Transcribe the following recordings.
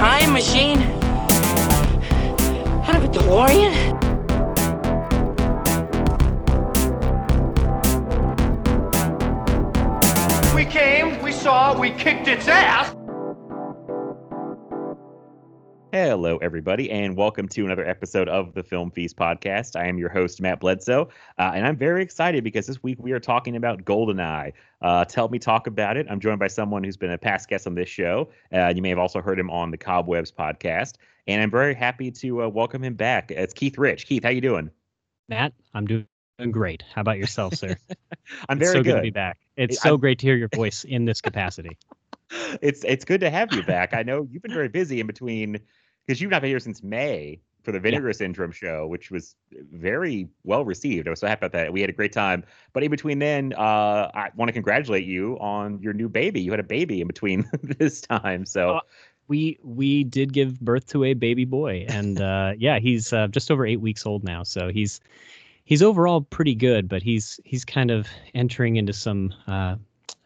Time machine? Out of a DeLorean? Everybody, and welcome to another episode of the Film Feast podcast. I am your host, Matt Bledsoe, uh, and I'm very excited because this week we are talking about GoldenEye. Uh, to help me talk about it, I'm joined by someone who's been a past guest on this show. Uh, you may have also heard him on the Cobwebs podcast, and I'm very happy to uh, welcome him back. It's Keith Rich. Keith, how you doing? Matt, I'm doing great. How about yourself, sir? I'm It's very so good. to be back. It's I'm- so great to hear your voice in this capacity. it's it's good to have you back. I know you've been very busy in between because you've not been here since May for the Vinegar Syndrome show, which was very well received. I was so happy about that. We had a great time. But in between then, uh, I want to congratulate you on your new baby. You had a baby in between this time. So Uh, We we did give birth to a baby boy, and uh, yeah, he's uh, just over eight weeks old now. So he's he's overall pretty good, but he's he's kind of entering into some.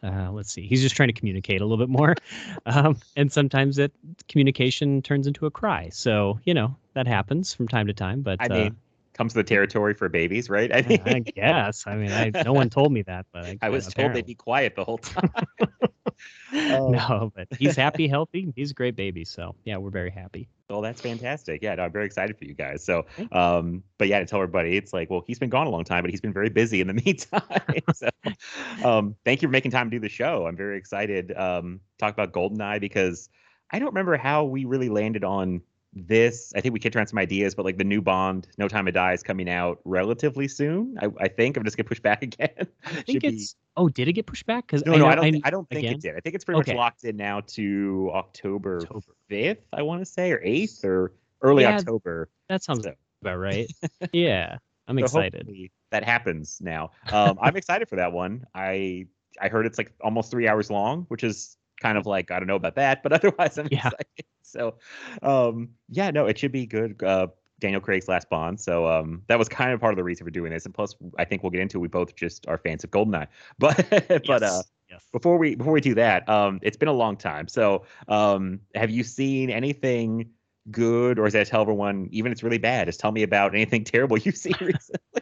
Uh, let's see. He's just trying to communicate a little bit more, um, and sometimes that communication turns into a cry. So you know that happens from time to time. But I uh, mean, comes to the territory for babies, right? I mean, I guess. I mean, I no one told me that, but I, I was told they'd be quiet the whole time. Oh. no, but he's happy, healthy. He's a great baby. So yeah, we're very happy. Well, that's fantastic. Yeah, no, I'm very excited for you guys. So, um, but yeah, to tell everybody, it's like, well, he's been gone a long time, but he's been very busy in the meantime. so, um, thank you for making time to do the show. I'm very excited. Um, talk about Goldeneye because I don't remember how we really landed on this. I think we kicked around some ideas, but like the new Bond, No Time to Die, is coming out relatively soon. I, I think I'm just gonna push back again. I think it's. Oh, did it get pushed back? Because No, I no, I don't. thi- I don't think again? it did. I think it's pretty Okay. much locked in now to October October. fifth. I want to say, or eighth, or early Yeah, October. That sounds So- about right. yeah, I'm So excited. That happens now. Um, I'm excited for that one. I I heard it's like almost three hours long, which is kind of like I don't know about that, but otherwise I'm Yeah. excited. So, um, yeah, no, it should be good. Uh, Daniel Craig's last Bond. So um, that was kind of part of the reason for doing this, and plus I think we'll get into it, we both just are fans of Goldeneye. But but uh, Yes, yes. before we before we do that, um, it's been a long time. So, um, have you seen anything good, or is that tell everyone, even if it's really bad, just tell me about anything terrible you've seen recently?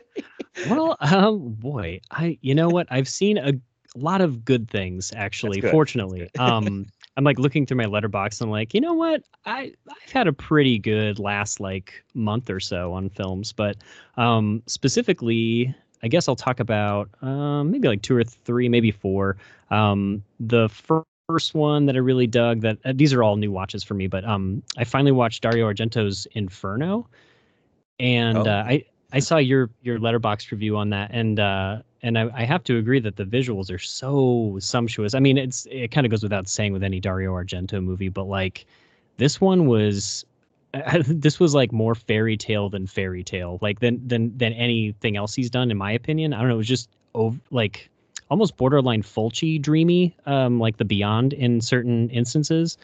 Well, um, boy, I you know what? I've seen a lot of good things actually. good. Fortunately, um, I'm like looking through my Letterboxd. And I'm like, you know what? I I've had a pretty good last like month or so on films, but um, specifically, I guess I'll talk about um, maybe like two or three, maybe four. Um, the fir- first one that I really dug. That uh, these are all new watches for me, but um, I finally watched Dario Argento's Inferno, and Oh. uh, I I saw your your Letterboxd review on that, and uh, and I, I have to agree that the visuals are so sumptuous. I mean, it's it kind of goes without saying with any Dario Argento movie, but like this one was. This was like more fairy tale than fairy tale, like than than than anything else he's done, in my opinion. I don't know. It was just ov- like almost borderline Fulci dreamy, um, like the Beyond in certain instances.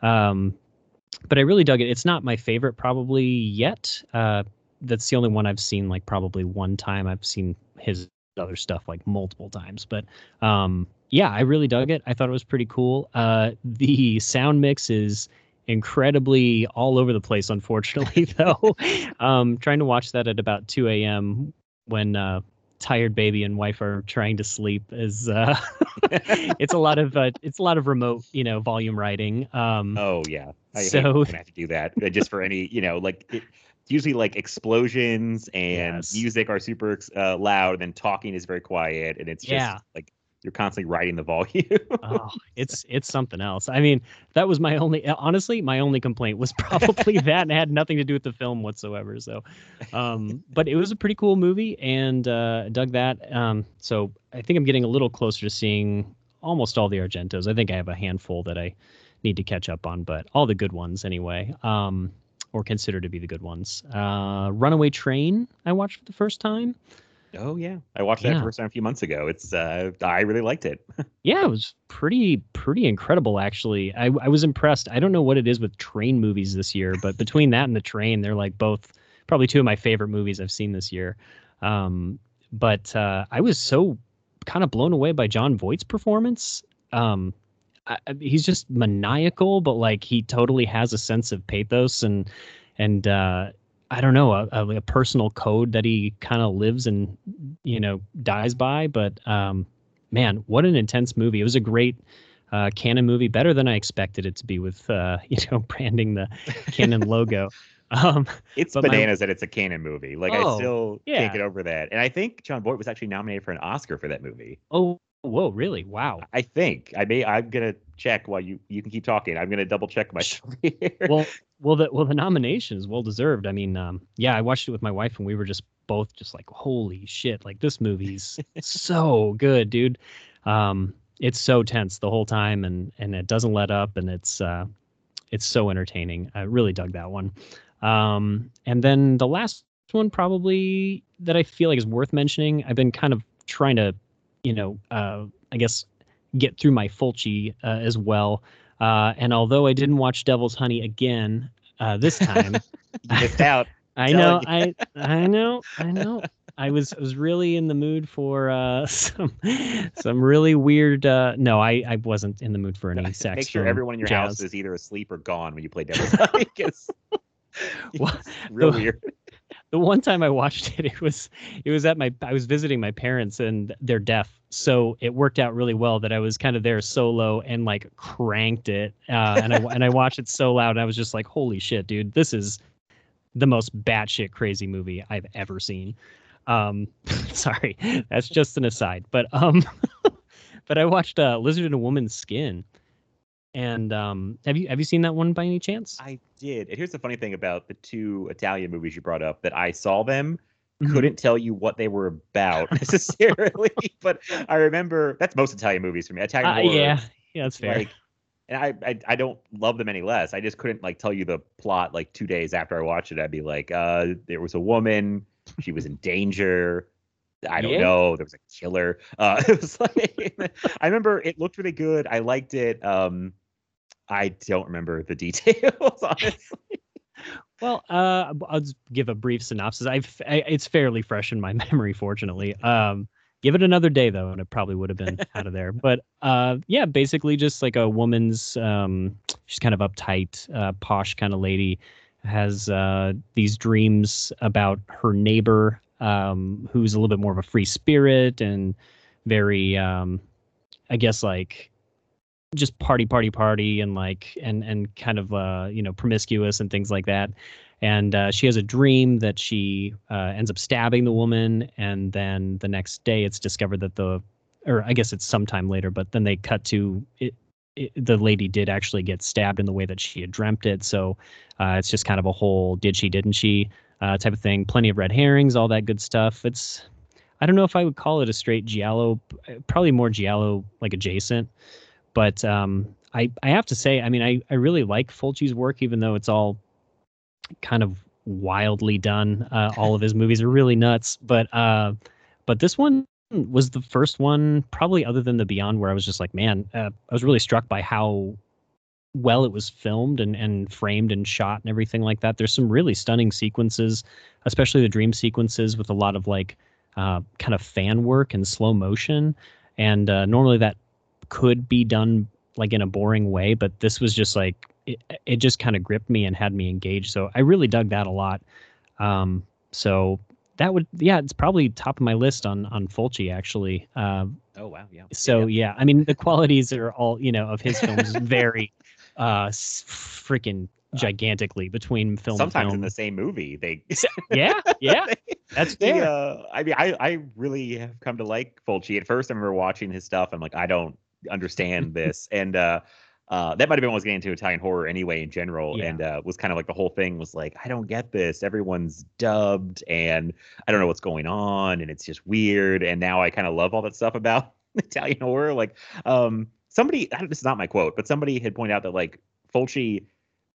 Um, but I really dug it. It's not my favorite probably yet. Uh, that's the only one I've seen like probably one time. I've seen his other stuff like multiple times, but um, yeah, I really dug it. I thought it was pretty cool. Uh, the sound mix is incredibly all over the place, unfortunately, though. um, trying to watch that at about 2 a.m. when uh, tired baby and wife are trying to sleep is uh, it's a lot of uh, it's a lot of remote, you know, volume writing. Um, Oh yeah, I So- I have to do that uh, just for any, you know, like it, usually like explosions and Yes. music are super uh, loud, and then talking is very quiet, and it's just Yeah. like you're constantly riding the volume. oh, it's it's something else. I mean, that was my only honestly, my only complaint was probably that and it had nothing to do with the film whatsoever. So um but it was a pretty cool movie and uh dug that. Um so I think I'm getting a little closer to seeing almost all the Argentos. I think I have a handful that I need to catch up on, but all the good ones anyway. Um or consider to be the good ones. Uh Runaway Train I watched for the first time. Oh yeah, I watched that Yeah. first time a few months ago. It's uh, I really liked it. Yeah, it was pretty pretty incredible actually. I I was impressed. I don't know what it is with train movies this year, but between that and the train, they're like both probably two of my favorite movies I've seen this year. Um, but uh, I was so kind of blown away by Jon Voight's performance. Um, I, I- he's just maniacal, but like he totally has a sense of pathos and and uh, I don't know a, a, a personal code that he kind of lives and you know dies by. But um, man, what an intense movie! It was a great uh, Canon movie, better than I expected it to be with uh, you know branding the Canon logo. Um, It's But my- bananas that it's a canon movie. Like I Oh, still yeah. can't get over that. And I think Jon Voight was actually nominated for an Oscar for that movie. oh, whoa, really? Wow. I think I may. I'm gonna check while you you can keep talking. I'm gonna double check myself here. Well, well, the well the nomination is well deserved. I mean, um, yeah, I watched it with my wife, and we were just both just like, holy shit! Like this movie's so good, dude. Um, it's so tense the whole time, and and it doesn't let up, and it's uh, it's so entertaining. I really dug that one. Um, and then the last one probably that I feel like is worth mentioning. I've been kind of trying to, you know, uh, I guess get through my Fulci uh, as well. Uh, and although I didn't watch Devil's Honey again uh, this time, missed out. I know. I, I know, I know. I was I was really in the mood for uh, some some really weird. Uh, no, I, I wasn't in the mood for any sex. Make sure everyone in your house is either asleep or gone when you play Devil's Honey. 'cause Well, real the- weird. The one time I watched it, it was it was at my I was visiting my parents and they're deaf, so it worked out really well that I was kind of there solo and like cranked it, uh, and I and I watched it so loud, and I was just like, holy shit, dude, this is the most batshit crazy movie I've ever seen. Um, sorry, that's just an aside, but um, but I watched uh, Lizard in a Woman's Skin, and um, have you have you seen that one by any chance? I did. And here's the funny thing about the two Italian movies you brought up that I saw them, Mhm. couldn't tell you what they were about necessarily, but I remember that's most Italian movies for me. Italian Uh, horror, yeah, yeah, that's fair. like, and I, I I don't love them any less. I just couldn't like tell you the plot like two days after I watched it. I'd be like, uh, there was a woman, she was in danger. I don't Yeah. know. There was a killer. Uh, it was like I remember it looked really good. I liked it. Um, I don't remember the details. Honestly, Well, uh, I'll just give a brief synopsis. I've, I, it's fairly fresh in my memory, fortunately. Um, give it another day though, and it probably would have been out of there. But uh, yeah, basically just like a woman's, um, she's kind of uptight, uh, posh kind of lady, has uh, these dreams about her neighbor, um, who's a little bit more of a free spirit and very, um, I guess, like just party party party and like and and kind of uh you know promiscuous and things like that. And uh, she has a dream that she uh, ends up stabbing the woman and then the next day it's discovered that the or i guess it's sometime later but then they cut to it, it the lady did actually get stabbed in the way that she had dreamt it. So uh, it's just kind of a whole did she didn't she uh, type of thing. Plenty of red herrings all that good stuff. It's i don't know if i would call it a straight giallo probably more giallo like adjacent but um, I I have to say, I mean, I I really like Fulci's work, even though it's all kind of wildly done. Uh, all of his movies are really nuts, but uh, but this one was the first one, probably other than the Beyond, where I was just like, man, uh, I was really struck by how well it was filmed and, and framed and shot and everything like that. There's some really stunning sequences, especially the dream sequences with a lot of like uh, kind of fan work and slow motion. And uh, normally that could be done like in a boring way, but this was just like it, it just kind of gripped me and had me engaged. So I really dug that a lot. Um, so that would yeah, it's probably top of my list on on Fulci actually. Uh, oh wow, yeah. so yeah, I mean the qualities are all you know of his films vary uh freaking gigantically between film sometimes and in the same movie they yeah, yeah. That's fair. uh, I mean, I, I really have come to like Fulci. At first, I remember watching his stuff. I'm like, I don't understand this, and uh, uh, that might have been what was getting into Italian horror anyway in general, Yeah. and uh, was kind of like the whole thing was like, I don't get this. Everyone's dubbed, and I don't know what's going on, and it's just weird. And now I kind of love all that stuff about Italian horror. Like, um, somebody, this is not my quote, but somebody had pointed out that like Fulci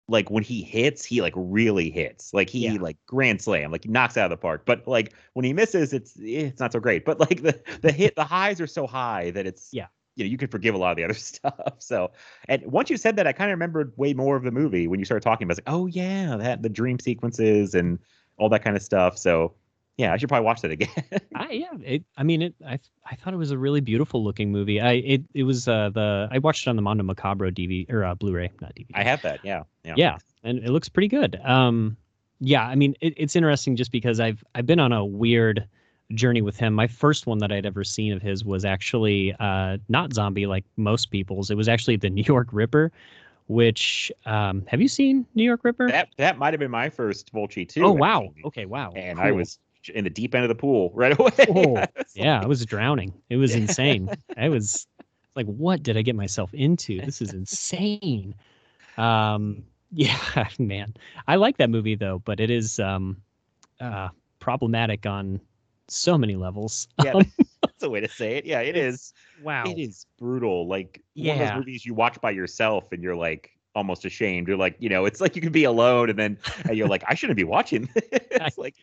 like when he hits, he like really hits. Like he Yeah. like grand slam, like he knocks out of the park. But like when he misses, it's eh, it's not so great. But like the the hit, the highs are so high that it's Yeah. You know you can forgive a lot of the other stuff. So and once you said that, I kind of remembered way more of the movie when you started talking about. It. Like, oh yeah, that the dream sequences and all that kind of stuff. So yeah, I should probably watch that again. I, yeah, it, I mean, it. I I thought it was a really beautiful looking movie. I it it was uh the I watched it on the Mondo Macabro DVD or uh, Blu-ray, not DVD. I have that. Yeah. Yeah. yeah, and it looks pretty good. Um, yeah, I mean, it, it's interesting just because I've I've been on a weird journey with him. My first one that I'd ever seen of his was actually uh not zombie like most people's. It was actually the New York Ripper, which um have you seen New York Ripper? That that might have been my first Fulci too. oh wow. actually. Okay, wow. And I was in the deep end of the pool right away. Oh, It's yeah, like- I was drowning. It was insane. I was like, what did I get myself into? This is insane. Um, yeah, man. I like that movie though, but it is um uh problematic on so many levels. yeah, Um, that's a way to say it. Yeah, it is. wow. It is brutal. Like one of Yeah. those movies you watch by yourself and you're like almost ashamed. You're like, you know, it's like you can be alone and then and you're like, I shouldn't be watching it's like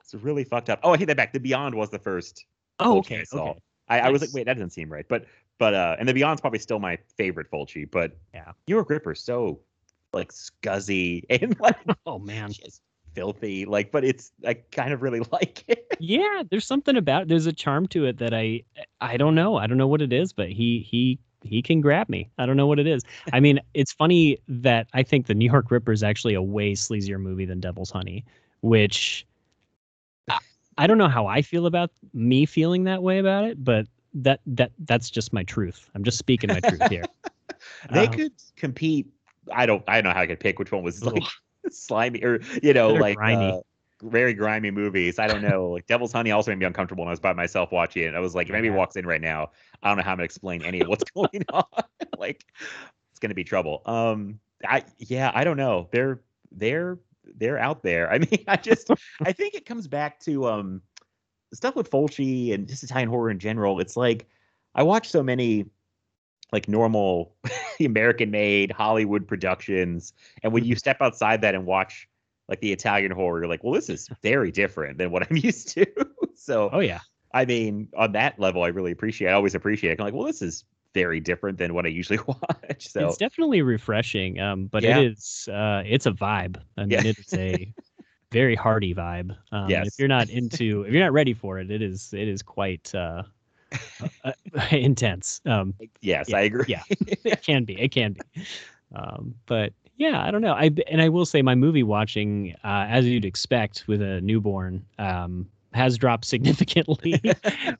it's really fucked up. Oh, I take that back. The Beyond was the first. Oh, Fulci okay. I saw. Okay. I, I was like, wait, that doesn't seem right. But but uh and the Beyond's probably still my favorite Fulci, but Yeah. New York Ripper's so like scuzzy and like Oh man. just filthy. Like, but it's I kind of really like it. Yeah, there's something about it. there's a charm to it that I I don't know. I don't know what it is, but he he he can grab me. I don't know what it is. I mean, it's funny that I think the New York Ripper is actually a way sleazier movie than Devil's Honey, which I, I don't know how I feel about me feeling that way about it, but that that that's just my truth. I'm just speaking my truth here. They Um, could compete. I don't. I don't know how I could pick which one was like. slimy or you know They're like uh, very grimy movies. I don't know. Like Devil's Honey also made me uncomfortable when I was by myself watching it. I was like, if anybody Yeah. walks in right now, I don't know how I'm gonna explain any of what's going on. like, it's gonna be trouble. Um, I yeah, I don't know. They're they're they're out there. I mean, I just I think it comes back to um stuff with Fulci and just Italian horror in general. It's like I watch so many like normal American made Hollywood productions. And when you step outside that and watch like the Italian horror, you're like, well, this is very different than what I'm used to. so Oh yeah. I mean, on that level, I really appreciate I always appreciate it. I'm like, well, this is very different than what I usually watch. So It's definitely refreshing. Um, but Yeah. it is uh it's a vibe. I mean, Yeah. it is a very hearty vibe. Um, Yes. If you're not into, if you're not ready for it, it is it is quite uh, uh, intense. Um, yes, yeah, I agree. yeah, it can be. It can be. Um, but yeah, I don't know. I and I will say my movie watching, uh, as you'd expect with a newborn, um, has dropped significantly.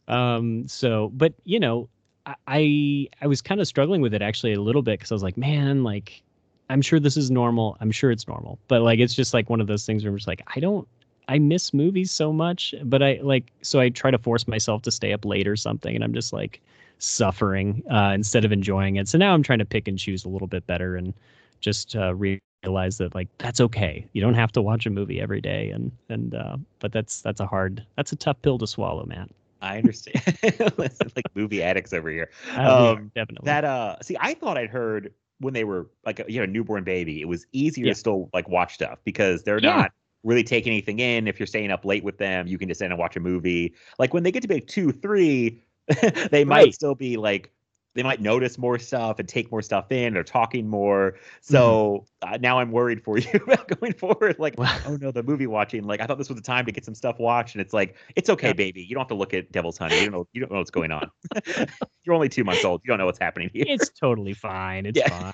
um, so, but you know, I I, I was kind of struggling with it actually a little bit because I was like, man, like I'm sure this is normal. I'm sure it's normal, but like it's just like one of those things where I'm just like, I don't. I miss movies so much, but I like so I try to force myself to stay up late or something, and I'm just like suffering uh, instead of enjoying it. So now I'm trying to pick and choose a little bit better and just uh, realize that like that's okay. You don't have to watch a movie every day, and and uh, but that's that's a hard that's a tough pill to swallow, man. I understand. Like movie addicts over here. Are, Um, definitely. That uh see, I thought I'd heard when they were like a you know, newborn baby, it was easier Yeah. to still like watch stuff because they're Yeah. not really take anything in. If you're staying up late with them, you can just sit and watch a movie. Like when they get to be like two, three, they might Right. still be like they might notice more stuff and take more stuff in or talking more. So uh, now I'm worried for you about going forward. Like, Wow. oh no, the movie watching. Like I thought this was the time to get some stuff watched, and it's like it's okay, Yeah. baby. You don't have to look at Devil's Honey. You don't know. You don't know what's going on. You're only two months old. You don't know what's happening here. it's totally fine. It's Yeah. fine.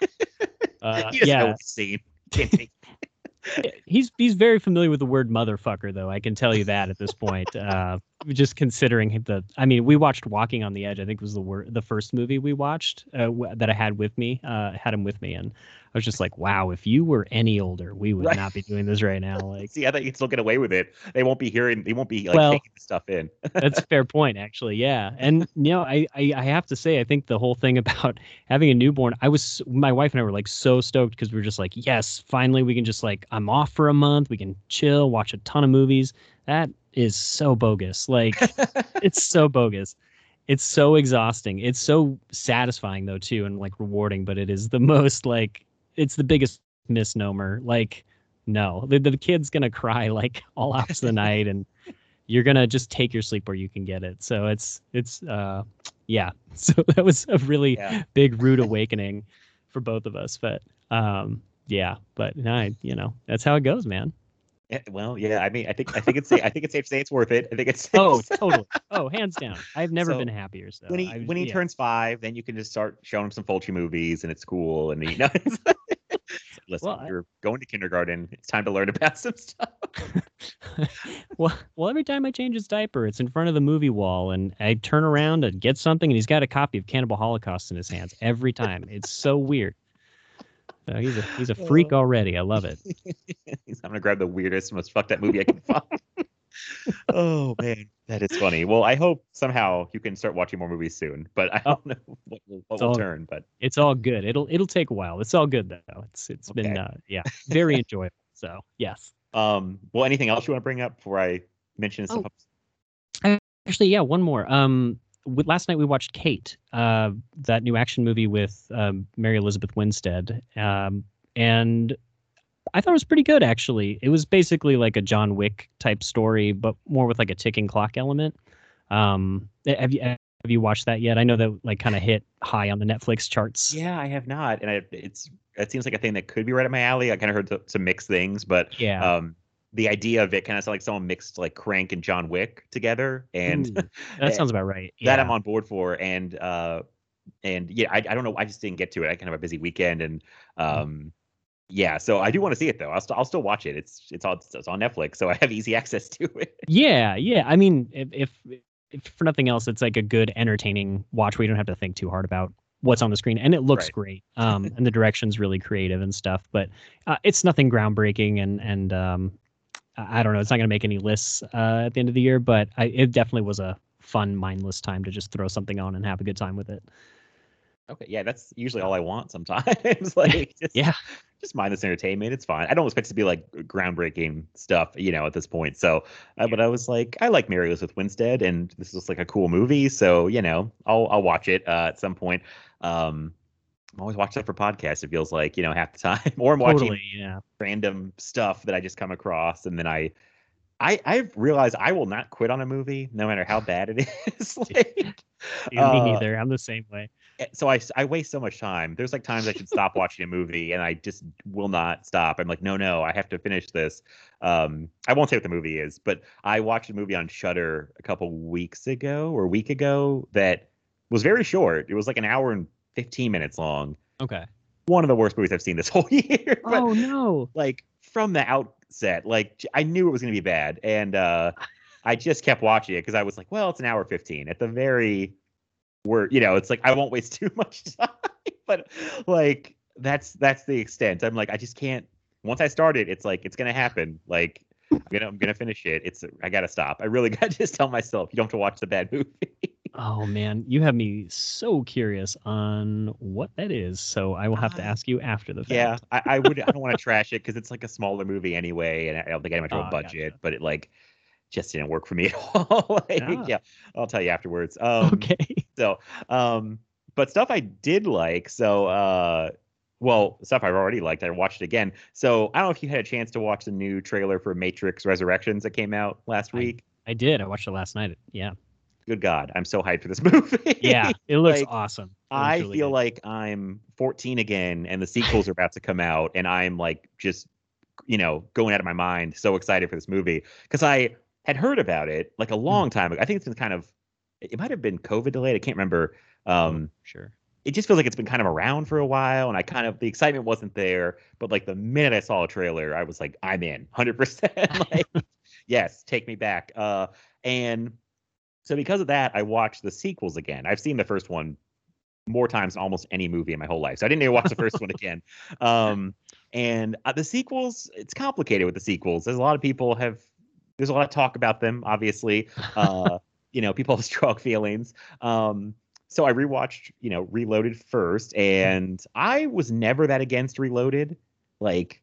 Uh, you just know yeah. Can't take he's he's very familiar with the word motherfucker, though. I can tell you that at this point. Uh, just considering the i mean we watched walking on the edge i think was the wor- the first movie we watched uh, w- that i had with me uh had him with me and i was just like wow if you were any older we would Right. not be doing this right now like See, I thought you still get away with it. They won't be hearing. They won't be like Well- taking the stuff in. that's a fair point actually yeah and you know I, I i have to say i think the whole thing about having a newborn i was my wife and i were like so stoked because we were just like yes finally we can just like i'm off for a month we can chill watch a ton of movies that is so bogus like it's so bogus it's so exhausting it's so satisfying though too and like rewarding but it is the most like it's the biggest misnomer. Like no the, the kid's gonna cry like all hours of the night and you're gonna just take your sleep where you can get it. So it's it's uh yeah. So that was a really Yeah. big rude awakening for both of us but um yeah. But I, you know that's how it goes man Eh, well, yeah. I mean, I think I think it's I think it's safe to say it's worth it. I think it's oh totally oh hands down i've never So, been happier so when he I- when he yeah. turns five, then you can just start showing him some Fulci movies, and it's cool. And he, no, listen, Well, you're going to kindergarten. It's time to learn about some stuff. well, well, every time I change his diaper, it's in front of the movie wall, and I turn around and get something, and he's got a copy of Cannibal Holocaust in his hands every time. It's so weird. He's a he's a freak already. I love it. I'm gonna grab the weirdest, most fucked up movie I can find. oh man, that is funny. Well, I hope somehow you can start watching more movies soon, but I don't know what will, what It's will all- turn. But It's all good. It'll it'll take a while. It's all good though. It's it's been uh, yeah very enjoyable. So yes. um, well, anything else you want to bring up before I mention Oh, stuff? Actually, yeah, one more. Um, last night we watched Kate, uh, that new action movie with um, Mary Elizabeth Winstead, um, and I thought it was pretty good. Actually, it was basically like a John Wick type story, but more with like a ticking clock element. Um, have you have you watched that yet? I know that like kind of hit high on the Netflix charts. Yeah, I have not, and I, it's it seems like a thing that could be right up my alley. I kind of heard some mixed things, but Yeah. um, the idea of it kind of sounds like someone mixed like Crank and John Wick together, and Ooh, that sounds about right. that I'm on board for. And uh, and yeah, I, I don't know, I just didn't get to it. I kind of have a busy weekend, and Mm-hmm. um, yeah, so I do want to see it though. I'll st- I'll still watch it. It's it's on it's on Netflix, so I have easy access to it. Yeah, yeah. I mean, if, if if for nothing else, it's like a good, entertaining watch where you don't have to think too hard about what's on the screen, and it looks Right. great. Um, and the direction's really creative and stuff. But uh, it's nothing groundbreaking, and and um, I don't know. It's not going to make any lists uh, at the end of the year, but I, it definitely was a fun, mindless time to just throw something on and have a good time with it. Okay, yeah, that's usually all I want sometimes. like, just, Yeah. just mindless entertainment. It's fine. I don't expect it to be like groundbreaking stuff, you know, at this point. So, uh, but I was like, I like Mary Elizabeth Winstead, and this is like a cool movie. So, you know, I'll I'll watch it uh, at some point. Um, I'm always watching it for podcasts. It feels like you know half the time, or I'm watching yeah. random stuff that I just come across, and then I. I, I've realized I will not quit on a movie no matter how bad it is. like, Me uh, neither. I'm the same way. eh, so I, I waste so much time. There's like times I should stop watching a movie and I just will not stop. I'm like, no, no, I have to finish this. Um, I won't say what the movie is, but I watched a movie on Shudder a couple weeks ago or a week ago that was very short. It was like an hour and 15 minutes long. Okay. One of the worst movies I've seen this whole year. but Oh no. like from the outset, like I knew it was going to be bad, and uh, I just kept watching it because I was like, well, it's an hour fifteen at the very word. You know, it's like I won't waste too much time, but like that's that's the extent. I'm like, I just can't. Once I start it, it's like it's gonna happen. Like I'm gonna I'm gonna finish it. It's I gotta stop. I really gotta just tell myself you don't have to watch the bad movie. Oh man, you have me so curious on what that is. So I will have to Uh, ask you after the fact. Yeah, I, I would. I don't want to trash it because it's like a smaller movie anyway, and I don't think I had much of a budget. gotcha. But it like just didn't work for me at all. like, Ah. Yeah, I'll tell you afterwards. Um, Okay. So, um, but stuff I did like. So, uh, well, stuff I've already liked. I watched it again. So I don't know if you had a chance to watch the new trailer for Matrix Resurrections that came out last I- week. I did. I watched it last night. Yeah. Good God, I'm so hyped for this movie. Yeah. It looks Like, awesome. It looks I really feel good. like I'm 14 again, and the sequels are about to come out, and I'm like just, you know, going out of my mind, so excited for this movie because I had heard about it like a Hmm. long time ago. I think it's been kind of, it might have been COVID delayed. I can't remember. Um, sure. it just feels like it's been kind of around for a while, and I kind of the excitement wasn't there. But like the minute I saw a trailer, I was like, I'm in, 100. percent Like, yes, take me back. Uh, and so because of that, I watched the sequels again. I've seen the first one more times than almost any movie in my whole life, so I didn't even watch the first one again. Um, and uh, the sequels, it's complicated with the sequels. There's a lot of people have. There's a lot of talk about them. Obviously, uh, you know, people have strong feelings. Um, so I rewatched, you know, Reloaded first, and I was never that against Reloaded. Like,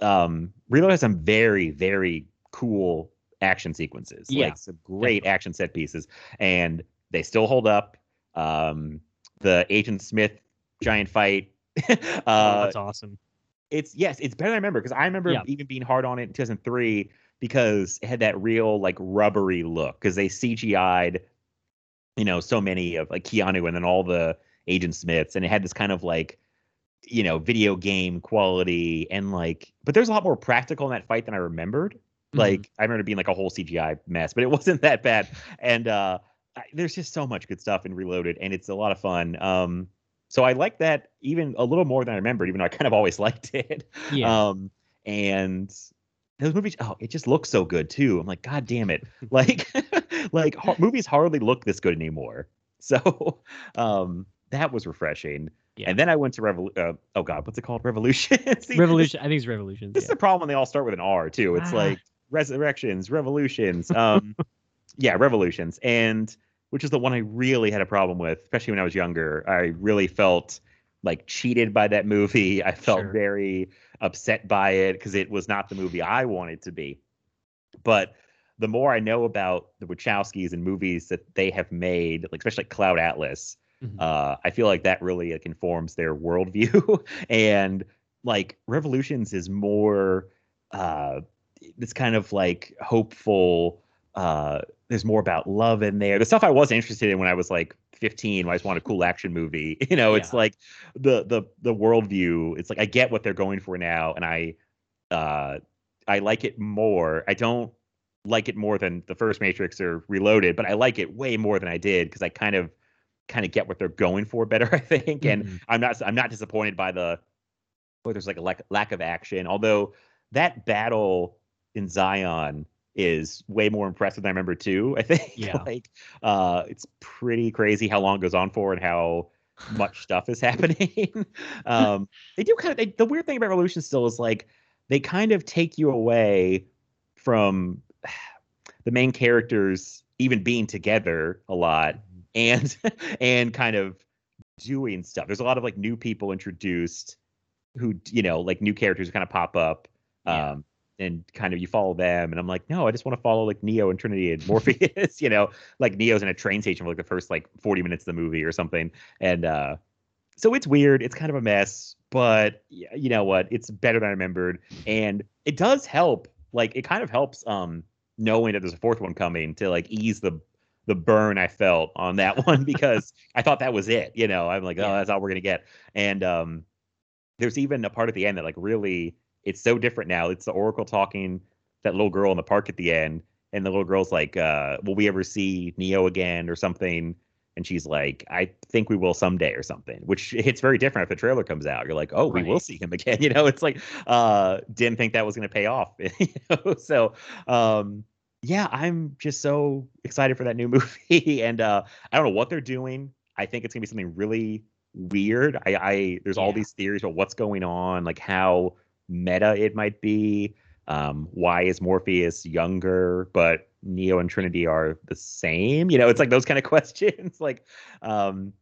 um, Reloaded has some very, very cool action sequences, Yeah, like some great action set pieces, and they still hold up. Um, the Agent Smith giant fight. oh, uh, that's awesome. it's yes, it's better than I remember because I remember Yeah. even being hard on it in 2003 because it had that real like rubbery look because they CGI'd, you know, so many of like Keanu and then all the Agent Smiths and it had this kind of like, you know, video game quality and like, but there's a lot more practical in that fight than I remembered. Mhm. Like I remember it being like a whole CGI mess, but it wasn't that bad. And uh, I, there's just so much good stuff in Reloaded, and it's a lot of fun. Um, so I like that even a little more than I remembered, even though I kind of always liked it. Yeah. Um, and those movies, oh, it just looks so good too. I'm like, God damn it! Like, like har- movies hardly look this good anymore. So, um, that was refreshing. Yeah. And then I went to Revol. Uh, oh God, what's it called? Revolution. See, Revolution. I think it's Revolution. this is the problem when they all start with an R too. It's Ah. like resurrections, revolutions. Um, yeah, revolutions, and which is the one I really had a problem with, especially when I was younger. I really felt like cheated by that movie. I felt Sure. very upset by it because it was not the movie I wanted to be. But the more I know about the Wachowskis and movies that they have made, like especially like Cloud Atlas, Mhm. uh, I feel like that really like, informs their worldview. and like Revolutions is more uh, this kind of like hopeful. Uh, there's more about love in there. The stuff I was interested in when I was like 15, when I just wanted a cool action movie. You know, it's like the the the worldview. It's like I get what they're going for now, and I uh, I like it more. I don't like it more than the first Matrix or Reloaded, but I like it way more than I did because I kind of kind of get what they're going for better. I think, and Mhm. I'm not I'm not disappointed by the oh there's like a lack lack of action. Although that battle in Zion is way more impressive than I remember too. I think Yeah. like uh, it's pretty crazy how long it goes on for and how much stuff is happening. um, they do kind of they, the weird thing about Revolution still is like they kind of take you away from the main characters even being together a lot and and kind of doing stuff. There's a lot of like new people introduced who you know like new characters kind of pop up Yeah. And kind of you follow them and I'm like no I just want to follow like Neo and Trinity and Morpheus you know like Neo's in a train station for like the first like 40 minutes of the movie or something and uh so it's weird it's kind of a mess but you know what it's better than I remembered and it does help like it kind of helps um knowing that there's a fourth one coming to like ease the the burn I felt on that one because I thought that was it. You know, I'm like, oh, Yeah. that's all we're gonna get. And um, there's even a part at the end that like really, it's so different now. It's the Oracle talking that little girl in the park at the end, and the little girl's like, uh, "Will we ever see Neo again or something?" And she's like, "I think we will someday or something." Which hits very different if the trailer comes out. You're like, "Oh, we will see him again." You know, it's like, uh, didn't think that was gonna pay off. you know? So, um, yeah, I'm just so excited for that new movie, and uh, I don't know what they're doing. I think it's gonna be something really weird. I, I there's all these theories about what's going on, like how meta it might be. Um, why is Morpheus younger, but Neo and Trinity are the same? You know, it's like those kind of questions. like, um,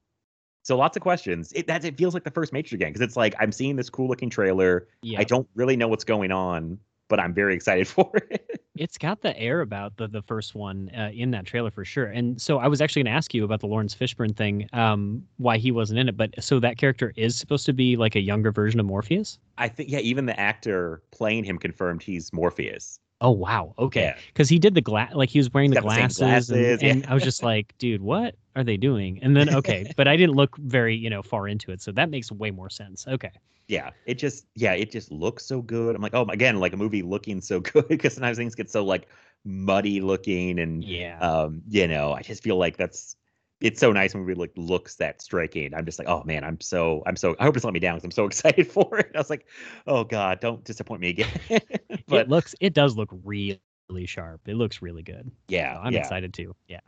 so lots of questions. It that it feels like the first Matrix again because it's like I'm seeing this cool looking trailer. Yeah. I don't really know what's going on, but I'm very excited for it. it's got the air about the the first one uh, in that trailer for sure. And so I was actually going to ask you about the Laurence Fishburne thing, um, why he wasn't in it. But so that character is supposed to be like a younger version of Morpheus. I think yeah, even the actor playing him confirmed he's Morpheus. Oh wow, okay. Yeah. Because he did the glass, like he was wearing the He's the glasses, glasses, and, and yeah. I was just like, dude, what are they doing? And then okay, but I didn't look very you know far into it, so that makes way more sense. Okay, yeah it just yeah it just looks so good i'm like oh again like a movie looking so good because sometimes things get so like muddy looking and yeah, um you know i just feel like that's it's so nice when movie like looks that striking i'm just like oh man i'm so i'm so i hope it's let me down because i'm so excited for it i was like oh god don't disappoint me again but it looks, it does look really sharp. It looks really good. yeah So I'm yeah. excited too. Yeah,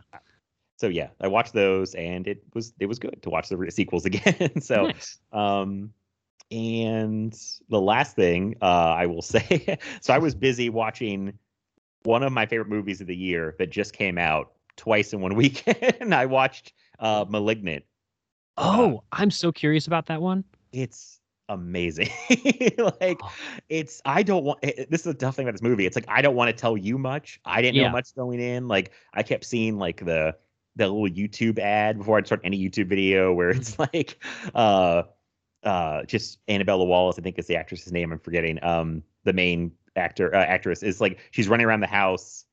so yeah, I watched those, and it was it was good to watch the re- sequels again. so, Nice. um, and the last thing uh, I will say, so I was busy watching one of my favorite movies of the year that just came out twice in one weekend. I watched uh, *Malignant*. Oh, I'm so curious about that one. It's amazing. like Oh. it's I don't want eh, this is the tough thing about this movie. It's like I don't want to tell you much. I didn't Yeah. know much going in. Like I kept seeing like the the little YouTube ad before I'd start any YouTube video where it's like uh uh just Annabella Wallis, I think is the actress's name. I'm forgetting. Um the main actor uh, actress is like she's running around the house.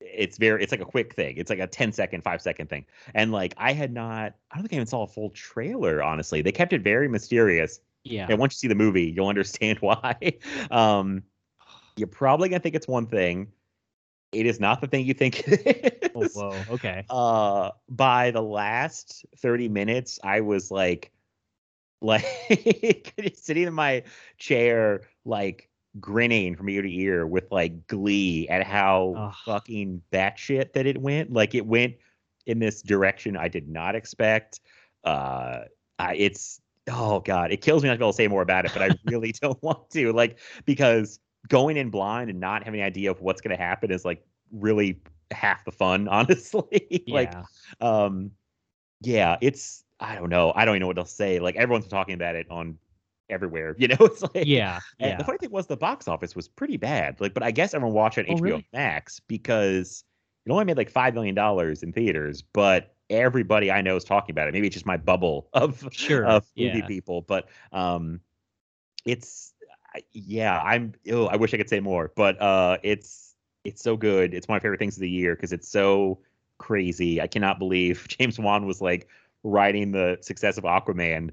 It's very it's like a quick thing. It's like a 10 second, 5 second thing. And like I had not I don't think I even saw a full trailer, honestly. They kept it very mysterious. Yeah. And once you see the movie, you'll understand why. um, you're probably gonna think it's one thing. It is not the thing you think it Oh, whoa. Okay. Uh, by the last 30 minutes, I was like, like sitting in my chair, like grinning from ear to ear with like glee at how Ugh. fucking batshit that it went. Like it went in this direction I did not expect. Uh, I, it's oh god, it kills me not to be able to say more about it, but I really don't want to. Like because going in blind and not having an idea of what's going to happen is like really half the fun, honestly. like yeah. um yeah it's i don't know i don't even know what they'll say like everyone's talking about it on everywhere you know it's like Yeah. and Yeah. the funny thing was the box office was pretty bad like but i guess everyone watched it on Oh, hbo really? max because it only made like five million dollars in theaters but everybody i know is talking about it maybe it's just my bubble of Sure. of movie yeah. people but um it's yeah i'm ew, i wish i could say more but uh it's it's so good it's one of my favorite things of the year because it's so crazy i cannot believe james wan was like writing the success of aquaman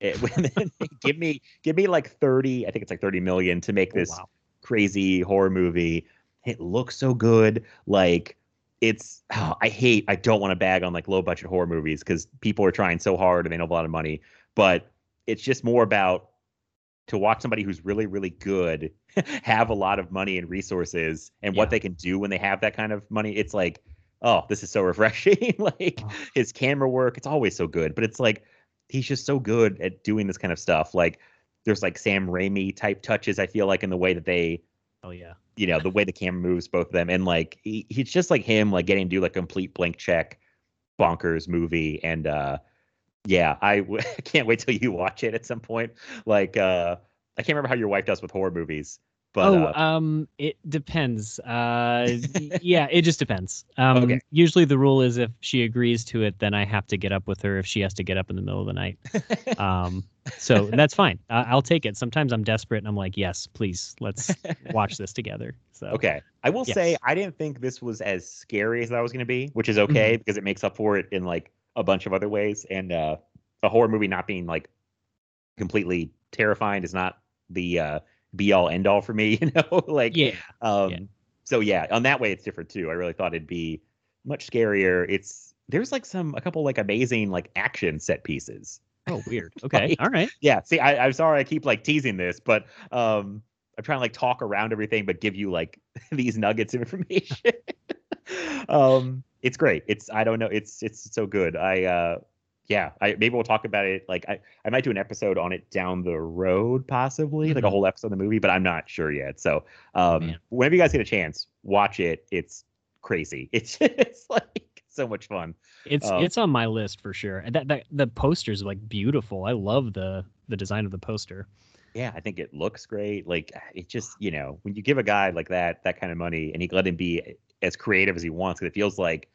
eh, it, give me give me like 30 i think it's like 30 million to make Oh, this wow. crazy horror movie. It looks so good. Like it's oh, i hate i don't want to bag on like low budget horror movies because people are trying so hard and they know a lot of money. But it's just more about to watch somebody who's really really good have a lot of money and resources and what they can do when they have that kind of money. It's like oh this is so refreshing like Oh. his camera work it's always so good but it's like he's just so good at doing this kind of stuff like there's like Sam Raimi type touches I feel like in the way that they Oh yeah. you know the way the camera moves both of them and like he, he's just like him like getting to do like complete blank check bonkers movie and uh yeah i w- can't wait till you watch it at some point like uh i can't remember how your wife does with horror movies but oh, uh, um, it depends. Uh, yeah, it just depends. Um, Okay. usually the rule is if she agrees to it, then I have to get up with her if she has to get up in the middle of the night. Um, so that's fine. I- I'll take it. Sometimes I'm desperate and I'm like, yes, please, let's watch this together. So okay i will say i didn't think this was as scary as i was going to be which is Mm-hmm. okay because it makes up for it in like a bunch of other ways and uh a horror movie not being like completely terrifying is not the uh be all end all for me you know like yeah, Um, Yeah. So yeah, on that way it's different too. I really thought it'd be much scarier. It's there's like some a couple like amazing like action set pieces. oh weird. Okay, Like- all right. Yeah. See, I, I'm sorry I keep like teasing this, but um, I'm trying to like talk around everything, but give you like these nuggets of information. um, it's great. It's I don't know. It's it's so good. I uh, yeah. I maybe we'll talk about it. Like I I might do an episode on it down the road, possibly like a Mhm. whole episode of the movie, but I'm not sure yet. So um, Man. whenever you guys get a chance, watch it. It's crazy. It's it's like so much fun. It's Um, it's on my list for sure. And That that the poster's like beautiful. I love the the design of the poster. Yeah, I think it looks great. Like it just, you know, when you give a guy like that that kind of money and you let him be as creative as he wants, 'cause it feels like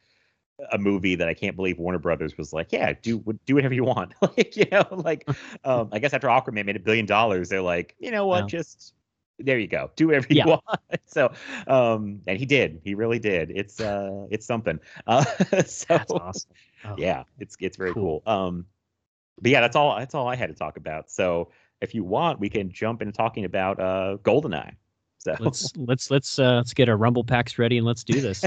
a movie that I can't believe Warner Brothers was like, yeah, do do whatever you want. like, you know, like um, I guess after Aquaman made a billion dollars, they're like, you know what, Well. just there you go, do whatever you Yeah. want. so, um, and he did, he really did. It's uh, it's something. Uh, so That's awesome. Oh, yeah, it's it's very Cool. cool. Um, but yeah, that's all that's all I had to talk about. So if you want, we can jump into talking about uh Goldeneye. So Let's let's let's uh let's get our rumble packs ready and let's do this.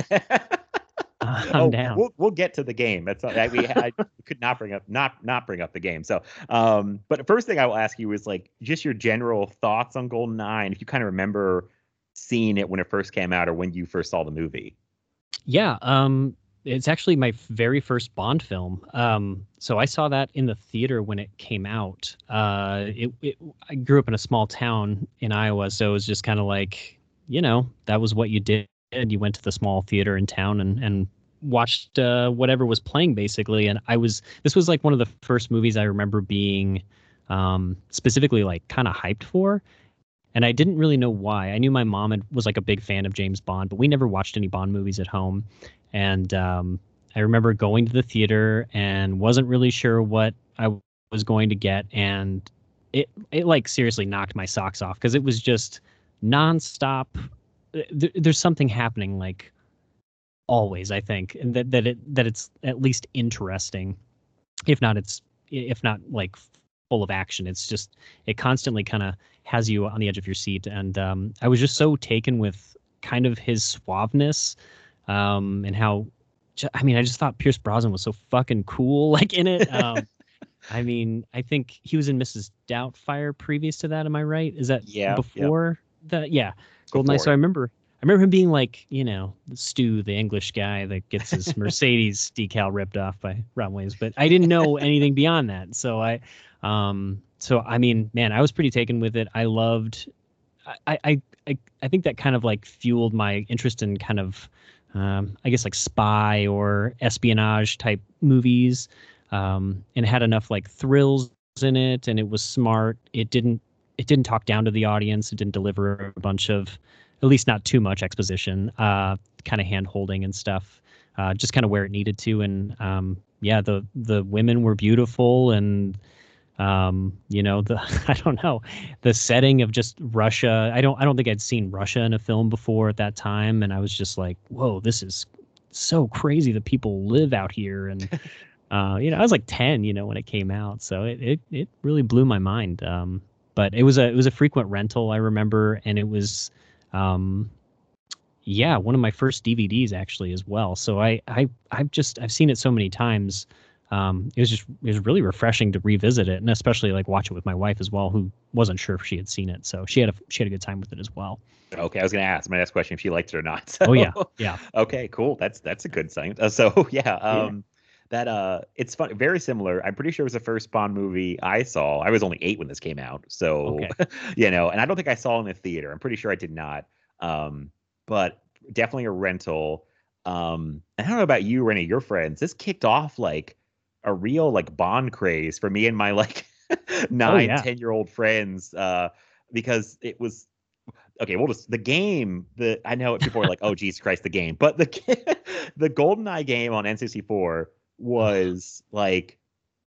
I'm Oh, down. We'll we'll get to the game. That's I, we I could not bring up not not bring up the game. So um, but first thing I will ask you is like just your general thoughts on Goldeneye, Nine. if you kind of remember seeing it when it first came out or when you first saw the movie. Yeah. Um. it's actually my very first Bond film. Um, so I saw that in the theater when it came out. Uh, it, it I grew up in a small town in Iowa, so it was just kind of like, you know, that was what you did. And you went to the small theater in town and and watched uh, whatever was playing basically. And I was this was like one of the first movies I remember being um, specifically like kind of hyped for and I didn't really know why. I knew my mom had, was like a big fan of James Bond, but we never watched any Bond movies at home. And um, I remember going to the theater and wasn't really sure what I was going to get, and it it like seriously knocked my socks off because it was just nonstop. There, there's something happening like always. I think and that that it that it's at least interesting, if not it's if not like full of action. It's just it constantly kind of has you on the edge of your seat, and um, I was just so taken with kind of his suaveness um, and how. I mean, I just thought Pierce Brosnan was so fucking cool, like in it. Um, I mean, I think he was in Mrs. Doubtfire previous to that. Am I right? Is that Yeah, before the Yeah, Goldeneye. Before So I remember, I remember him being like, you know, Stu, the English guy that gets his Mercedes decal ripped off by Robin Williams. But I didn't know anything beyond that. So I, um, so I mean, man, I was pretty taken with it. I loved. I I I, I think that kind of like fueled my interest in kind of, um, I guess like spy or espionage type movies. Um, and it had enough like thrills in it, and it was smart. It didn't it didn't talk down to the audience. It didn't deliver a bunch of, at least not too much exposition, uh, kind of hand holding and stuff. Uh, just kind of where it needed to, and um, yeah, the the women were beautiful, and um, you know the I don't know the setting of just Russia. I don't I don't think I'd seen Russia in a film before at that time, and I was just like, whoa, this is so crazy that people live out here and. Uh, you know, I was like ten, you know, when it came out, so it it, it really blew my mind. Um, but it was a it was a frequent rental, I remember, and it was, um, yeah, one of my first DVDs actually as well. So I I I've just I've seen it so many times. Um, it was just it was really refreshing to revisit it, and especially like watch it with my wife as well, who wasn't sure if she had seen it. So she had a she had a good time with it as well. Okay, I was gonna ask my next question if she liked it or not. Oh yeah, So- yeah. Okay, cool. That's that's a good sign. Uh, so yeah, um, that uh, it's fun. Very similar. I'm pretty sure it was the first Bond movie I saw. I was only eight when this came out, so Okay. you know, and I don't think I saw it in the theater. I'm pretty sure I did not. Um, but definitely a rental. Um, and I don't know about you or any of your friends. This kicked off like a real like Bond craze for me and my like nine, yeah. 10 year old friends. Uh, because it was okay, we'll just the game. The I know people are like, "Oh, Jesus Christ, the game," but the the GoldenEye game on N64 was like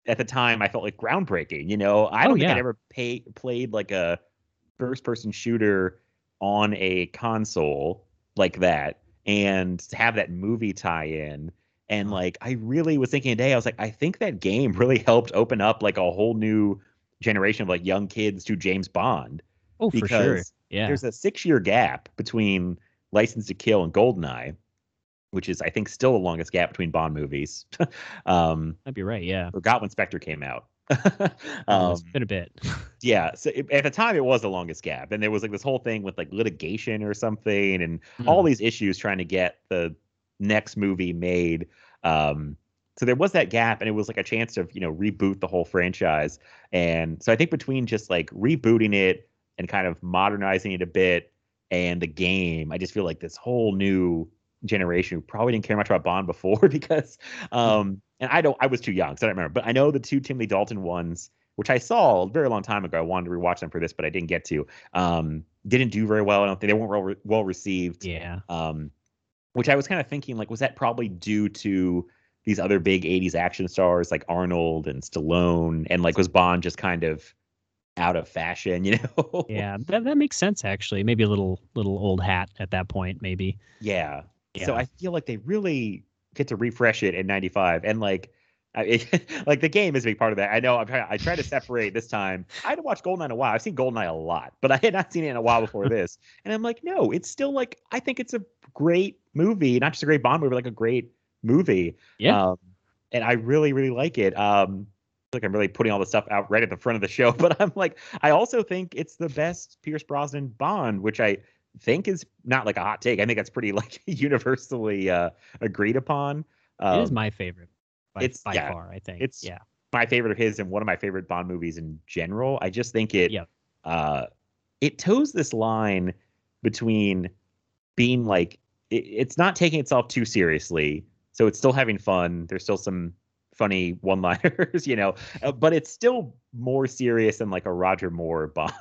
at the time I felt like groundbreaking. You know, I Oh, don't think yeah. I'd ever pay, played like a first person shooter on a console like that, and to have that movie tie in. And uh-huh. like, I really was thinking today, I was like, I think that game really helped open up like a whole new generation of like young kids to James Bond Oh, for sure. because Yeah. there's a six year gap between License to Kill and Goldeneye, which is I think still the longest gap between Bond movies. um, Might be right. Yeah. forgot when Spectre came out. Um, um, it's been a bit. yeah, so it, at the time it was the longest gap, and there was like this whole thing with like litigation or something, and all Mm. these issues trying to get the next movie made. Um, so there was that gap, and it was like a chance to you know reboot the whole franchise. And so I think between just like rebooting it and kind of modernizing it a bit, and the game, I just feel like this whole new generation who probably didn't care much about Bond before because um and I don't I was too young, so I don't remember. But I know the two Timothy Dalton ones, which I saw a very long time ago. I wanted to rewatch them for this, but I didn't get to. Um didn't do very well. I don't think they weren't well, re- well received. Yeah. Um which I was kind of thinking like was that probably due to these other big 80s action stars like Arnold and Stallone and like was Bond just kind of out of fashion, you know? Yeah. That that makes sense actually. Maybe a little little old hat at that point. Maybe. Yeah. So I feel like they really get to refresh it in 95 and like I, like the game is a big part of that. I know I'm trying I try to separate this time. I hadn't watched Goldeneye in a while. I've seen Goldeneye a lot, but I had not seen it in a while before this. And I'm like, no, it's still like I think it's a great movie, not just a great Bond movie, like a great movie. Yeah. Um, and I really, really like it. Um like I'm really putting all the stuff out right at the front of the show, but I'm like, I also think it's the best Pierce Brosnan Bond, which I think is not like a hot take. I think that's pretty like universally uh, agreed upon. it is Um, my favorite. By, it's- by yeah, far, I think. it's- yeah. my favorite of his and one of my favorite Bond movies in general. I just think it Yep. uh it toes this line between being like it, it's not taking itself too seriously, so it's still having fun. There's still some funny one-liners, you know, uh, but it's still more serious than like a Roger Moore Bond,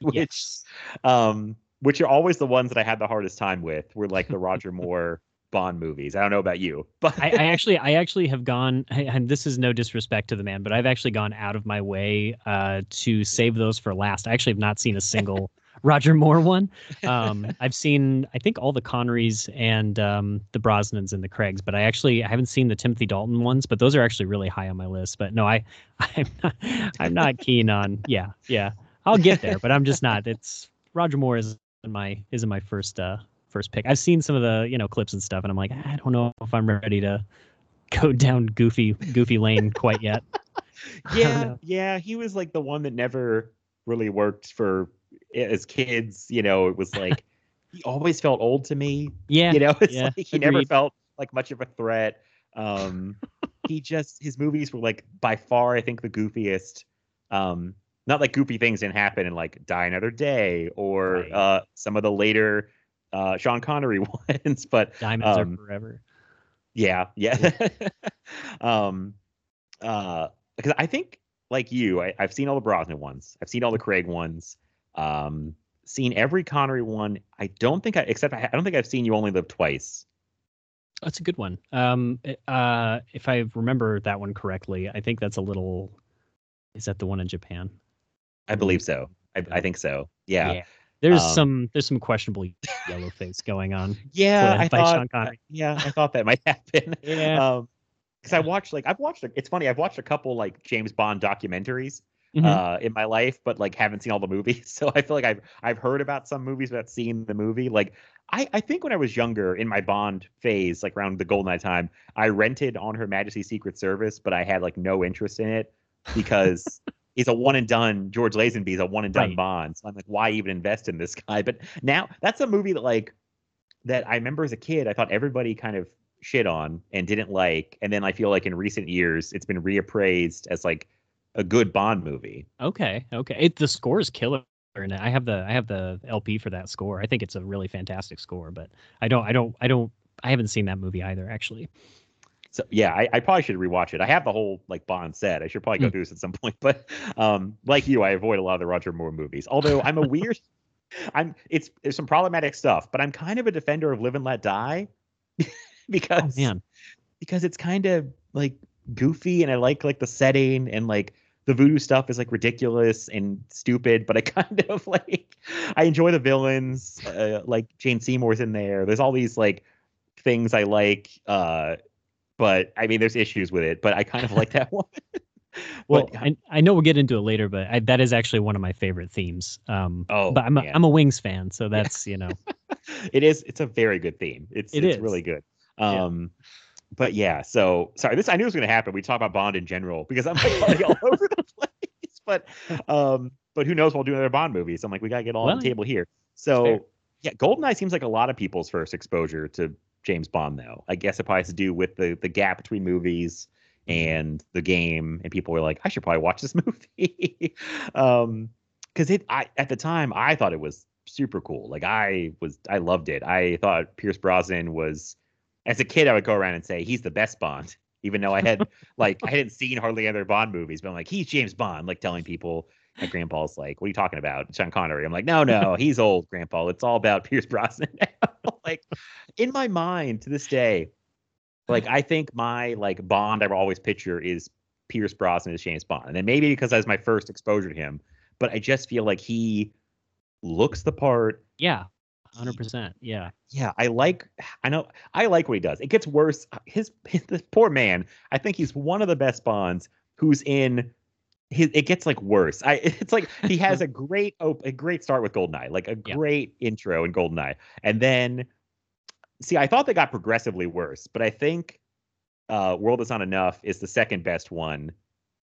which Yes. um which are always the ones that I had the hardest time with were like the Roger Moore Bond movies. I don't know about you, but I, I actually, I actually have gone, and this is no disrespect to the man, but I've actually gone out of my way uh, to save those for last. I actually have not seen a single Roger Moore one. Um, I've seen, I think, all the Connerys and um, the Brosnans and the Craigs, but I actually I haven't seen the Timothy Dalton ones. But those are actually really high on my list. But no, I, I'm not, I'm not keen on. Yeah, yeah, I'll get there, but I'm just not. It's Roger Moore is in my is in my first uh first pick. I've seen some of the you know clips and stuff, and I'm like, I don't know if I'm ready to go down goofy goofy lane quite yet. yeah yeah he was like the one that never really worked for as kids you know it was like he always felt old to me Yeah, you know yeah, like he never felt like much of a threat um he just his movies were like by far i think the goofiest um not like goofy things didn't happen in like die another day or Right. uh some of the later uh sean connery ones but diamonds um, are forever. yeah, yeah. um, uh, because I think like you, I, I've seen all the Brosnan ones. I've seen all the Craig ones. Um, seen every Connery one. I don't think I, except I, I don't think I've seen You Only Live Twice. That's a good one. Um, uh, if I remember that one correctly, I think that's a little. Is that the one in Japan? I believe so. I, I think so. Yeah. There's Um, some there's some questionable yellow face going on. Yeah, I thought. Yeah, I thought that might happen. Yeah. Um, because I watched like I've watched. a- It's funny. I've watched a couple like James Bond documentaries. Mhm. uh, in my life, but like haven't seen all the movies. So I feel like I've I've heard about some movies without seeing the movie. Like I I think when I was younger in my Bond phase, like around the Goldeneye time, I rented On Her Majesty's Secret Service, but I had like no interest in it because he's a one and done. George Lazenby's a one and done Right. Bond. So I'm like, why even invest in this guy? But now that's a movie that like that I remember as a kid, I thought everybody kind of shit on and didn't like, and then I feel like in recent years it's been reappraised as like a good Bond movie. Okay, okay. It, the score is killer, and I have the I have the LP for that score. I think it's a really fantastic score, but I don't I don't I don't I haven't seen that movie either. Actually, So yeah, I, I probably should rewatch it. I have the whole like Bond set. I should probably go Mm. through this at some point. But um, like you, I avoid a lot of the Roger Moore movies. Although I'm a weird, I'm it's there's some problematic stuff, but I'm kind of a defender of Live and Let Die oh because man, because it's kind of like goofy and I like like the setting and like the voodoo stuff is like ridiculous and stupid, but I kind of like I enjoy the villains. Uh, like Jane Seymour's in there. There's all these like things I like. Uh, but I mean, there's issues with it. But I kind of like that one. well, but, I, I know we'll get into it later, but I, that is actually one of my favorite themes. Um, Oh, but I'm a. I'm a Wings fan, so that's you know it is. It's a very good theme. It's It it's is. really good. Yeah. Um, but yeah. So sorry. This I knew it was going to happen. We talk about Bond in general because I'm like all over the place. But um, but who knows? We'll do another Bond movie. So I'm like, we gotta get all on the table here. So yeah, Goldeneye seems like a lot of people's first exposure to James Bond, though. I guess it probably has to do with the the gap between movies and the game, and people were like, I should probably watch this movie. um, because it I at the time I thought it was super cool. Like I was I loved it. I thought Pierce Brosnan was as a kid I would go around and say he's the best Bond, even though I had like I hadn't seen hardly any other Bond movies, but I'm like he's James Bond, like telling people. My grandpa's like, "What are you talking about, Sean Connery?" I'm like, "No, no, he's old, Grandpa. It's all about Pierce Brosnan." now." like in my mind to this day, like I think my like Bond I will always picture is Pierce Brosnan as James Bond, and then maybe because that was my first exposure to him, but I just feel like he looks the part. yeah, hundred percent. Yeah, Yeah, I like. I know I like what he does. It gets worse. His, his this poor man. I think he's one of the best Bonds who's in. His, it gets like worse. I it's like he has a great op- a great start with Goldeneye, like a Yeah. great intro in Goldeneye, and then see I thought they got progressively worse, but I think uh World Is Not Enough is the second best one.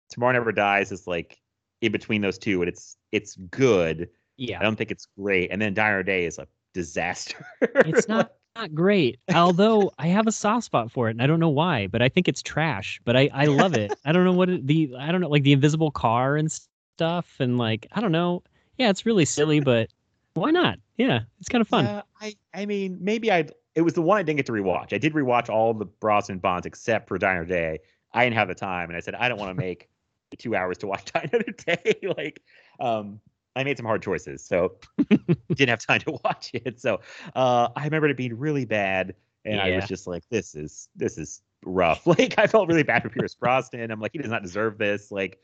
Tomorrow Never Dies is like in between those two, and it's it's good. yeah. I don't think it's great. And then Die Another Day is a disaster. It's not not great. Although I have a soft spot for it, and I don't know why, but I think it's trash. But I I love it. I don't know what it, the I don't know like the invisible car and stuff, and like I don't know. Yeah, it's really silly, but why not? Yeah, it's kind of fun. Yeah, I I mean maybe I it was the one I didn't get to rewatch. I did rewatch all the Brosnan Bonds except for Die Another Day. I didn't have the time, and I said I don't want to make two hours to watch Die Another Day. like, um, I made some hard choices, so didn't have time to watch it. So uh, I remember it being really bad, and I was just like, "This is this is rough." Like I felt really bad for Pierce Brosnan. I'm like, he does not deserve this. Like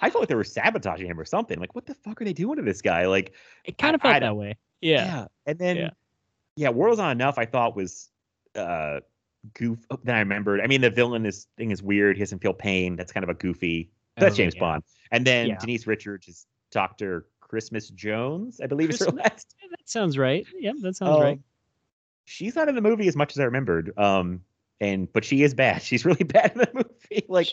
I felt like they were sabotaging him or something. Like, what the fuck are they doing to this guy? Like, It kind of I- I felt don't- that way. Yeah. and then Yeah. yeah, World's Not Enough. I thought was uh goof. oh, Then I remembered. I mean, the villain is thing is weird. He doesn't feel pain. That's kind of a goofy. That's Oh, James yeah. Bond. And then Yeah. Denise Richards is Doctor Christmas Jones. I believe is her last. Yeah, that sounds right. Yep, that sounds right. Um, She's not in the movie as much as I remembered. Um, and but she is bad. She's really bad in the movie. Like,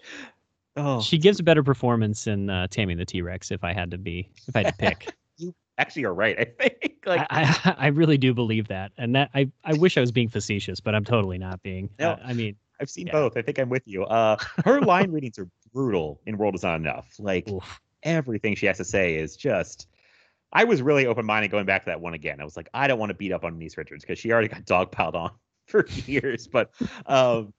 oh, She gives a better performance in uh, Tammy and the T Rex. If I had to be, if I had to pick, you actually are right. I think. Like, I, I I really do believe that, and that I I wish I was being facetious, but I'm totally not being. No. Uh, I mean, I've seen yeah. both. I think I'm with you. Uh, her line readings are brutal in World Is Not Enough. Like. oof. everything she has to say is just I was really open minded going back to that one again. I was like, I don't want to beat up on Denise Richards because she already got dogpiled on for years. But um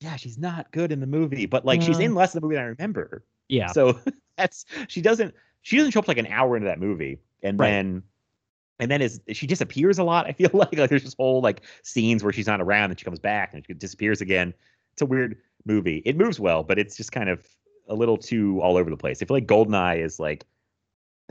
yeah, she's not good in the movie. But like she's in less of the movie than I remember. yeah, So that's she doesn't she doesn't show up like an hour into that movie. And Right. then and then is she disappears a lot, I feel like. Like there's this whole like scenes where she's not around and she comes back and she disappears again. It's a weird movie. It moves well, but it's just kind of a little too all over the place. I feel like Goldeneye is like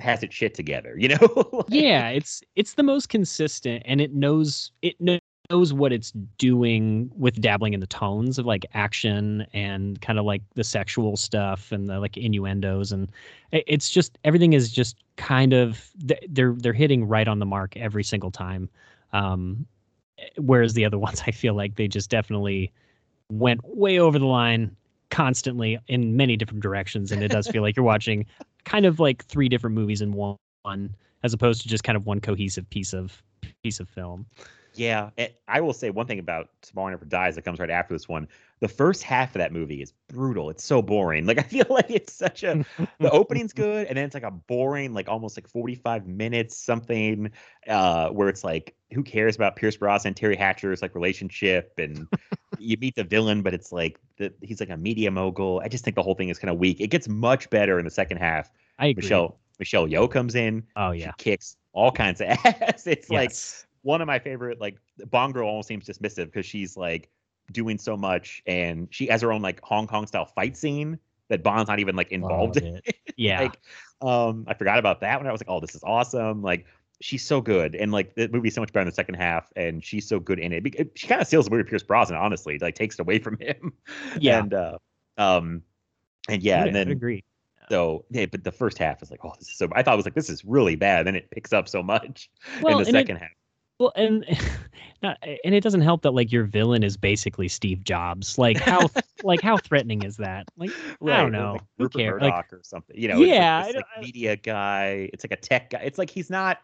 has its shit together, you know? Like, yeah. It's it's the most consistent, and it knows it knows what it's doing with dabbling in the tones of like action and kind of like the sexual stuff and the like innuendos, and it's just everything is just kind of they're they're hitting right on the mark every single time. Um, whereas the other ones, I feel like they just definitely went way over the line constantly in many different directions, and it does feel like you're watching kind of like three different movies in one, as opposed to just kind of one cohesive piece of piece of film. Yeah, and I will say one thing about Tomorrow Never Dies that comes right after this one. The first half of that movie is brutal. It's so boring. Like I feel like it's such a the opening's good, and then it's like a boring, like almost like 45 minutes something, uh, where it's like, who cares about Pierce Brosnan, and Teri Hatcher's like relationship, and you meet the villain, but it's like the, he's like a media mogul. I just think the whole thing is kind of weak. It gets much better in the second half. I agree. Michelle Michelle Yeoh comes in. Oh She yeah. kicks all kinds of ass. It's like one of my favorite like Bond girl almost seems dismissive because she's like doing so much and she has her own like Hong Kong style fight scene that Bond's not even like involved in. Yeah. like um I forgot about that when I was like, oh, this is awesome. Like she's so good and like the movie's so much better in the second half and she's so good in it. She kind of steals the movie Pierce Brosnan, honestly, like takes it away from him. Yeah. And uh um and yeah, I and then agree. so yeah, but the first half is like, oh, this is so. I thought it was like this is really bad. Then it picks up so much Well, in the and it- second half. Well, and not, and it doesn't help that like your villain is basically Steve Jobs. Like how like how threatening is that? Like I don't know. like Who Rupert cares? Murdoch Like or something. You know, Yeah, this, I don't- like media guy. It's like a tech guy. It's like he's not.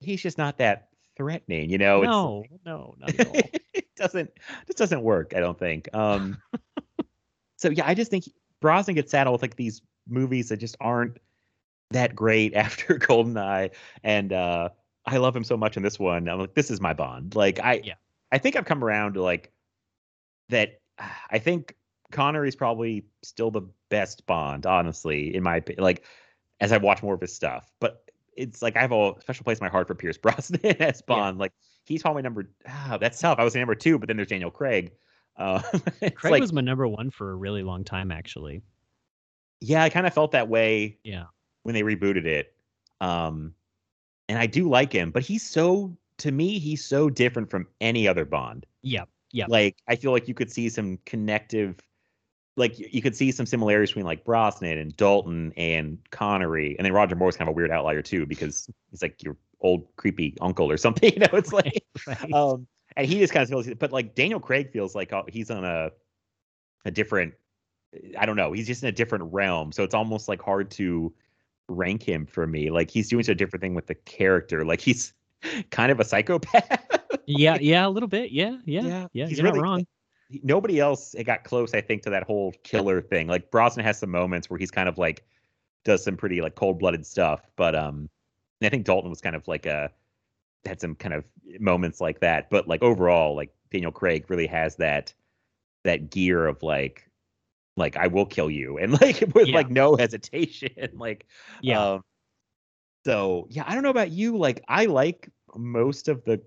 He's just not that threatening. You know. no, no, not at all. It doesn't. This doesn't work. I don't think. Um. so yeah, I just think Brosnan gets saddled with like these movies that just aren't that great after Goldeneye, and uh I love him so much in this one. I'm like, this is my Bond. Like I, Yeah. I think I've come around to like that. I think Connery's probably still the best Bond, honestly, in my opinion. Like as I watch more of his stuff, but it's like I have a special place in my heart for Pierce Brosnan as Bond. Like he's probably number. Ah, that's tough. I was number two, but then there's Daniel Craig. Uh, Craig like, was my number one for a really long time, actually. yeah, I kind of felt that way Yeah. when they rebooted it. Um, and I do like him, but he's so to me, he's so different from any other Bond. Yeah. Yeah. Like I feel like you could see some connective, like you could see some similarities between like Brosnan and Dalton and Connery, and then Roger Moore's kind of a weird outlier too because he's like your old creepy uncle or something. You know, it's like right. um, and he just kind of feels, but like Daniel Craig feels like uh, he's on a a different. I don't know. He's just in a different realm, so it's almost like hard to rank him for me. Like he's doing such a different thing with the character. Like he's kind of a psychopath. yeah, yeah, a little bit. Yeah, yeah, yeah. Yeah, he's you're really- not wrong. Nobody else it got close i think to that whole killer thing like brosnan has some moments where he's kind of like does some pretty like cold-blooded stuff but um i think dalton was kind of like a had some kind of moments like that but like overall like daniel craig really has that that gear of like like i will kill you and like with Yeah. like no hesitation like Yeah. um, so yeah, I don't know about you. Like I like most of the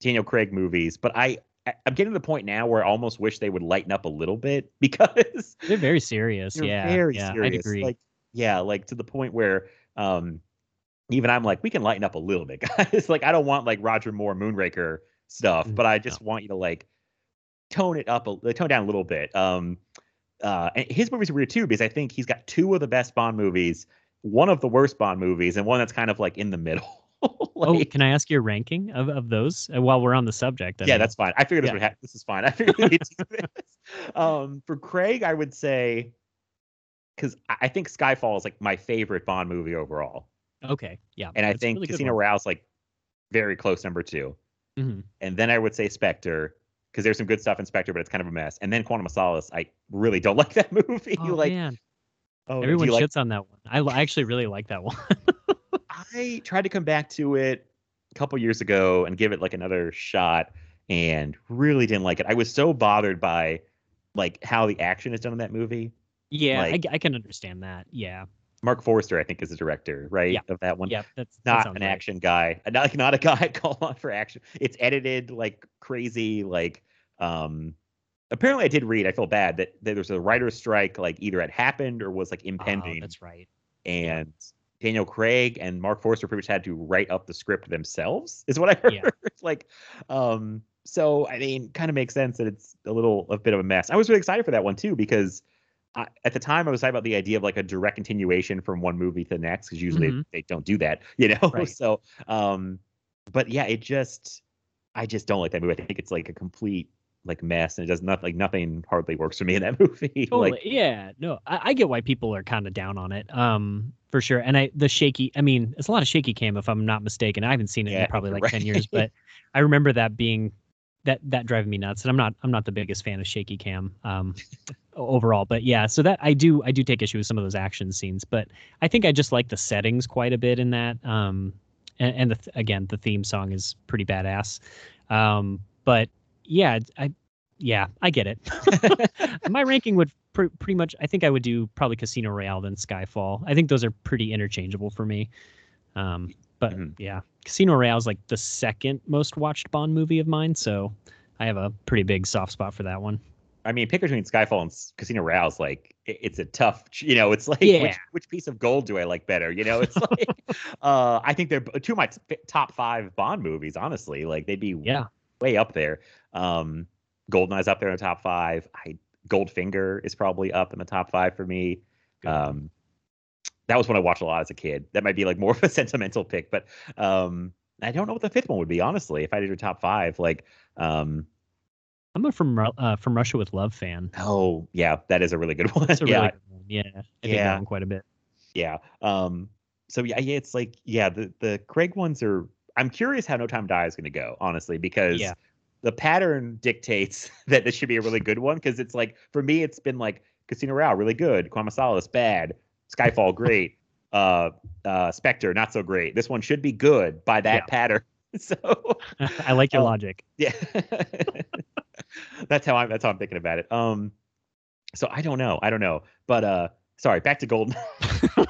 Daniel Craig movies, but I- I'm getting to the point now where I almost wish they would lighten up a little bit because They're very serious. they're yeah. very yeah, serious. I'd agree. Like yeah, like to the point where um even I'm like we can lighten up a little bit, guys. like I don't want like Roger Moore Moonraker stuff, Mm, but I just want you to like tone it up a tone down a little bit. Um uh and his movies are weird too because I think he's got two of the best Bond movies, one of the worst Bond movies, and one that's kind of like in the middle. oh, can I ask your ranking of, of those uh, while we're on the subject? I yeah, mean? that's fine. I figured this yeah. would happen. This is fine. I figured we'd do this. Um, for Craig, I would say because I think Skyfall is like my favorite Bond movie overall, okay. Yeah. and I think really Casino. Royale's like very close number two, Mhm. and then I would say Spectre because there's some good stuff in Spectre, but it's kind of a mess. And then Quantum of Solace, I really don't like that movie. Oh, like, man. oh, Everyone you like shits on that one. I, I actually really like that one. I tried to come back to it a couple years ago and give it like another shot and really didn't like it. I was so bothered by like how the action is done in that movie. yeah, I Like- g- I, can understand that. Yeah. Mark Forster, I think, is the director, right? Yeah. Of that one. Yeah. That's Not sounds an right. action guy. Not, not a guy I call on for action. It's edited like crazy, like um apparently I did read, I feel bad that, that there's a writer's strike like either had happened or was like Oh, impending. that's right. and Daniel Craig and Mark Forster pretty much had to write up the script themselves, is what I heard. Yeah. like, um, so I mean, kind of makes sense that it's a little a bit of a mess. I was really excited for that one too because I, at the time I was excited about the idea of like a direct continuation from one movie to the next because usually Mhm. they don't do that, you know. Right. So, um, but yeah, it just I just don't like that movie. I think it's like a complete like mess and it does not like nothing hardly works for me in that movie. Totally. like, yeah. No, I, I get why people are kind of down on it. Um, for sure. And I the shaky. I mean, it's a lot of shaky cam if I'm not mistaken. I haven't seen it Yeah, in probably like ten years, but I remember that being that that driving me nuts. And I'm not I'm not the biggest fan of shaky cam. Um, overall, but yeah. So that I do I do take issue with some of those action scenes, but I think I just like the settings quite a bit in that. Um, and, and the, again, the theme song is pretty badass. Um, but yeah, I yeah, I get it. My ranking would pr- pretty much. I think I would do probably Casino Royale then Skyfall. I think those are pretty interchangeable for me. Um, but Mhm. yeah, Casino Royale is like the second most watched Bond movie of mine, so I have a pretty big soft spot for that one. I mean, pick between Skyfall and Casino Royale is like it's a tough, you know. It's like Yeah. which, which piece of gold do I like better? You know, it's like uh, I think they're two of my t- top five Bond movies. Honestly, like they'd be Yeah, way up there. Um, Goldeneye's up there in the top five. I Goldfinger is probably up in the top five for me. Um, that was when I watched a lot as a kid. That might be like more of a sentimental pick, but um, I don't know what the fifth one would be. Honestly, if I did your top five, like um, I'm a from uh, from Russia with Love fan. oh yeah, that is a really good one. That's a yeah, really good one. Yeah, I dig Yeah. that one quite a bit. Yeah. Um. So yeah, yeah, it's like yeah, the the Craig ones are. I'm curious how No Time to Die is going to go, honestly, because Yeah. The pattern dictates that this should be a really good one. Because it's like for me, it's been like Casino Royale, really good, Solace, bad, Skyfall, great, uh, uh, Spectre, not so great. This one should be good by that Yeah. pattern. So I like your Um, logic. yeah, that's how I'm. That's how I'm thinking about it. Um, so I don't know. I don't know. But uh, sorry. Back to Golden.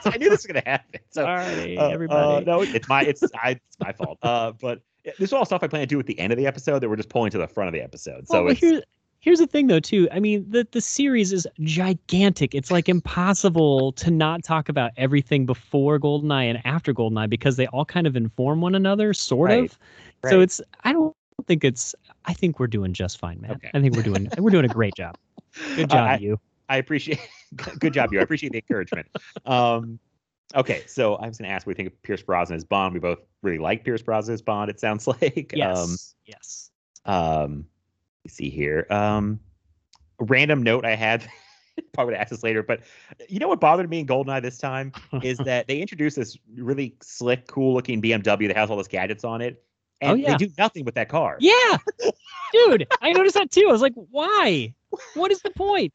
I knew this was gonna happen. So Sorry, uh, uh, everybody. no, it's my it's I, it's my fault. Uh, but this is all stuff I plan to do at the end of the episode that we're just pulling to the front of the episode. So well, here's here's the thing though too. I mean, the the series is gigantic. It's like impossible to not talk about everything before Goldeneye and after Goldeneye because they all kind of inform one another, sort Right, of. So it's I don't think it's I think we're doing just fine, man. Okay. I think we're doing we're doing a great job. Good job, I- you. I appreciate good job, you. I appreciate the encouragement. Um, okay, so I was going to ask what we think of Pierce Brosnan as Bond. We both really like Pierce Brosnan as Bond. It sounds like. Yes. Um, yes. um let's see here um random note i had probably ask this later but you know what bothered me in goldeneye this time is that they introduced this really slick cool looking bmw that has all those gadgets on it and Oh, yeah. they do nothing with that car. Yeah, dude, I noticed that too. I was like, why? What is the point?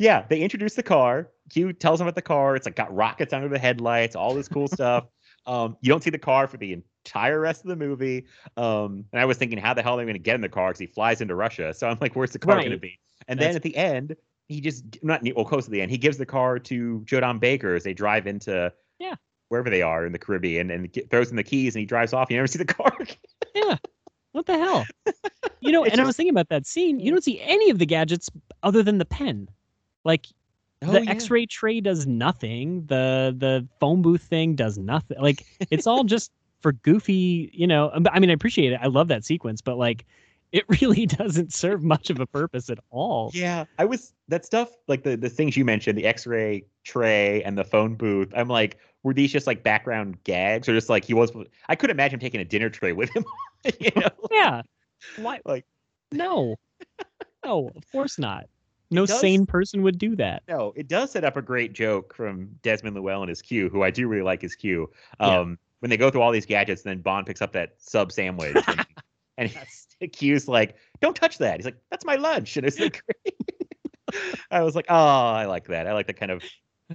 yeah, they introduce the car. Q tells him about the car. It's like got rockets under the headlights, all this cool stuff. Um, you don't see the car for the entire rest of the movie. Um, and I was thinking, how the hell are they going to get in the car? Because he flies into Russia. So I'm like, where's the car going to be? And That's- then at the end, he just not well close to the end. He gives the car to Joe Don Baker as they drive into Yeah. wherever they are in the Caribbean, and ge- throws in the keys, and he drives off. You never see the car. again. Yeah, what the hell? You know, and I was thinking about that scene. You don't see any of the gadgets other than the pen. Like Oh, the yeah. X-ray tray does nothing. The the phone booth thing does nothing. Like it's all just for goofy. You know, um, I mean, I appreciate it. I love that sequence, but like, it really doesn't serve much of a purpose at all. Yeah, I was that stuff like the the things you mentioned, the X-ray tray and the phone booth. I'm like, were these just like background gags, or just like he was? I could imagine him taking a dinner tray with him. you know, Yeah. Why? Like- no, no, of course not. No does- sane person would do that. no, it does set up a great joke from Desmond Llewellyn as Q, who I do really like as Q. Yeah. Um, when they go through all these gadgets, and then Bond picks up that sub sandwich, and, and Q's like, "Don't touch that." He's like, "That's my lunch," and it's like great. I was like, "Oh, I like that. I like that kind of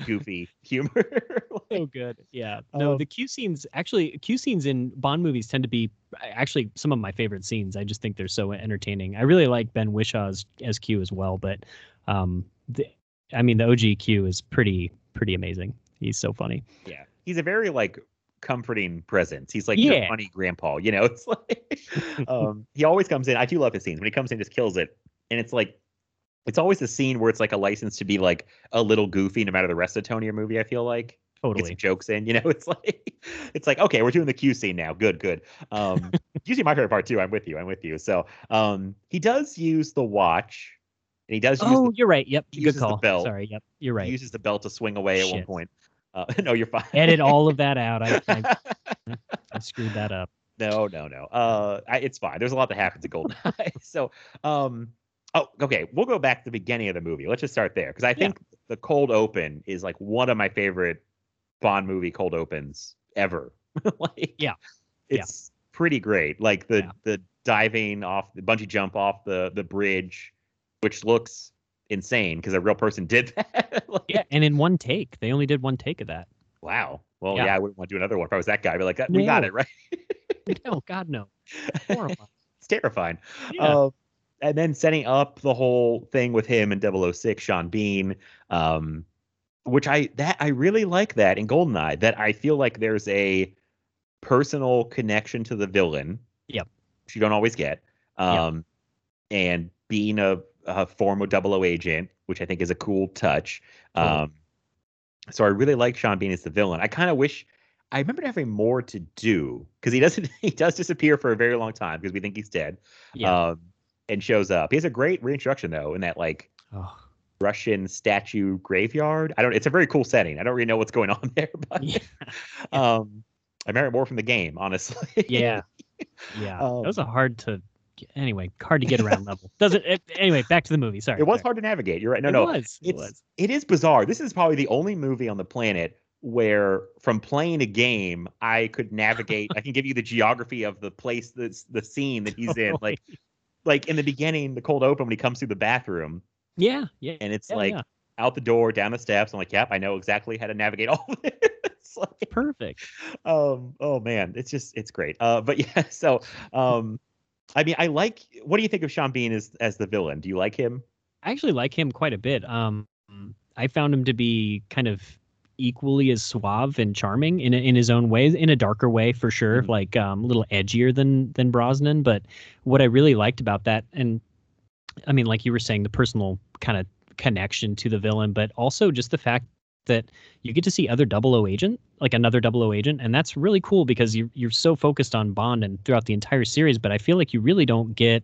goofy humor." so good. Yeah. No, Um, the Q scenes actually Q scenes in Bond movies tend to be actually some of my favorite scenes. I just think they're so entertaining. I really like Ben Whishaw as, as Q as well, but um the, I mean the OG Q is pretty pretty amazing. He's so funny. Yeah. He's a very like comforting presence. He's like your Yeah. funny grandpa, you know. It's like um he always comes in. I do love his scenes. When he comes in, just kills it. And it's like it's always a scene where it's like a license to be like a little goofy no matter the rest of the Tony or movie, I feel like. Get Totally. some jokes in, you know. It's like it's like, okay, we're doing the Q scene now. Good, good. Um usually my favorite part too. I'm with you. I'm with you. So um he does use the watch and he does use Oh, the, you're right. Yep. he Good the call. belt. Sorry. Yep. You're he right. uses the belt to swing away at one point. Uh, no, you're fine. Edit all of that out. I, I, I screwed that up. No, no, no. Uh, I, it's fine. There's a lot that happens at GoldenEye. so, um, oh, okay. We'll go back to the beginning of the movie. Let's just start there because I think the cold open is like one of my favorite Bond movie cold opens ever. like, Yeah. Yeah. it's pretty great. Like the Yeah. the diving off the bungee jump off the the bridge, which looks insane because a real person did that. Like, Yeah. And in one take, they only did one take of that. Wow. Well, Yeah. yeah, I wouldn't want to do another one if I was that guy. I'd be like, uh, we got it right. No, God, no. Horrifying. it's terrifying. Yeah. Um, And then setting up the whole thing with him and 006, Sean Bean, um, which I that I really like that in Goldeneye. That I feel like there's a personal connection to the villain. Yep. Which you don't always get. Um, and being a, a former 00 agent, which I think is a cool touch. Um, so I really like Sean Bean as the villain. I kind of wish I remember having more to do because he doesn't he does disappear for a very long time because we think he's dead. Yeah. Um, and shows up. He has a great reintroduction though in that like oh, Russian statue graveyard. I don't. It's a very cool setting. I don't really know what's going on there, but Yeah. um, I remember it more from the game, honestly. yeah. Yeah. Um, that was a hard to. Anyway, hard to get around level. Doesn't it, anyway? Back to the movie. Sorry. it was sorry. hard to navigate. You're right. No, it no, was. It was. it is bizarre. This is probably the only movie on the planet where from playing a game I could navigate. I can give you the geography of the place that's the scene that he's in. Like like in the beginning, the cold open when he comes through the bathroom Yeah. Yeah. and it's yeah, like yeah. out the door, down the steps. I'm like, yep, I know exactly how to navigate all of it's like perfect. um oh man it's just it's great uh but yeah so um i mean i like what do you think of sean bean as as the villain do you like him I actually like him quite a bit. Um, I found him to be kind of equally as suave and charming in in his own way, in a darker way for sure, Mhm. like um, a little edgier than than Brosnan. But what I really liked about that, and I mean, like you were saying, the personal kind of connection to the villain, but also just the fact that you get to see other double O agent, like another double O agent, and that's really cool because you you're so focused on Bond and throughout the entire series, but I feel like you really don't get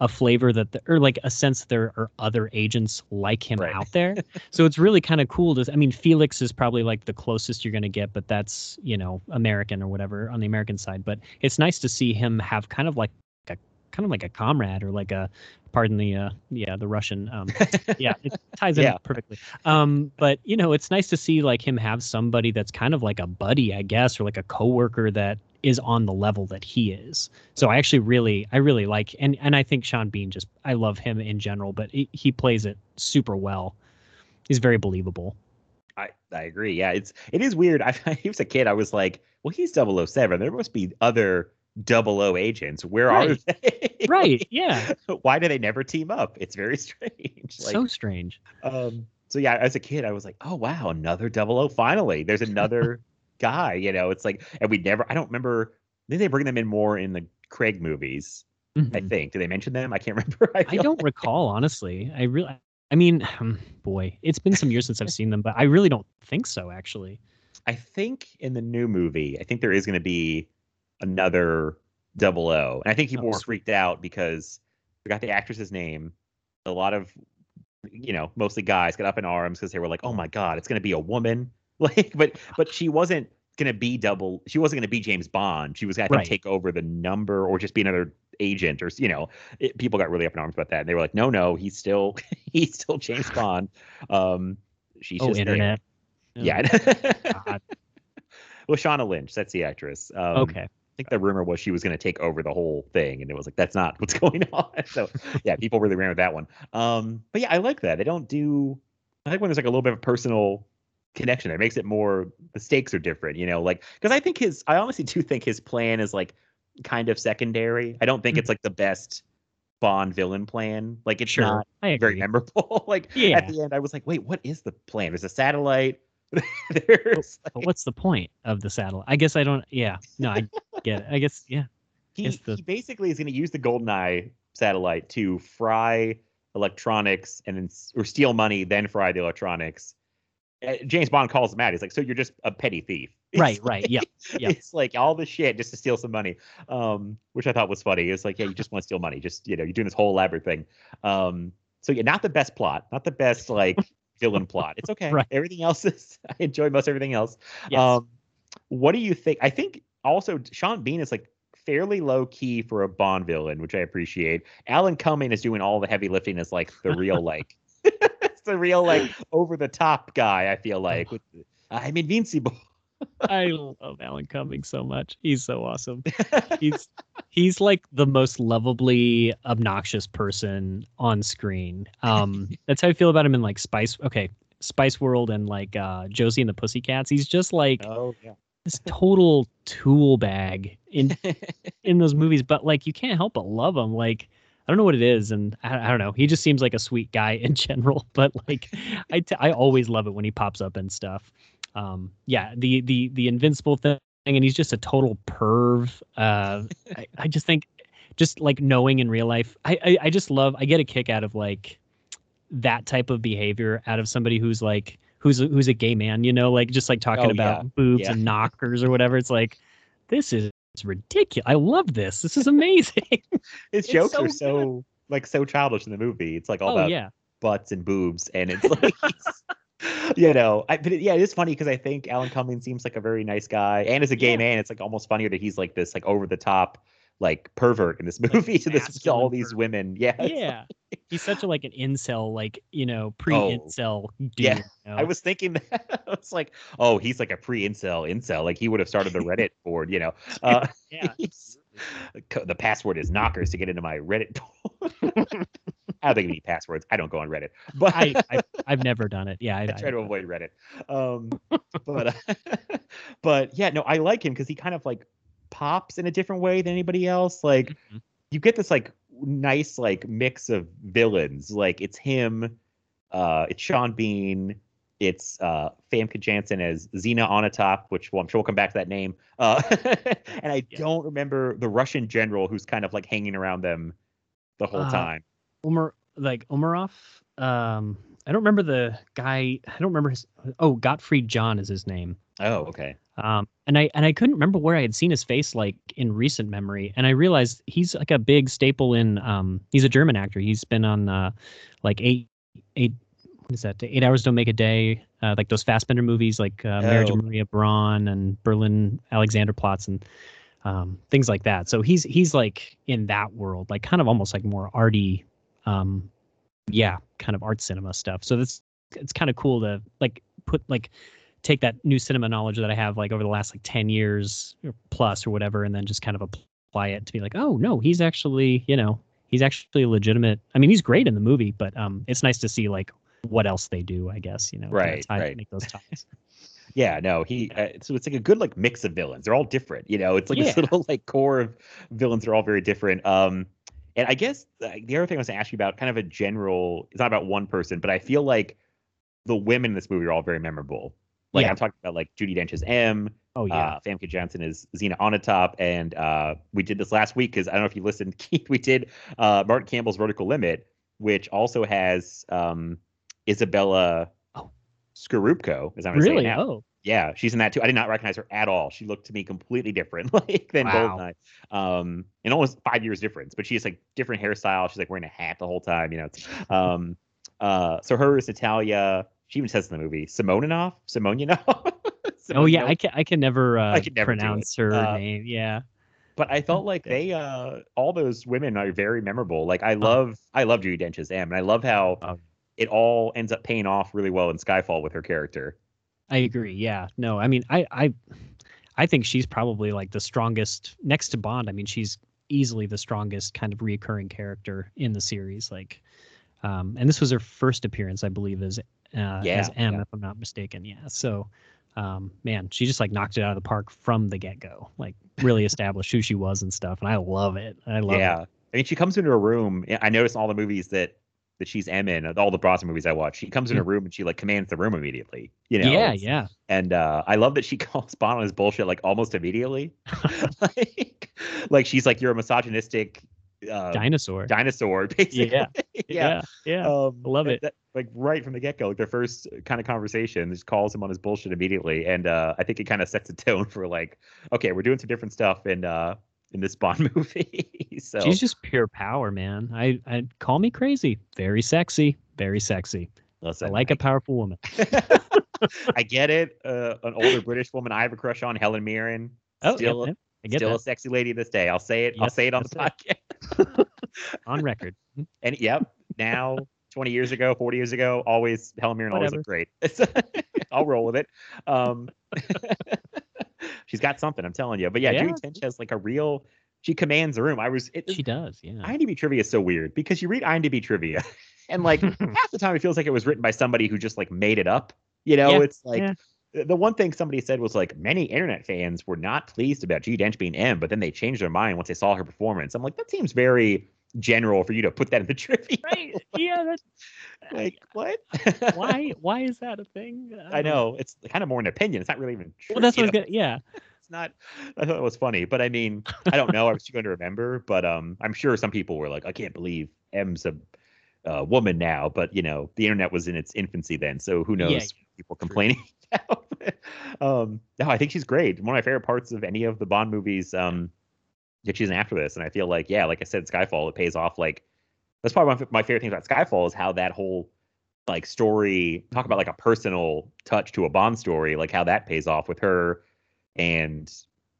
a flavor that the, or like a sense that there are other agents like him Right. out there. so it's really kind of cool to I mean Felix is probably like the closest you're going to get but that's, you know, American or whatever on the American side, but it's nice to see him have kind of like a kind of like a comrade or like a pardon the uh yeah, the Russian um yeah, it ties in Yeah. perfectly. Um, but you know, it's nice to see like him have somebody that's kind of like a buddy, I guess, or like a coworker that is on the level that he is. So I actually really I really like and and I think Sean Bean just I love him in general, but he, he plays it super well. He's very believable. I, I agree. Yeah, it's it is weird. I, he was a kid. I was like, well, he's 007. There must be other 00 agents. Where Right. are they? Right. Yeah. Why do they never team up? It's very strange. Like, so strange. um, so yeah, as a kid, I was like, oh wow, another double 00. Finally, there's another guy. You know, it's like, and we never. I don't remember. Did they bring them in more in the Craig movies? I Mhm. think. Do they mention them? I can't remember. I feel don't like- recall honestly. I really I mean, um, boy, it's been some years since I've seen them, but I really don't think so actually. I think in the new movie, I think there is going to be another double O. And I think people Oh, were freaked out because we got the actress's name. A lot of, you know, mostly guys got up in arms because they were like, "Oh my god, it's going to be a woman!" Like, but but she wasn't going to be double. She wasn't going to be James Bond. She was going to Right. take over the number or just be another agent or you know. It, people got really up in arms about that, and they were like, "No, no, he's still he's still James Bond." Um, she's oh, just there. internet. Yeah. Well, Shauna Lynch, that's the actress. Um, Okay. I think the rumor was she was going to take over the whole thing, and it was like that's not what's going on. So yeah, people really ran with that one. Um, but yeah, I like that. They don't do. I like when there's like a little bit of personal connection. It makes it more. The stakes are different, you know. Like because I think his. I honestly do think his plan is like kind of secondary. I don't think Mm. it's like the best Bond villain plan. Like it's Sure. not very memorable. like Yeah. at the end, I was like, wait, what is the plan? There's a satellite. There's But what's the point of the satellite? I guess I don't yeah. No, I get it. I guess yeah. he, the- he basically is going to use the GoldenEye satellite to fry electronics and then or steal money, then fry the electronics. Uh, James Bond calls him out. He's like, "So you're just a petty thief." It's Right, like- right. Yeah. yeah. It's like all the shit just to steal some money, um, which I thought was funny. It's like, yeah, you just want to steal money. Just you know, you're doing this whole elaborate thing. Um, so yeah, not the best plot, not the best like villain plot. It's okay. Right. Everything else is. I enjoy most everything else. Yes. Um, what do you think? I think also Sean Bean is like fairly low key for a Bond villain, which I appreciate. Alan Cumming is doing all the heavy lifting as like the real like the real like over the top guy. I feel like with I'm invincible. I love Alan Cumming so much. He's so awesome. He's he's like the most lovably obnoxious person on screen. Um that's how I feel about him in like Spice okay, Spice World and like uh Josie and the Pussycats. He's just like oh yeah. this total tool bag in in those movies, but like you can't help but love him. Like I don't know what it is, and I, I don't know. He just seems like a sweet guy in general. But like I t- I always love it when he pops up and stuff. Um, yeah, the the the invincible thing, and he's just a total perv. Uh, I, I just think just like knowing in real life, I, I I just love. I get a kick out of like that type of behavior out of somebody who's like who's a, who's a gay man, you know, like just like talking Oh, about yeah. boobs Yeah. and knockers or whatever. It's like this is it's ridiculous. I love this. This is amazing. His It's jokes so are good. so like so childish in the movie. It's like all oh about yeah. butts and boobs, and it's like you know, I, but it, yeah, it is funny because I think Alan Cumming seems like a very nice guy, and as a gay Yeah. man, it's like almost funnier that he's like this like over the top like pervert in this movie to this to all these women. Yeah, Yeah. He's such a like an incel, like, you know, pre-incel dude. Yeah. you know? I was thinking that I was like, oh, he's like a pre-incel incel. Like he would have started the Reddit board, you know. Uh, yeah. the password is knockers to get into my Reddit. board. I don't think any passwords. I don't go on Reddit, but I, I I've never done it. Yeah, I, I try to avoid Reddit. Um, but but yeah, no, I like him because he kind of like pops in a different way than anybody else. Like Mhm. you get this like nice like mix of villains. Like it's him, uh, it's Sean Bean, it's uh Famke Janssen as Xenia Onatopp, which well, I'm sure we'll come back to that name. Uh, and I Yeah. don't remember the Russian general who's kind of like hanging around them the whole Uh, time. Umar like Umarov. Um I don't remember the guy I don't remember his oh Gottfried John is his name. Oh, okay. Um, and I and I couldn't remember where I had seen his face like in recent memory, and I realized he's like a big staple in. Um, he's a German actor. He's been on uh, like eight eight what is that? Eight hours don't make a day. Uh, like those Fassbinder movies, like uh, Marriage Oh. of Maria Braun and Berlin Alexander Alexanderplatz and um, things like that. So he's he's like in that world, like kind of almost like more arty, um, yeah, kind of art cinema stuff. So that's it's kind of cool to like put like take that new cinema knowledge that I have like over the last like 10 years or plus or whatever, and then just kind of apply it to be like, oh no, he's actually, you know, he's actually legitimate. I mean, he's great in the movie, but um, it's nice to see like what else they do. I guess you know, Right, right. Make those ties. Yeah, no, he. Uh, so it's like a good like mix of villains. They're all different, you know. It's like this little like core of villains. They're all very different. Um, and I guess uh, the other thing I was to ask you about, kind of a general. It's not about one person, but I feel like the women in this movie are all very memorable. Like Yeah. I'm talking about like Judi Dench as M. Oh yeah, Uh, Famke Janssen is Xenia Onatopp, and uh, we did this last week because I don't know if you listened, Keith. We did uh, Martin Campbell's Vertical Limit, which also has um, Izabella Oh. Scorupco. Is that what I'm saying really? now? Oh, Yeah, she's in that too. I did not recognize her at all. She looked to me completely different, like than Wow. Goldeneye. Um, and almost five years difference. But she has like different hairstyle. She's like wearing a hat the whole time. You know. Um, uh, so her is Natalia. She even says in the movie Simoninoff. Simoninoff. oh yeah. I can I can never uh, I could never pronounce her Uh, name. Yeah. But I felt like they uh all those women are very memorable. Like I love I love Judi Dench as M, and I love how Oh. it all ends up paying off really well in Skyfall with her character. I agree. Yeah. No, I mean, I, I, I think she's probably like the strongest next to Bond. I mean, she's easily the strongest kind of reoccurring character in the series. Like, um, and this was her first appearance, I believe, as uh, Yeah, as M, yeah. if I'm not mistaken. Yeah. So, um, man, she just like knocked it out of the park from the get go. Like, really established who she was and stuff. And I love it. I love it. yeah. it. I mean, she comes into a room. I notice all the movies that that she's M in, all the Brosnan movies I watch. She comes in a room and she like commands the room immediately. You know. Yeah. Yeah. And uh, I love that she calls Bond on his bullshit like almost immediately. like, like she's like you're a misogynistic uh, Dinosaur. dinosaur, basically. Yeah. yeah. Yeah. Yeah. Um, I love it. that- like right from the get go, like their first kind of conversation, just calls him on his bullshit immediately, and uh, I think it kind of sets a tone for like, okay, we're doing some different stuff in uh in this Bond movie. so She's just pure power, man. I, I call me crazy. Very sexy. Very sexy. listen, I like a powerful woman. I get it. Uh, an older British woman I have a crush on, Helen Mirren. Oh, still, yeah, I still a sexy lady this day. I'll say it. I'll say it on the podcast. on record. And yep, now 20 years ago, 40 years ago, always Helen Mirren always looked great. I'll roll with it. Um, she's got something, I'm telling you. But yeah, Judi Yeah. Dench has like a real. She commands the room. I was. It, She does, yeah. IMDb trivia is so weird because you read IMDb trivia, and like half the time it feels like it was written by somebody who just like made it up. You know, Yeah, it's like yeah. The- one thing somebody said was like many internet fans were not pleased about G Dench being M, but then they changed their mind once they saw her performance. I'm like, that seems very general for you to put that in the trivia. Right. Yeah, that's like what? why why is that a thing? I know it's kind of more an opinion. It's not really even true. Well, that's you what I was gonna yeah. It's not. I thought it was funny, but I mean, I don't know. I was going to remember, but um, I'm sure some people were like, I can't believe M's a uh, woman now. But you know, the internet was in its infancy then, so who knows? Yeah, people complaining. about. um, no, I think she's great. One of my favorite parts of any of the Bond movies. Um, that she's in after this, and I feel like, yeah, like I said, Skyfall, it pays off. Like that's probably one of my favorite things about Skyfall is how that whole like story talk about like a personal touch to a Bond story, like how that pays off with her and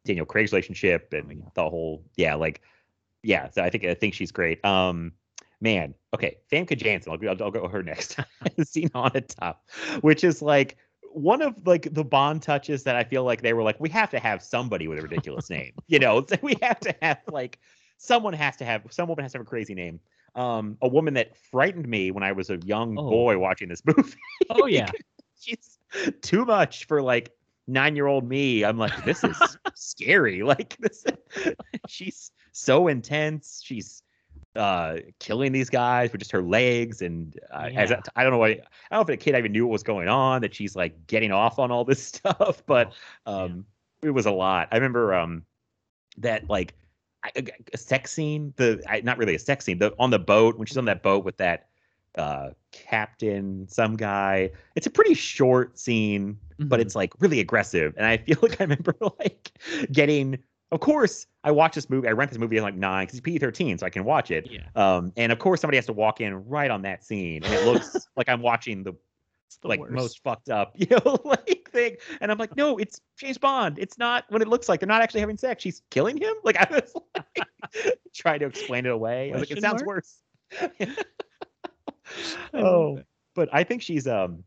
Daniel Craig's relationship and the whole yeah, like yeah. So I think I think she's great. Um, man, okay, Famke Janssen. I'll, go- I'll, I'll go her next. Scene on the top, which is like one of like the Bond touches that I feel like they were like, we have to have somebody with a ridiculous name. You know, we have to have like someone has to have some woman has to have a crazy name. Um, a woman that frightened me when I was a young Oh. boy watching this movie. Oh yeah. She's too much for like nine year old me. I'm like, this is scary. Like this, she's so intense. She's uh killing these guys with just her legs and uh, as Yeah. I, I don't know why I don't know if the kid even knew what was going on that she's like getting off on all this stuff but Oh, um it was a lot i remember um that like a sex scene the I, not really a sex scene the on the boat when she's on that boat with that uh captain some guy it's a pretty short scene but Mhm. it's like really aggressive. And I feel like I remember like getting. Of course, I watch this movie. I rent this movie at like nine because it's PG thirteen, so I can watch it. Yeah. Um, and of course, somebody has to walk in right on that scene, and it looks like I'm watching the the like worst. most fucked up, you know, like thing. And I'm like, no, it's James Bond. It's not what it looks like. They're not actually having sex. She's killing him. Like I was like trying to explain it away. I was like, it sounds mark? worse. Oh, but I think she's um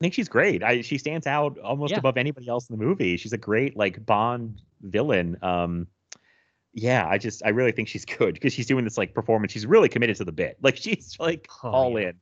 I think she's great. I she stands out almost Yeah. above anybody else in the movie. She's a great like Bond villain. Um yeah, I just I really think she's good because she's doing this like performance. She's really committed to the bit. Like she's like Oh, all yeah. in.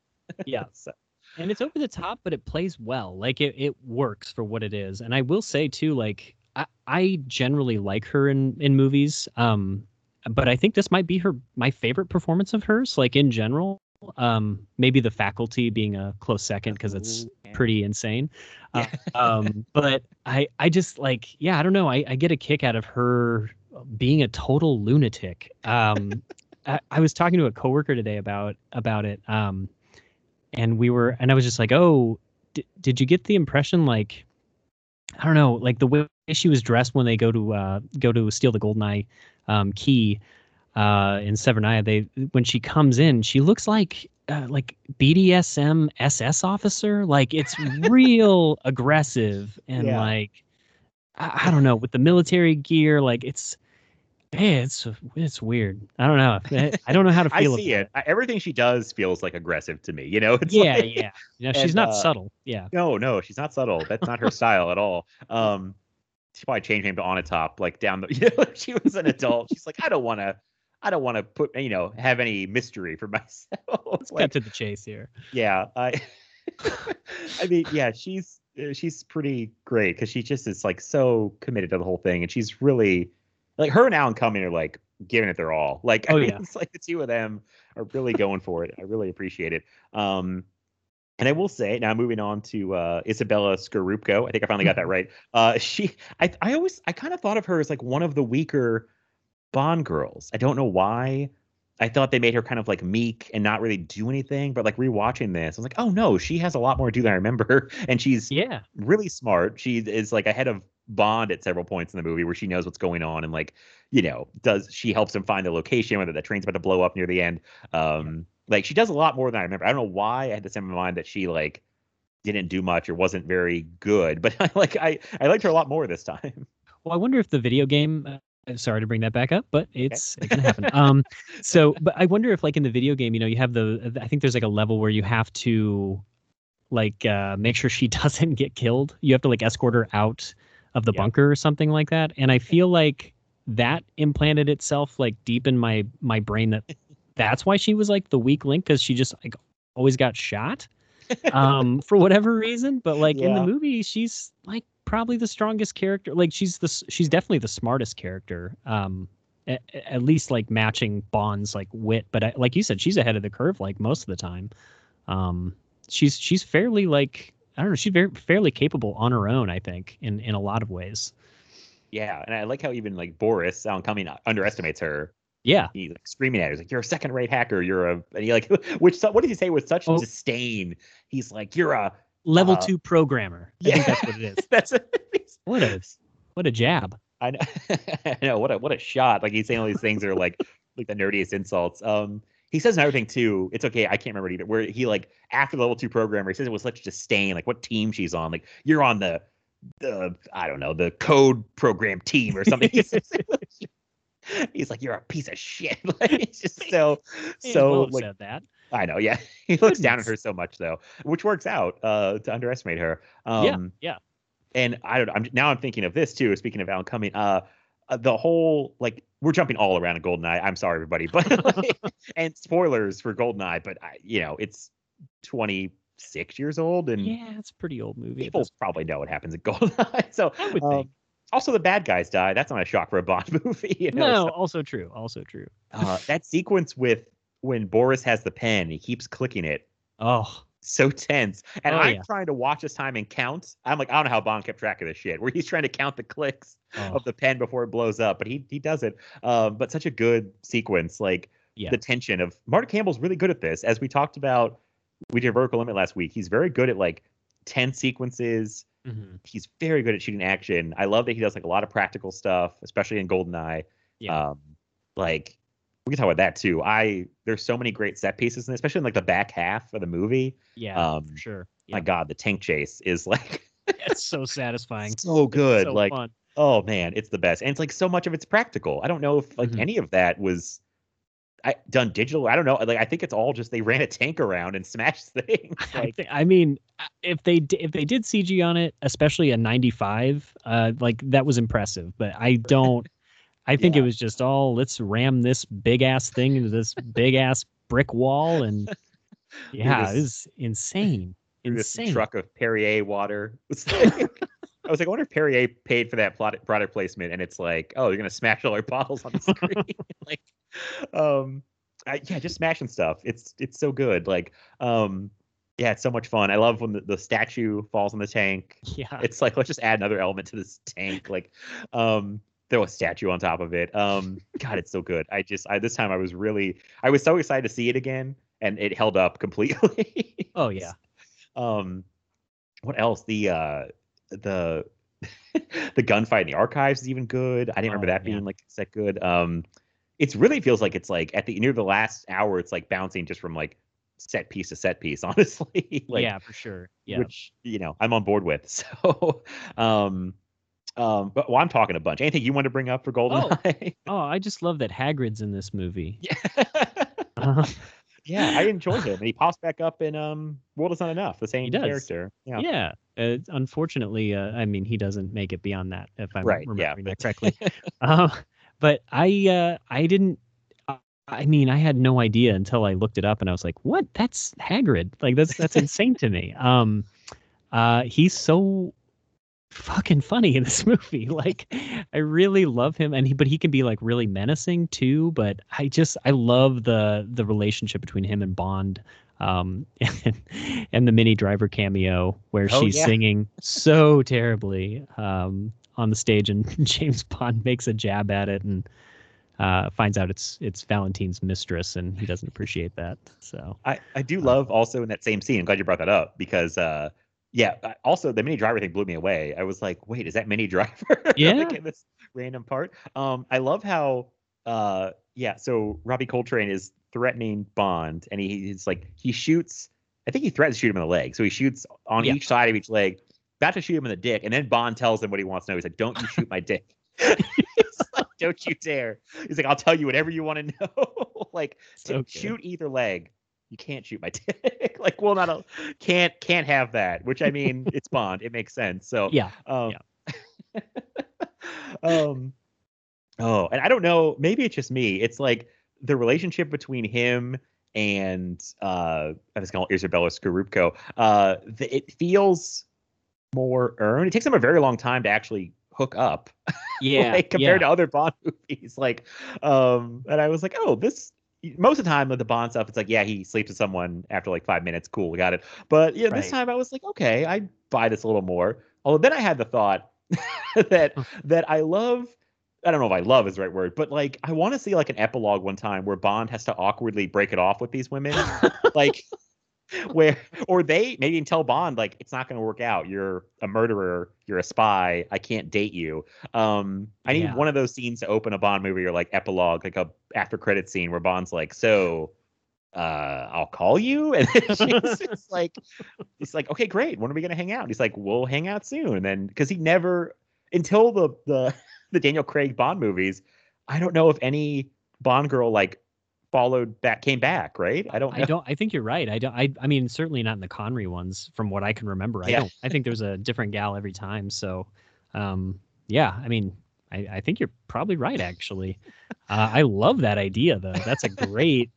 Yeah. So, and it's over the top but it plays well like it, it works for what it is and i will say too like I, I generally like her in in movies um but i think this might be her my favorite performance of hers like in general um maybe the faculty being a close second because it's Ooh, yeah. Pretty insane. Uh, um but i i just like yeah i don't know. I, I get a kick out of her being a total lunatic. Um I, I was talking to a coworker today about about it um and we were and i was just like oh d- did you get the impression like i don't know like the way she was dressed when they go to uh go to steal the golden eye um key uh in severnaya they when she comes in she looks like uh, like BDSM SS officer like it's real aggressive and Yeah. like I, I don't know with the military gear like it's eh, it's it's weird I don't know I, I don't know how to I feel see about it. I- Everything she does feels like aggressive to me. You know, it's yeah, like, yeah. You know, she's and, not uh, subtle. Yeah. No, no, she's not subtle. That's not her style at all. Um, she probably changed her name to Onatopp, like down the. You know, she was an adult. She's like, I don't want to, I don't want to put, you know, have any mystery for myself. Let's like, to the chase here. yeah, I. I mean, yeah, she's uh, she's pretty great because she just is like so committed to the whole thing, and she's really like her and Alan Cumming are like giving it their all. Like, I Oh, mean, yeah. it's like the two of them are really going for it. I really appreciate it. Um, and I will say now, moving on to uh, Izabella Scorupco. I think I finally got that right. Uh, she, I, I always, I kind of thought of her as like one of the weaker Bond girls. I don't know why. I thought they made her kind of like meek and not really do anything. But like rewatching this, I was like, oh no, she has a lot more to do than I remember, and she's Yeah. really smart. She is like ahead of Bond at several points in the movie where she knows what's going on and like, you know, does she helps him find the location, whether the train's about to blow up near the end. Um, like she does a lot more than I remember. I don't know why I had this in my mind that she like didn't do much or wasn't very good, but I like I I liked her a lot more this time. Well, I wonder if the video game. Uh, sorry to bring that back up, but it's it's gonna happen. Um, so, but I wonder if like in the video game, you know, you have the. I think there's like a level where you have to, like, uh, make sure she doesn't get killed. You have to like escort her out of the Yeah. bunker or something like that. And I feel like that implanted itself like deep in my my brain that that's why she was like the weak link because she just like always got shot um for whatever reason but like in the movie she's like probably the strongest character like she's the she's definitely the smartest character um at, at least like matching bond's like wit but I, like you said she's ahead of the curve like most of the time um she's she's fairly like i don't know she's very fairly capable on her own i think in in a lot of ways Yeah, and I like how even like Boris Alan Cumming underestimates her. yeah He's like screaming at her, he's like, "You're a second-rate hacker. You're a," and he like, which what did he say with such Oh. disdain? He's like, "You're a." level Uh, two programmer i think that's what it is That's what a what a jab I know. I know. What a what a shot! Like he's saying all these things are like like the nerdiest insults. Um, he says another thing too. It's okay. I can't remember it either. Where he like after the level two programmer, he says it was such disdain. Like what team she's on. Like you're on the the I don't know the code program team or something. He's, like you're a piece of shit. Like it's just so so like said that I know. Yeah, he looks down at her so much though, which works out uh to underestimate her. Um, yeah yeah and I don't. Know, I'm now I'm thinking of this too. Speaking of Alan Cumming, uh, uh, the whole like we're jumping all around in Goldeneye. I'm sorry, everybody, but like, and spoilers for Goldeneye, but I, you know it's 26 years old, and yeah it's a pretty old movie people probably know what happens in Goldeneye. So I would um, think. also the bad guys die. That's not a shock for a Bond movie. You know? no So, also true also true uh, that sequence with when Boris has the pen, he keeps clicking it. oh so tense. And Oh, I'm yeah. trying to watch his time and count. I'm like, I don't know how Bond kept track of this shit. Where he's trying to count the clicks Oh. of the pen before it blows up, but he he does it. Um, but such a good sequence, like Yeah. the tension of Mark Campbell's really good at this. As we talked about, we did Vertical Limit last week. He's very good at like tense sequences. Mhm. He's very good at shooting action. I love that he does like a lot of practical stuff, especially in Goldeneye. Yeah. Um, like we can talk about that too. I there's so many great set pieces, and especially in like the back half of the movie. yeah um, for sure My. God, the tank chase is like it's so satisfying so good. so like, fun. oh man, it's the best. And it's like so much of it's practical. I don't know if like Mhm. any of that was I, done digital. I don't know. Like I think it's all just they ran a tank around and smashed things. I, Like, thi- I mean, uh, if they if they did CG on it, especially a 95, uh, like that was impressive. But I don't. I think it was just all let's ram this big ass thing into this big ass brick wall, and yeah, this- it was insane, through this insane. truck of Perrier water. I was like, I wonder if Perrier paid for that product placement, and it's like, oh, you're gonna smash all our bottles on the screen, like, um, I, yeah, just smashing stuff. It's it's so good. Like, um, yeah, it's so much fun. I love when the, the statue falls in the tank. Yeah, It's like let's just add another element to this tank. Like, um, throw a statue on top of it. Um, God, it's so good. I just, I this time I was really, I was so excited to see it again, and it held up completely. oh yeah, um what else the uh the the gunfight in the archives is even good i didn't remember Oh, that yeah. being like that good um it's really feels like it's like at the near the last hour it's like bouncing just from like set piece to set piece honestly like yeah, for sure. Yeah, which you know i'm on board with so um um but well i'm talking a bunch anything you want to bring up for goldeneye oh, I just love that Hagrid's in this movie. yeah yeah i enjoy him and he pops back up in um world is not enough the same does. character yeah yeah. Uh, unfortunately, uh, I mean, he doesn't make it beyond that, if I'm Right, yeah, remembering that but- correctly. uh, but I, uh, I didn't. I- I mean, I had no idea until I looked it up, and I was like, "What? That's Hagrid! Like that's that's insane to me." Um, uh, he's so fucking funny in this movie. Like, I really love him, and he, but he can be like really menacing too. But I just, I love the the relationship between him and Bond um, and, and the Minnie Driver cameo where Oh, she's yeah. singing so terribly um, on the stage, and James Bond makes a jab at it and uh, finds out it's it's Valentine's mistress, and he doesn't appreciate that. So I, I do love also in that same scene. I'm glad you brought that up because uh yeah, also the Minnie Driver thing blew me away. I was like, wait, is that Minnie driver? Yeah. like this random part. Um, I love how uh yeah, so Robbie Coltrane is threatening Bond and he, he's like he shoots I think he threatens to shoot him in the leg. So he shoots on Yeah. each side of each leg, about to shoot him in the dick, and then Bond tells him what he wants to know. He's like, Don't you shoot my dick. Like, Don't you dare. He's like, I'll tell you whatever you want to know. like So shoot either leg. You can't shoot my dick. like, well, not a can't can't have that. Which I mean, it's Bond. It makes sense. So yeah, um, um, oh, and I don't know. Maybe it's just me. It's like the relationship between him and uh, I was calling Izabella Scorupco. Uh, the, it feels more earned. It takes them a very long time to actually hook up. yeah, like, compared yeah. to other Bond movies. Like, um, and I was like, oh, this. Most of the time with the Bond stuff, it's like, yeah, he sleeps with someone after like five minutes. Cool, we got it. But yeah, this time I was like, okay, I buy this a little more. Although then I had the thought that that I love. I don't know if I love is the right word, but like I want to see like an epilogue one time where Bond has to awkwardly break it off with these women, like where or they maybe tell Bond like it's not going to work out. You're a murderer. You're a spy. I can't date you. Um, I need Yeah. one of those scenes to open a Bond movie or like epilogue, like a after credit scene where Bond's like, so. Uh, I'll call you, and she's just like, he's like, okay, great. When are we gonna hang out? And he's like, we'll hang out soon. And then because he never until the the the Daniel Craig Bond movies, I don't know if any Bond girl like followed back came back. Right? I don't. Know. I don't. I think you're right. I don't. I. I mean, certainly not in the Connery ones, from what I can remember. I Yeah. don't. I think there's a different gal every time. So, um, yeah. I mean, I, I think you're probably right. Actually, uh, I love that idea though. That's a great.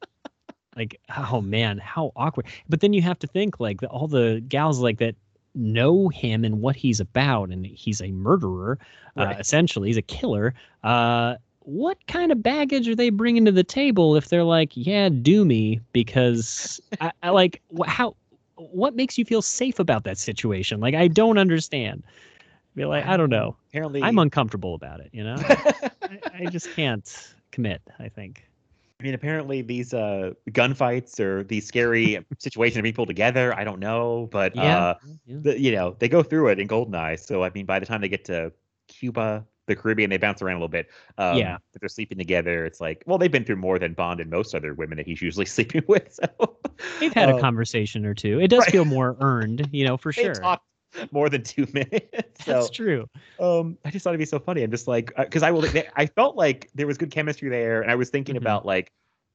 Like, oh man, how awkward. But then you have to think like the, all the gals like that know him and what he's about, and he's a murderer. Uh, essentially, he's a killer. Uh, what kind of baggage are they bringing to the table if they're like, yeah, do me because I, I like wh- how what makes you feel safe about that situation? Like I don't understand. Be like, I don't know. Apparently, I'm uncomfortable about it. You know, I, I just can't commit. I think. I mean, apparently these uh gunfights or these scary situations are being pulled together. I don't know, but Yeah. uh, Yeah. the, you know, they go through it in Goldeneye. So I mean, by the time they get to Cuba, the Caribbean, they bounce around a little bit. Um, Yeah. If they're sleeping together, it's like, well, they've been through more than Bond and most other women that he's usually sleeping with. So They've had a um, conversation or two. It does right. feel more earned, you know, for they sure. more than two minutes. So That's true. um, I just thought it'd be so funny. I'm just like, because I will, they, I felt like there was good chemistry there, and I was thinking Mhm. about like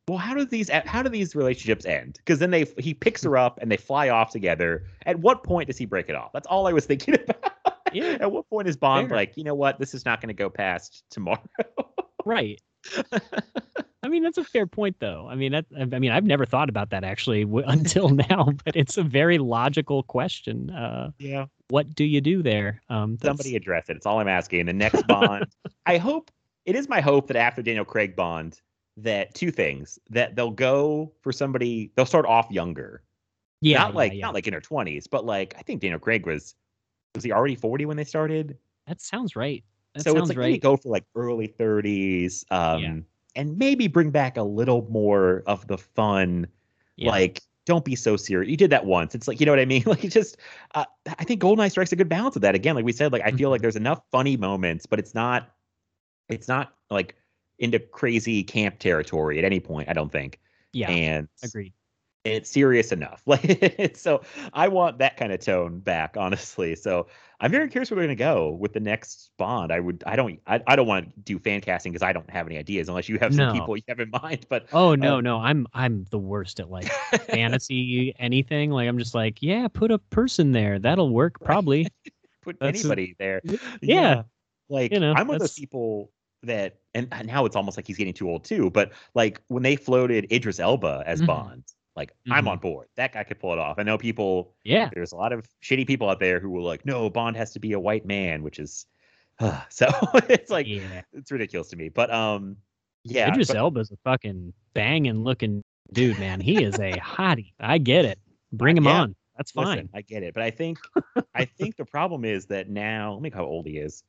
well, how do these how do these relationships end? Because then they he picks her up and they fly off together. At what point does he break it off? That's all I was thinking about. Yeah. At what point is Bond Fair. like, you know what, this is not going to go past tomorrow? Right. I mean, that's a fair point, though. I mean, that, I mean, I've never thought about that actually w- until now, but it's a very logical question. Uh, yeah. what do you do there? Um, Somebody address it. It's all I'm asking. The next Bond, I hope it is my hope that after Daniel Craig Bond, that two things that they'll go for somebody. They'll start off younger, yeah, not yeah, like yeah. not like in her twenties, but like I think Daniel Craig was was he already forty when they started? that sounds right. That so sounds it's like maybe right. go for like early thirties, um, Yeah. and maybe bring back a little more of the fun. Yeah. Like, don't be so serious. You did that once. It's like you know what I mean. Like, just uh, I think Goldeneye strikes a good balance of that. Again, like we said, like I feel Mm-hmm. like there's enough funny moments, but it's not, it's not like into crazy camp territory at any point. I don't think. yeah, And agreed. It's serious enough. Like so I want that kind of tone back, honestly. So I'm very curious where we're gonna go with the next Bond. I would I don't I, I don't want to do fan casting because I don't have any ideas unless you have some No. people you have in mind. But Oh no, uh, no, I'm I'm the worst at like fantasy anything. Like I'm just like, yeah, put a person there. That'll work probably. put That's a- anybody there. Yeah. Like You know, I'm one of those people that and now it's almost like he's getting too old too. But like when they floated Idris Elba as Mhm. Bond, like I'm Mhm. on board. That guy could pull it off. I know people Yeah. there's a lot of shitty people out there who will like, no, Bond has to be a white man, which is so it's like yeah. it's ridiculous to me. But um yeah. Idris but- Elba's a fucking banging looking dude, man. He is a hottie. I get it. Bring him Yeah. on. That's fine. Listen, I get it. But I think I think the problem is that now let me how old he is.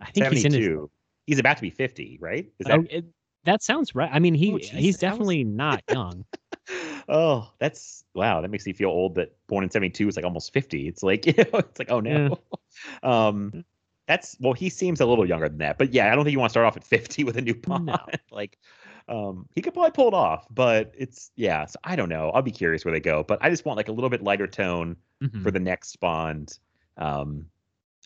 I think he's in his. He's about to be 50, right? Is that Oh, it, that sounds right. I mean, he Oh, he's Jesus, I was- definitely not young. Oh, that's wow. That makes me feel old. That born in '72 is like almost 50. It's like you know, it's like oh no. Um, that's well, he seems a little younger than that. But yeah, I don't think you want to start off at 50 with a new Bond. No. like, um, he could probably pull it off, but it's yeah. So I don't know. I'll be curious where they go. But I just want like a little bit lighter tone Mhm. for the next Bond. Um,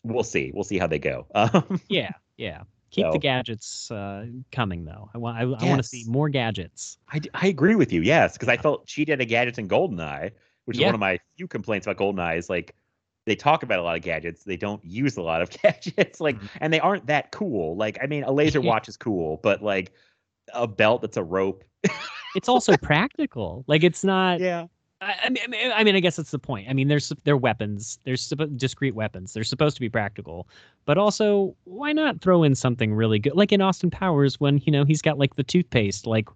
we'll see. We'll see how they go. Um, Yeah, yeah. Keep So- the gadgets uh, coming though. I want I, I want to see more gadgets. I, I agree with you. Yes, because I felt cheated did a gadgets in Goldeneye, which is one of my few complaints about Goldeneye. Is like they talk about a lot of gadgets, they don't use a lot of gadgets. Like, Mhm. and they aren't that cool. Like, I mean, a laser watch is cool, but like a belt that's a rope. It's also practical. Like it's not. Yeah. I, I mean, I mean, I guess that's the point. I mean, there's they're weapons. There's discrete weapons. They're supposed to be practical, but also why not throw in something really good, like in Austin Powers when you know he's got like the toothpaste. Like,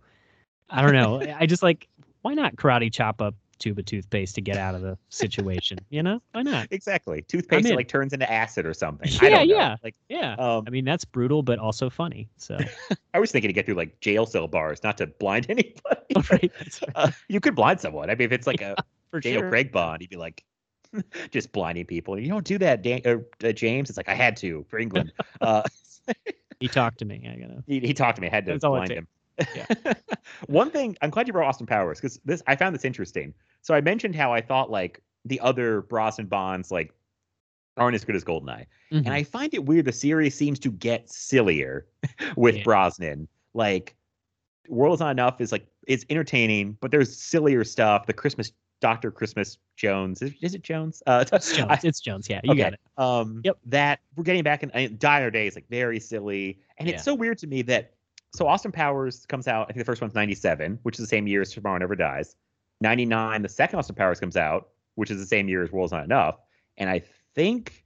I don't know. I just like why not karate chop up tube of toothpaste to get out of the situation? You know, why not? Exactly. Toothpaste that, like turns into acid or something. I Yeah, don't know. yeah. Like, Yeah. um, I mean, that's brutal, but also funny. So, I was thinking to get through like jail cell bars, not to blind anybody. right, right. Uh, you could blind someone. I mean, if it's like a for Daniel sure. Craig Bond, he'd be like just blinding people. You don't do that, Dan- uh, uh, James. It's like I had to for England. Uh, He talked to me. I gotta. he, he talked to me. I had to That's all it blind takes. Him. One thing I'm glad you brought Austin Powers because this I found this interesting. So I mentioned how I thought like the other Brosnan Bonds like aren't as good as Goldeneye, Mhm. and I find it weird the series seems to get sillier with Yeah. Brosnan. Like World is Not Enough is like it's entertaining, but there's sillier stuff. The Christmas Doctor Christmas Jones is, is it Jones? Uh, It's Jones. I- it's Jones. Yeah, you got it. um, Yep. That we're getting back in uh, Dire Days, like very silly, and Yeah. it's so weird to me that so Austin Powers comes out. I think the first one's '97, which is the same year as Tomorrow Never Dies. '99, the second Austin Powers comes out, which is the same year as World's Not Enough, and I think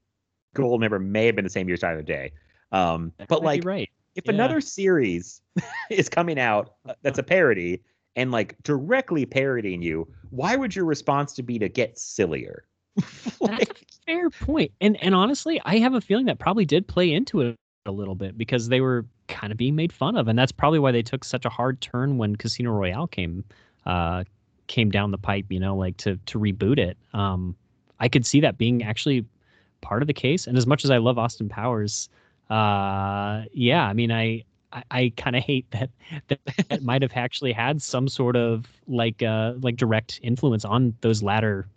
Goldmember may have been the same year as Die Another Day. Um, but like, right. if Yeah. another series is coming out uh, that's a parody and like directly parodying you, why would your response to be to get sillier? That's a fair point. And and honestly, I have a feeling that probably did play into it a little bit because they were kind of being made fun of, and that's probably why they took such a hard turn when Casino Royale came uh came down the pipe. You know, like to to reboot it. Um, I could see that being actually part of the case. And as much as I love Austin Powers, uh, yeah, I mean, I. I, I kind of hate that that, that might have actually had some sort of like uh like direct influence on those latter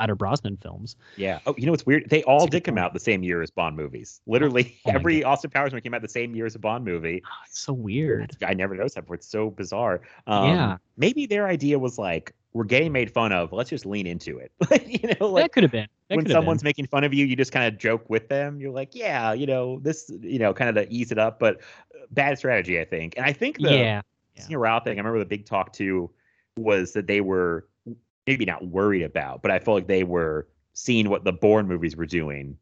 latter Brosnan films. Yeah. Oh, you know what's weird? They all That's did come point. out the same year as Bond movies. Literally, Oh every Austin Powers movie came out the same year as a Bond movie. Oh, it's so weird. I never noticed that before. It's so bizarre. Um, Yeah. Maybe their idea was like, we're getting made fun of. Let's just lean into it. You know, like that could have been. That when someone's been. making fun of you, you just kind of joke with them. You're like, yeah, you know, this, you know, kind of to ease it up, but uh, bad strategy, I think. And I think the yeah. Yeah. senior route thing, I remember the big talk too was that they were maybe not worried about, but I felt like they were seeing what the Bourne movies were doing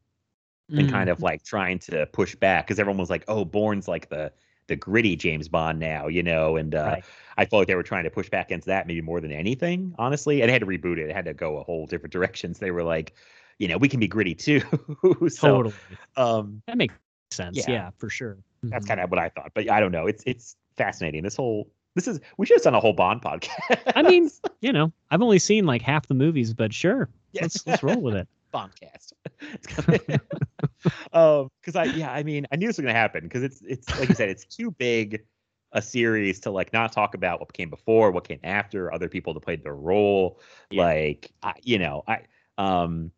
and Mm. kind of like trying to push back because everyone was like, "Oh, Bourne's like the the gritty James Bond now," you know, and uh, Right. I felt like they were trying to push back against that maybe more than anything, honestly. And they had to reboot it; it had to go a whole different directions. They were like, you know, we can be gritty too. so, totally. um, That makes sense. Yeah. Yeah, for sure. that's Mhm. kind of what I thought. But I don't know. It's it's fascinating. This whole this is we should have done a whole Bond podcast. I mean, you know, I've only seen like half the movies, but sure, Yeah. let's let's roll with it. Bondcast. It's um, because I yeah, I mean, I knew this was gonna happen because it's it's like you said, it's too big a series to like not talk about what came before, what came after, other people that played their role. Yeah. Like, I, you know, I um,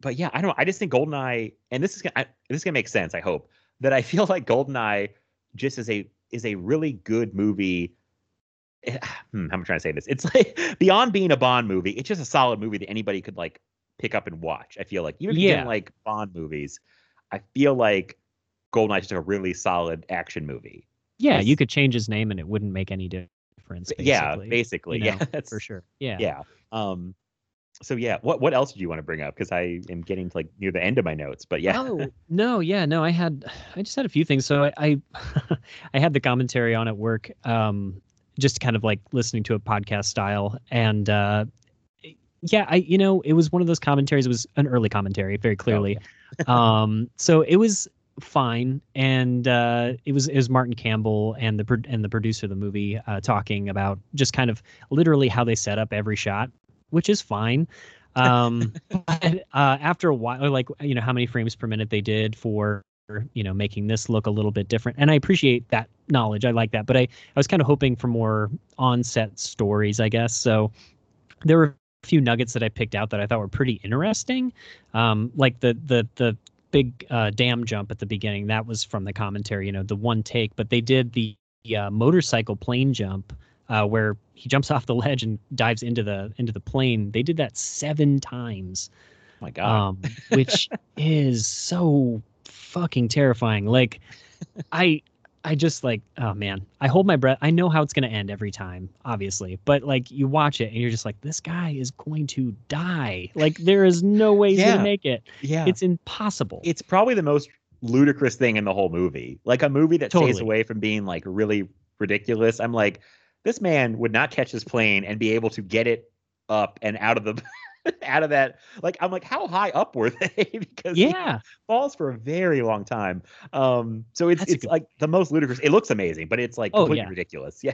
but yeah, I don't. know. I just think Goldeneye, and this is gonna I, this is gonna make sense. I hope that I feel like Goldeneye just as a is a really good movie. Eh, Hmm, how am I trying to say this? It's like beyond being a Bond movie, it's just a solid movie that anybody could like pick up and watch. I feel like even if you Yeah. didn't like Bond movies, I feel like Goldeneye is just a really solid action movie. Yeah, Yes. you could change his name and it wouldn't make any difference. Basically, yeah, basically, you yeah, know, that's for sure. Yeah. Yeah. Um. So yeah, what what else did you want to bring up? Because I am getting to like near the end of my notes, but yeah. Oh no, yeah, no. I had, I just had a few things. So I, I, I had the commentary on at work, um, just kind of like listening to a podcast style, and uh, yeah, I, you know, it was one of those commentaries. It was an early commentary, very clearly. um, so it was fine, and uh, it was it was Martin Campbell and the and the producer of the movie uh, talking about just kind of literally how they set up every shot, which is fine. Um, but uh, after a while, like you know, how many frames per minute they did for you know making this look a little bit different, and I appreciate that knowledge. I like that, but I I was kind of hoping for more on-set stories, I guess. So there were a few nuggets that I picked out that I thought were pretty interesting, um, like the the the big uh, dam jump at the beginning. That was from the commentary, you know, the one take, but they did the uh, motorcycle plane jump uh, where he jumps off the ledge and dives into the into the plane. They did that seven times, Oh my God. um, which is so fucking terrifying. Like, I I just like, oh man, I hold my breath. I know how it's gonna end every time, obviously, but like you watch it and you're just like, this guy is going to die. Like, there is no way he's Yeah. gonna make it. yeah. It's impossible. it's probably the most ludicrous thing in the whole movie. Like a movie that stays away from being like really ridiculous. I'm like, this man would not catch his plane and be able to get it up and out of the out of that. Like I'm like, how high up were they? because he yeah, falls for a very long time. Um, so it's That's it's good- like the most ludicrous. It looks amazing, but it's like Oh, completely yeah. ridiculous. Yeah.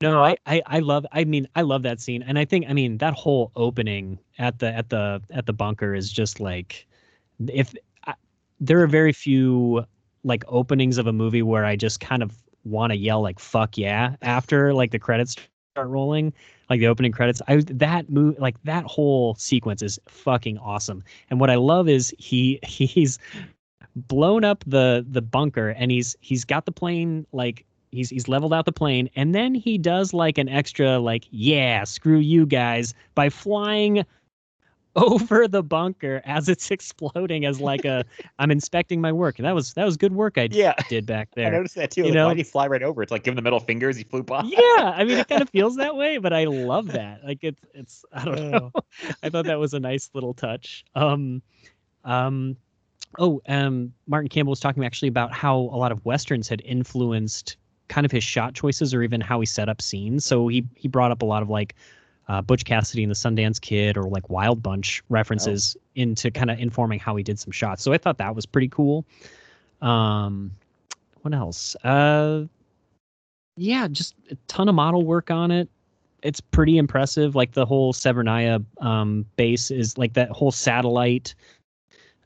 no, I, I I love. I mean, I love that scene, and I think, I mean, that whole opening at the at the at the bunker is just like, if I, there are very few like openings of a movie where I just kind of want to yell like "fuck yeah" after like the credits start rolling, like the opening credits. I that move like that whole sequence is fucking awesome. And what I love is he he's blown up the the bunker and he's he's got the plane like he's he's leveled out the plane and then he does like an extra like yeah screw you guys by flying over the bunker as it's exploding as like a I'm inspecting my work and that was that was good work I Yeah. did back there. I noticed that too. You Like, know? why did he fly right over? It's like giving the middle fingers. He flew by. yeah, I mean it kind of feels that way, but I love that. Like it's it's I don't know. I thought that was a nice little touch. Um um oh, um Martin Campbell was talking actually about how a lot of westerns had influenced kind of his shot choices or even how he set up scenes. So he he brought up a lot of like uh, Butch Cassidy and the Sundance Kid or like Wild Bunch references into kind of informing how he did some shots. So I thought that was pretty cool. Um what else? Uh yeah, just a ton of model work on it. It's pretty impressive. Like the whole Severnaya um, base is like that whole satellite,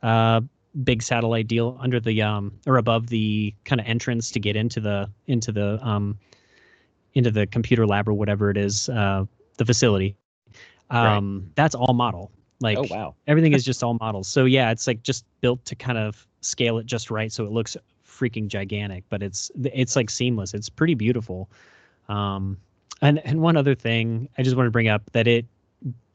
uh, big satellite deal under the um or above the kind of entrance to get into the into the um into the computer lab or whatever it is, uh, the facility. Right. Um, that's all model. Like oh wow. everything is just all models. So yeah, it's like just built to kind of scale it just right so it looks freaking gigantic, but it's it's like seamless. It's pretty beautiful. Um and and one other thing I just want to bring up that it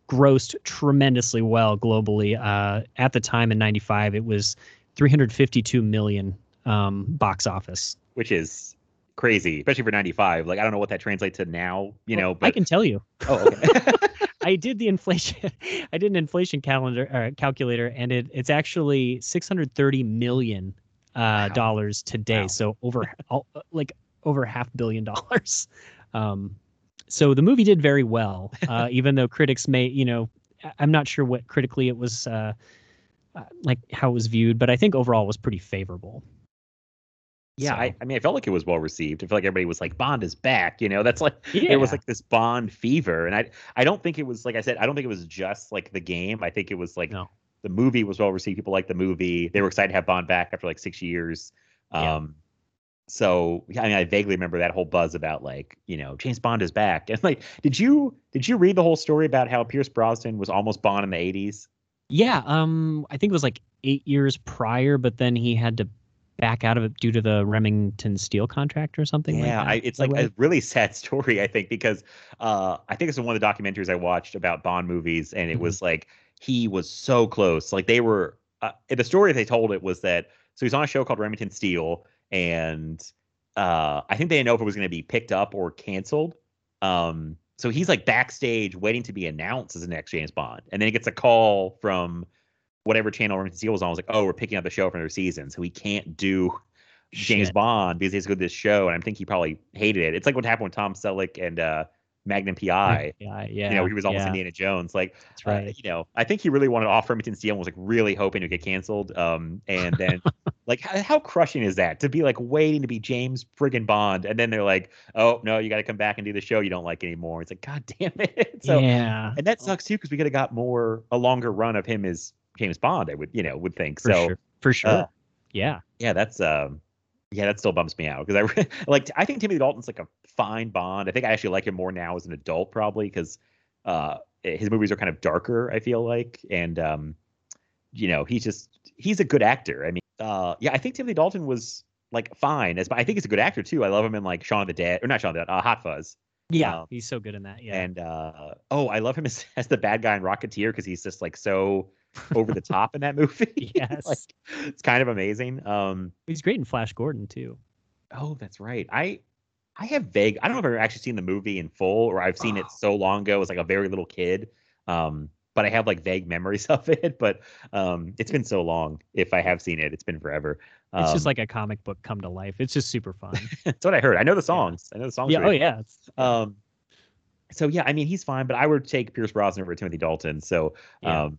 grossed tremendously well globally. Uh at the time in 95 it was 352 million um box office. Which is crazy, especially for 95. Like I don't know what that translates to now, you know, but I can tell you. Oh, okay. I did the inflation. I did an inflation calendar uh, calculator, and it it's actually six hundred thirty million uh, Wow. dollars today. Wow. So over all, like over half billion dollars. Um, so the movie did very well, uh, even though critics may, you know, I'm not sure what critically it was uh, uh, like how it was viewed, but I think overall it was pretty favorable. Yeah, So- I, I mean, I felt like it was well received. I feel like everybody was like, Bond is back. You know, that's like it was like this Bond fever, and I I don't think it was like I said, I don't think it was just like the game. I think it was like No. the movie was well received. People liked the movie. They were excited to have Bond back after like six years. Yeah. Um, so I mean, I vaguely remember that whole buzz about like you know James Bond is back. And like, did you did you read the whole story about how Pierce Brosnan was almost Bond in the eighties? Yeah, um, I think it was like eight years prior, but then he had to back out of it due to the Remington Steele contract or something. Yeah, like that. I, it's like a really sad story, I think, because uh, I think it's one of the documentaries I watched about Bond movies, and it Mhm. was like he was so close. Like they were, uh, the story they told it was that so he's on a show called Remington Steele, and uh, I think they didn't know if it was going to be picked up or canceled. Um, so he's like backstage waiting to be announced as the next James Bond, and then he gets a call from whatever channel Remington Steele was on. Was like, oh, we're picking up the show for another season, so we can't do James Shit. Bond because he has to go to this show, and I think he probably hated it. It's like what happened with Tom Selleck and uh, Magnum PI. Yeah, yeah. you know, he was almost yeah, Indiana Jones. Like, That's uh, right. you know, I think he really wanted off Remington Steele and was like really hoping to get canceled. Um, and then like, how, how crushing is that to be like waiting to be James friggin' Bond, and then they're like, oh no, you got to come back and do the show you don't like anymore. It's like, god damn it. So, yeah, and that sucks too because we could have got more a longer run of him as James Bond. I would, you know, would think for so sure. For sure. uh, yeah. yeah, that's um, yeah, that still bumps me out because I like. I think Timothy Dalton's like a fine Bond. I think I actually like him more now as an adult, probably because uh, his movies are kind of darker. I feel like, and um, you know, he's just he's a good actor. I mean, uh, yeah, I think Timothy Dalton was like fine as, I think he's a good actor too. I love him in like Shaun of the Dead or not Shaun of the Dead, uh, Hot Fuzz. Yeah, Um, he's so good in that. Yeah. And uh, oh, I love him as, as the bad guy in Rocketeer because he's just like so over the top in that movie. Yes. like, it's kind of amazing. Um, he's great in Flash Gordon too. Oh, that's right. I I have vague. I don't know if I've ever actually seen the movie in full, or I've seen it Oh. so long ago as like a very little kid. Um, but I have like vague memories of it. But um, it's been so long. If I have seen it, it's been forever. Um, It's just like a comic book come to life. It's just super fun. that's what I heard. I know the songs. I know the songs. yeah. Oh yeah. Um, so yeah, I mean he's fine, but I would take Pierce Brosnan over Timothy Dalton. So Yeah. um,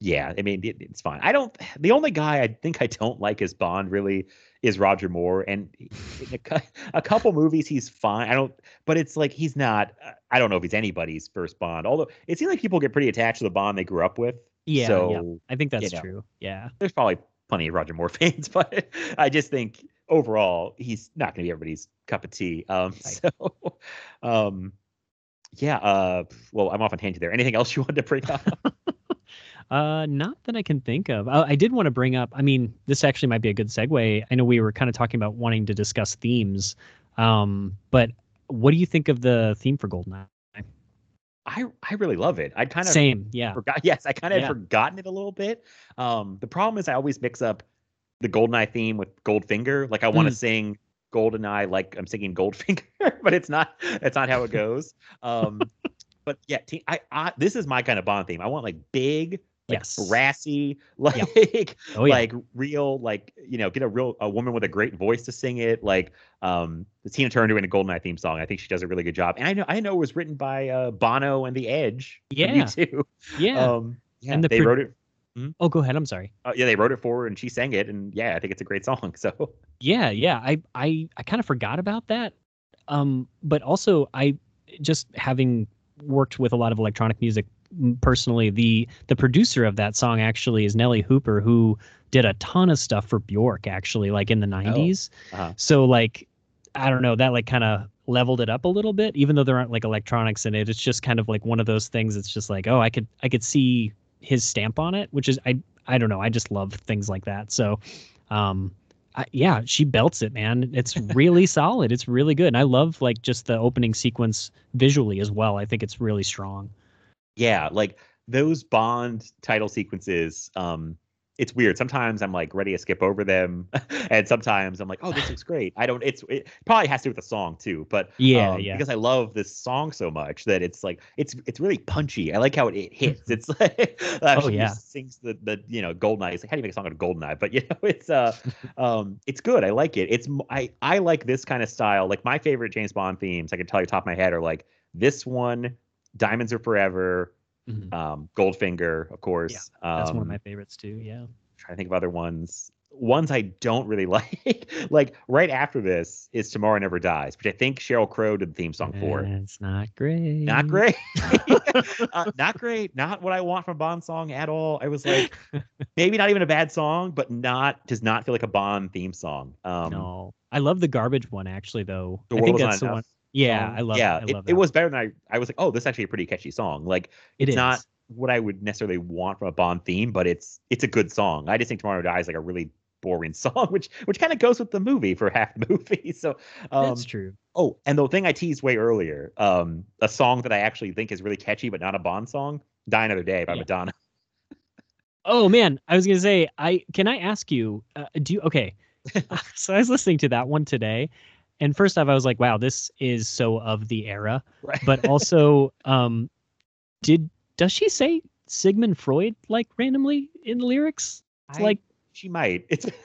yeah, I mean it, it's fine. I don't. The only guy I think I don't like as Bond really is Roger Moore, and in a, a couple movies he's fine. I don't, but it's like he's not. I don't know if he's anybody's first Bond. Although it seems like people get pretty attached to the Bond they grew up with. yeah. so yeah. I think that's know. true. Yeah. there's probably plenty of Roger Moore fans, but I just think overall he's not going to be everybody's cup of tea. Um, Right. so, um, yeah. Uh, well, I'm off on tangent there. Anything else you wanted to bring up? Uh, not that I can think of. Uh, I did want to bring up. I mean, this actually might be a good segue. I know we were kind of talking about wanting to discuss themes, um, but what do you think of the theme for Goldeneye? I I really love it. I kind of Same, yeah, forgot. Yes, I kind of Yeah. had forgotten it a little bit. Um, the problem is I always mix up the Goldeneye theme with Goldfinger. Like I want to Mm. sing Goldeneye like I'm singing Goldfinger, but it's not. That's not how it goes. Um, but yeah, te- I, I this is my kind of Bond theme. I want like big, like Yes. brassy, like Oh yeah, like real, like you know, get a real a woman with a great voice to sing it. Like um, the Tina Turner doing a Goldeneye theme song. I think she does a really good job. And I know I know it was written by uh, Bono and The Edge. Yeah. U2. yeah. Um, yeah, And the they pro- wrote it. oh, go ahead. I'm sorry. Uh, yeah, they wrote it for her, and she sang it, and yeah, I think it's a great song. So Yeah, yeah. I I I kind of forgot about that. Um, but also I just having worked with a lot of electronic music personally, the the producer of that song actually is Nellee Hooper, who did a ton of stuff for Bjork actually, like in the '90s. uh-huh. So like, I don't know, that like kind of leveled it up a little bit, even though there aren't like electronics in it. It's just kind of like one of those things. It's just like, oh, I could I could see his stamp on it, which is I I don't know. I just love things like that. So, um, I, yeah, she belts it, man. It's really solid. It's really good. And I love like just the opening sequence visually as well. I think it's really strong. Yeah, like those Bond title sequences. Um, it's weird. Sometimes I'm like ready to skip over them, and sometimes I'm like, oh, this looks great. I don't. It's it probably has to do with the song too, but Yeah, um, yeah. because I love this song so much that it's like it's it's really punchy. I like how it, it hits. It's like Oh, yeah. sings the the you know Goldeneye. It's like how do you make a song out of Goldeneye? But you know it's uh um it's good. I like it. It's I I like this kind of style. Like my favorite James Bond themes, I can tell you top of my head are like this one, Diamonds Are Forever, Mhm. um, Goldfinger, of course. Yeah, That's one of um, my favorites too. Yeah. trying to think of other ones. Ones I don't really like. like right after this is Tomorrow Never Dies, which I think Sheryl Crow did the theme song for. It's not great. Not great. uh, not great. Not what I want from a Bond song at all. I was like, maybe not even a bad song, but not does not feel like a Bond theme song. Um, no, I love the garbage one actually, though. The I World think that's the Enough one. Yeah, song. I love. Yeah, it. I it, love it was better than I. I was like, oh, this is actually a pretty catchy song. Like It it's is. not what I would necessarily want from a Bond theme, but it's it's a good song. I just think Tomorrow Dies is like a really boring song, which which kind of goes with the movie for half the movie. So um, That's true. Oh, and the thing I teased way earlier, um, a song that I actually think is really catchy, but not a Bond song, "Die Another Day" by Yeah. Madonna. Oh man, I was gonna say, I can I ask you, uh, do you okay? so I was listening to that one today, and first off, I was like, wow, this is so of the era. Right. But also, um, did does she say Sigmund Freud like randomly in the lyrics? It's I- like she might. It's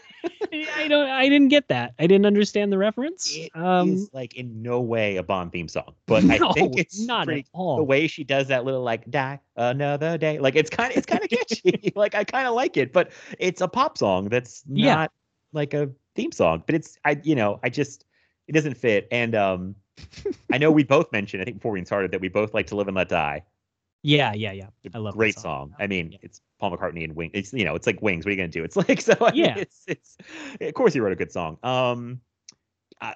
I don't, I didn't get that. I didn't understand the reference. it um, is, like in no way a Bond theme song, but I think it's not pretty, at all. the way she does that little like "Die Another Day," like it's kind of it's kind of catchy. like I kind of like it, but it's a pop song that's Yeah. not like a theme song. But it's I you know I just it doesn't fit. And um, I know we both mentioned I think before we started that we both like to live and let die. Yeah, yeah, yeah. I love that great song. song. I mean, Yeah. it's Paul McCartney and Wings. It's you know, it's like Wings. What are you gonna do? It's like so. I mean, Yeah. it's it's. Of course, he wrote a good song. Um,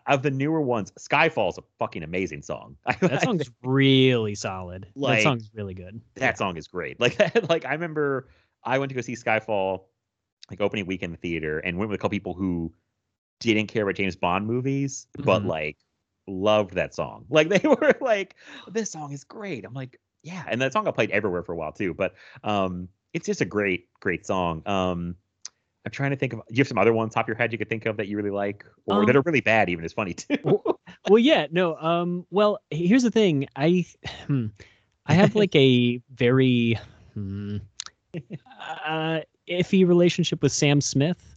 of the newer ones, Skyfall's a fucking amazing song. That song's really solid. Like, that song's really good. that song is great. Like like I remember I went to go see Skyfall, like opening week in the theater, and went with a couple people who didn't care about James Bond movies, but Mhm. like loved that song. Like they were like, this song is great. I'm like, yeah. And that song got played everywhere for a while too. But um it's just a great, great song. Um I'm trying to think of do you have some other ones top of your head you could think of that you really like? Or that Um, are really bad even is funny too. well yeah no um well here's the thing i hmm, i have like a very hmm, uh iffy relationship with sam smith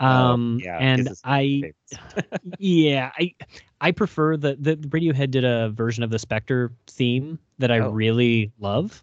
um Oh, yeah, and i yeah i i prefer the, the radiohead did a version of the spectre theme that i Oh. really love.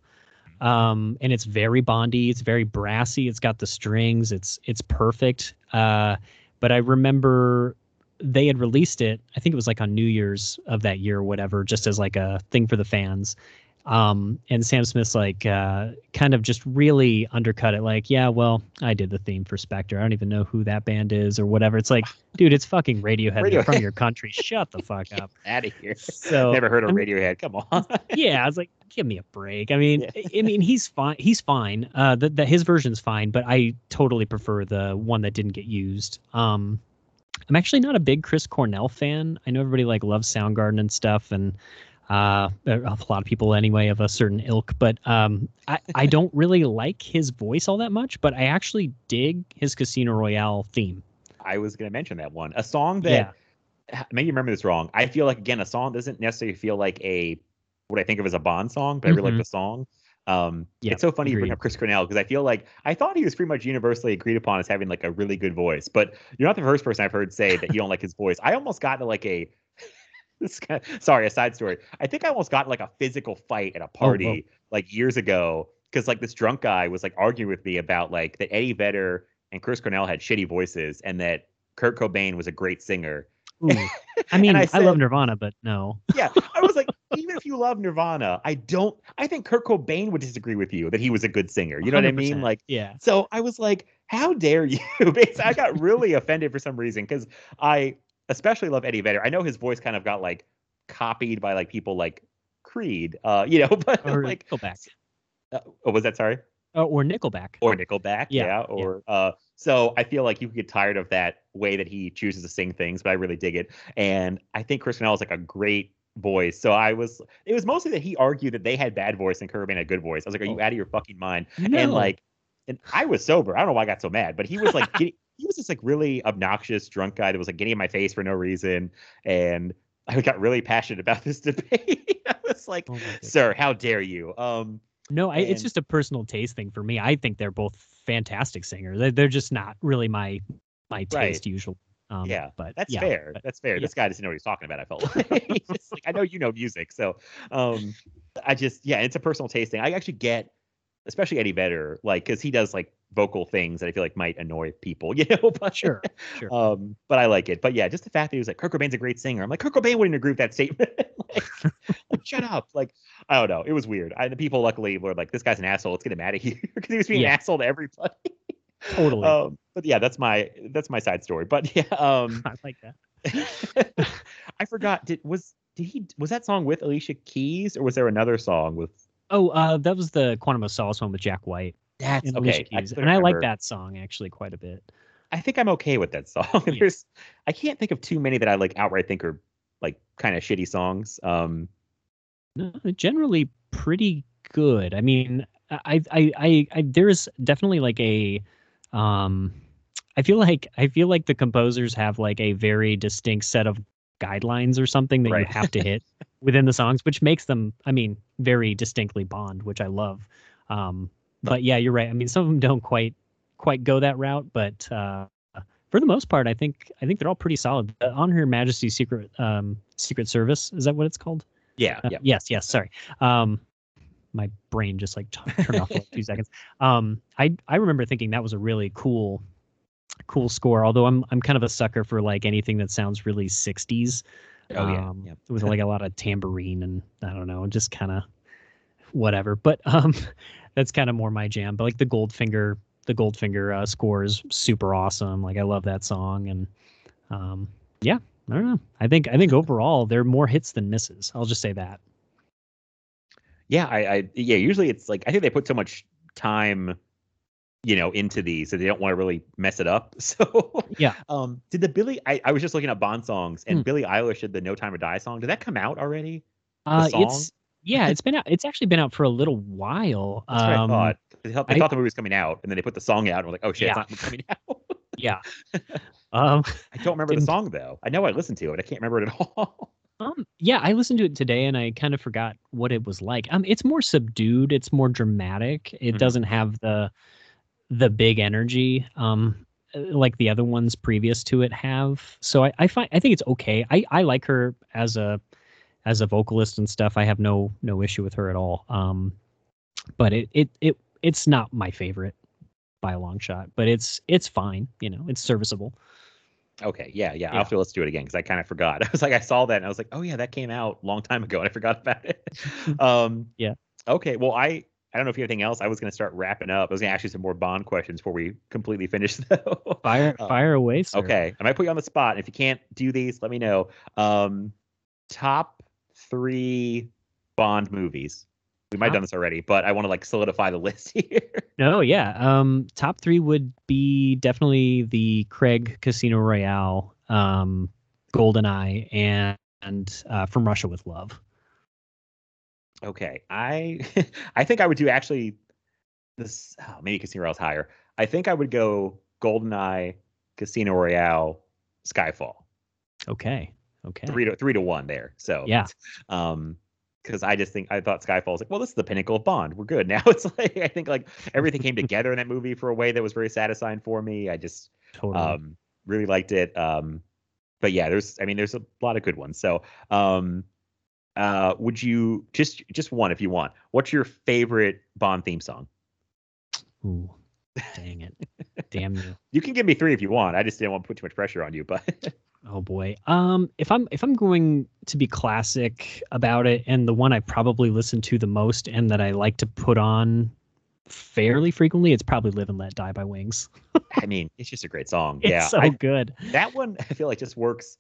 Um and it's very bondy it's very brassy it's got the strings it's it's perfect. Uh but i remember they had released it i think it was like on new year's of that year or whatever just as like a thing for the fans um and sam smith's like uh kind of just really undercut it like yeah well i did the theme for spectre i don't even know who that band is or whatever it's like dude it's fucking radiohead, They're from your country shut the fuck up Out of here. so Never heard of I'm- Radiohead. Come on. yeah, I was like, give me a break. I mean, Yeah. I- I mean, he's fine. He's fine. Uh, that his version's fine, but I totally prefer the one that didn't get used. Um, I'm actually not a big Chris Cornell fan. I know everybody like loves Soundgarden and stuff, and uh, a lot of people anyway of a certain ilk. But um, I I don't really like his voice all that much. But I actually dig his Casino Royale theme. I was going to mention that one. A song Yeah. that maybe you remember this wrong. I feel like again, a song doesn't necessarily feel like a what I think of as a Bond song, but I really like the song. Um, it's so funny you bring up Chris Cornell because I feel like I thought he was pretty much universally agreed upon as having like a really good voice, but you're not the first person I've heard say that you don't like his voice. I almost got into like a kind of, sorry, a side story. I think I almost got like a physical fight at a oh, party oh. like years ago because like this drunk guy was like arguing with me about like that Eddie Vedder and Chris Cornell had shitty voices and that Kurt Cobain was a great singer. Ooh. I mean, I I, love Nirvana, but no. Yeah, I was like, even if you love Nirvana, I don't. I think Kurt Cobain would disagree with you that he was a good singer. You know what I mean? Like, yeah. so I was like, how dare you? Basically, I got really offended for some reason because I especially love Eddie Vedder. I know his voice kind of got like copied by like people like Creed, uh, you know, but Or like, go back. uh, oh, was that sorry? Oh, or Nickelback. or Nickelback, Yeah, yeah, yeah. or uh, so I feel like you get tired of that way that he chooses to sing things, but I really dig it, and I think Chris Cornell is like a great voice. So I was, it was mostly that he argued that they had bad voice and Kurt Cobain had good voice. I was like, are you Oh. out of your fucking mind? No. And like, and I was sober. I don't know why I got so mad, but he was like, getting, he was this like really obnoxious drunk guy that was like getting in my face for no reason, and I got really passionate about this debate. I was like, Oh sir, how dare you? Um, No, I, it's just a personal taste thing for me. I think they're both fantastic singers. They're, they're just not really my my Right. taste usually. Um, yeah, but that's yeah, fair. but- That's fair. yeah. This guy doesn't know what he's talking about. I felt like, like I know you know music, so um, I just yeah, it's a personal taste thing. I actually get, especially Eddie Vedder, like because he does like vocal things that I feel like might annoy people, you know. But Sure, sure. Um, but I like it. But yeah, just the fact that he was like Kurt Cobain's a great singer. I'm like Kurt Cobain wouldn't agree with that statement. like, like, shut up. Like I don't know. It was weird. I, the people luckily were like, this guy's an asshole. Let's get him out of here because he was being Yeah. an asshole to everybody. Totally. Um, but yeah, that's my that's my side story. But yeah, um, I like that. I forgot. Did was did he was that song with Alicia Keys or was there another song with? Oh, uh, that was the Quantum of Solace one with Jack White That's and okay. I and I like that song actually quite a bit. I think I'm okay with that song. Yeah. There's I can't think of too many that I like outright think are like kind of shitty songs. Um, No, generally pretty good. I mean, I, I, I, I there's definitely like a, um, I feel like I feel like the composers have like a very distinct set of guidelines or something that you have to hit within the songs, which makes them, I mean, very distinctly Bond, which I love. Um, but yeah, you're right. I mean, some of them don't quite quite go that route, but uh, for the most part, I think I think they're all pretty solid. Uh, On Her Majesty's Secret um, Secret Service is that what it's called? yeah, Uh, yeah. Yes, yes. Sorry. Um, my brain just like t- turned off for like two seconds. Um, I I remember thinking that was a really cool, cool score. Although I'm I'm kind of a sucker for like anything that sounds really 60s. Oh yeah, um, yeah. With like a lot of tambourine and I don't know, just kind of whatever. But um, that's kind of more my jam. But like the Goldfinger, the Goldfinger uh, score is super awesome. Like I love that song and um, yeah. I don't know. I think I think overall they're more hits than misses. I'll just say that. Yeah, I, I yeah. Usually it's like I think they put so much time, you know, into these that they don't want to really mess it up. So Yeah. Um, did the Billy? I, I was just looking at Bond songs, and Hmm. Billie Eilish did the "No Time to Die" song. Did that come out already? Uh, it's yeah, it's been out. It's actually been out for a little while. That's what I Um, thought. They thought, they I- thought the movie was coming out, and then they put the song out, and we're like, "Oh shit, Yeah. it's not coming out." Yeah. um, I don't remember the song though. I know I listened to it. I can't remember it at all. um, yeah, I listened to it today and I kind of forgot what it was like. Um, it's more subdued. It's more dramatic. It Mhm. doesn't have the the big energy. Um, uh, like the other ones previous to it have. So I, I find I think it's okay. I I like her as a as a vocalist and stuff. I have no no issue with her at all. Um, but it it it it's not my favorite by a long shot. But it's it's fine. You know, it's serviceable. Okay, yeah, yeah. Yeah. to let's do it again because I kind of forgot. I was like, I saw that, and I was like, oh yeah, that came out a long time ago, and I forgot about it. um, Yeah. Okay. Well, I I don't know if you have anything else. I was going to start wrapping up. I was going to ask you some more Bond questions before we completely finish, though. Fire Uh, fire away. Sir. Okay, I might put you on the spot. If you can't do these, let me know. Um, top three Bond movies. We might have done this already, but I want to like solidify the list here. No, yeah. Um, top three would be definitely the Craig Casino Royale, um, GoldenEye, and and uh, From Russia with Love. Okay, I I think I would do actually this. Oh, maybe Casino Royale's higher. I think I would go GoldenEye, Casino Royale, Skyfall. Okay. Okay. Three to three to one there. So Yeah. um because I just think I thought Skyfall was like, well, this is the pinnacle of Bond. We're good now. It's like I think like everything came together in that movie for a way that was very satisfying for me. I just Totally. um really liked it. Um but yeah, there's I mean there's a lot of good ones. So um uh would you just just one if you want. What's your favorite Bond theme song? Ooh, dang it. Damn you. You can give me three if you want. I just didn't want to put too much pressure on you, but Oh boy. Um, if I'm if I'm going to be classic about it, and the one I probably listen to the most, and that I like to put on fairly frequently, it's probably "Live and Let Die" by Wings. I mean, it's just a great song. It's yeah. so I- good. that one I feel like just works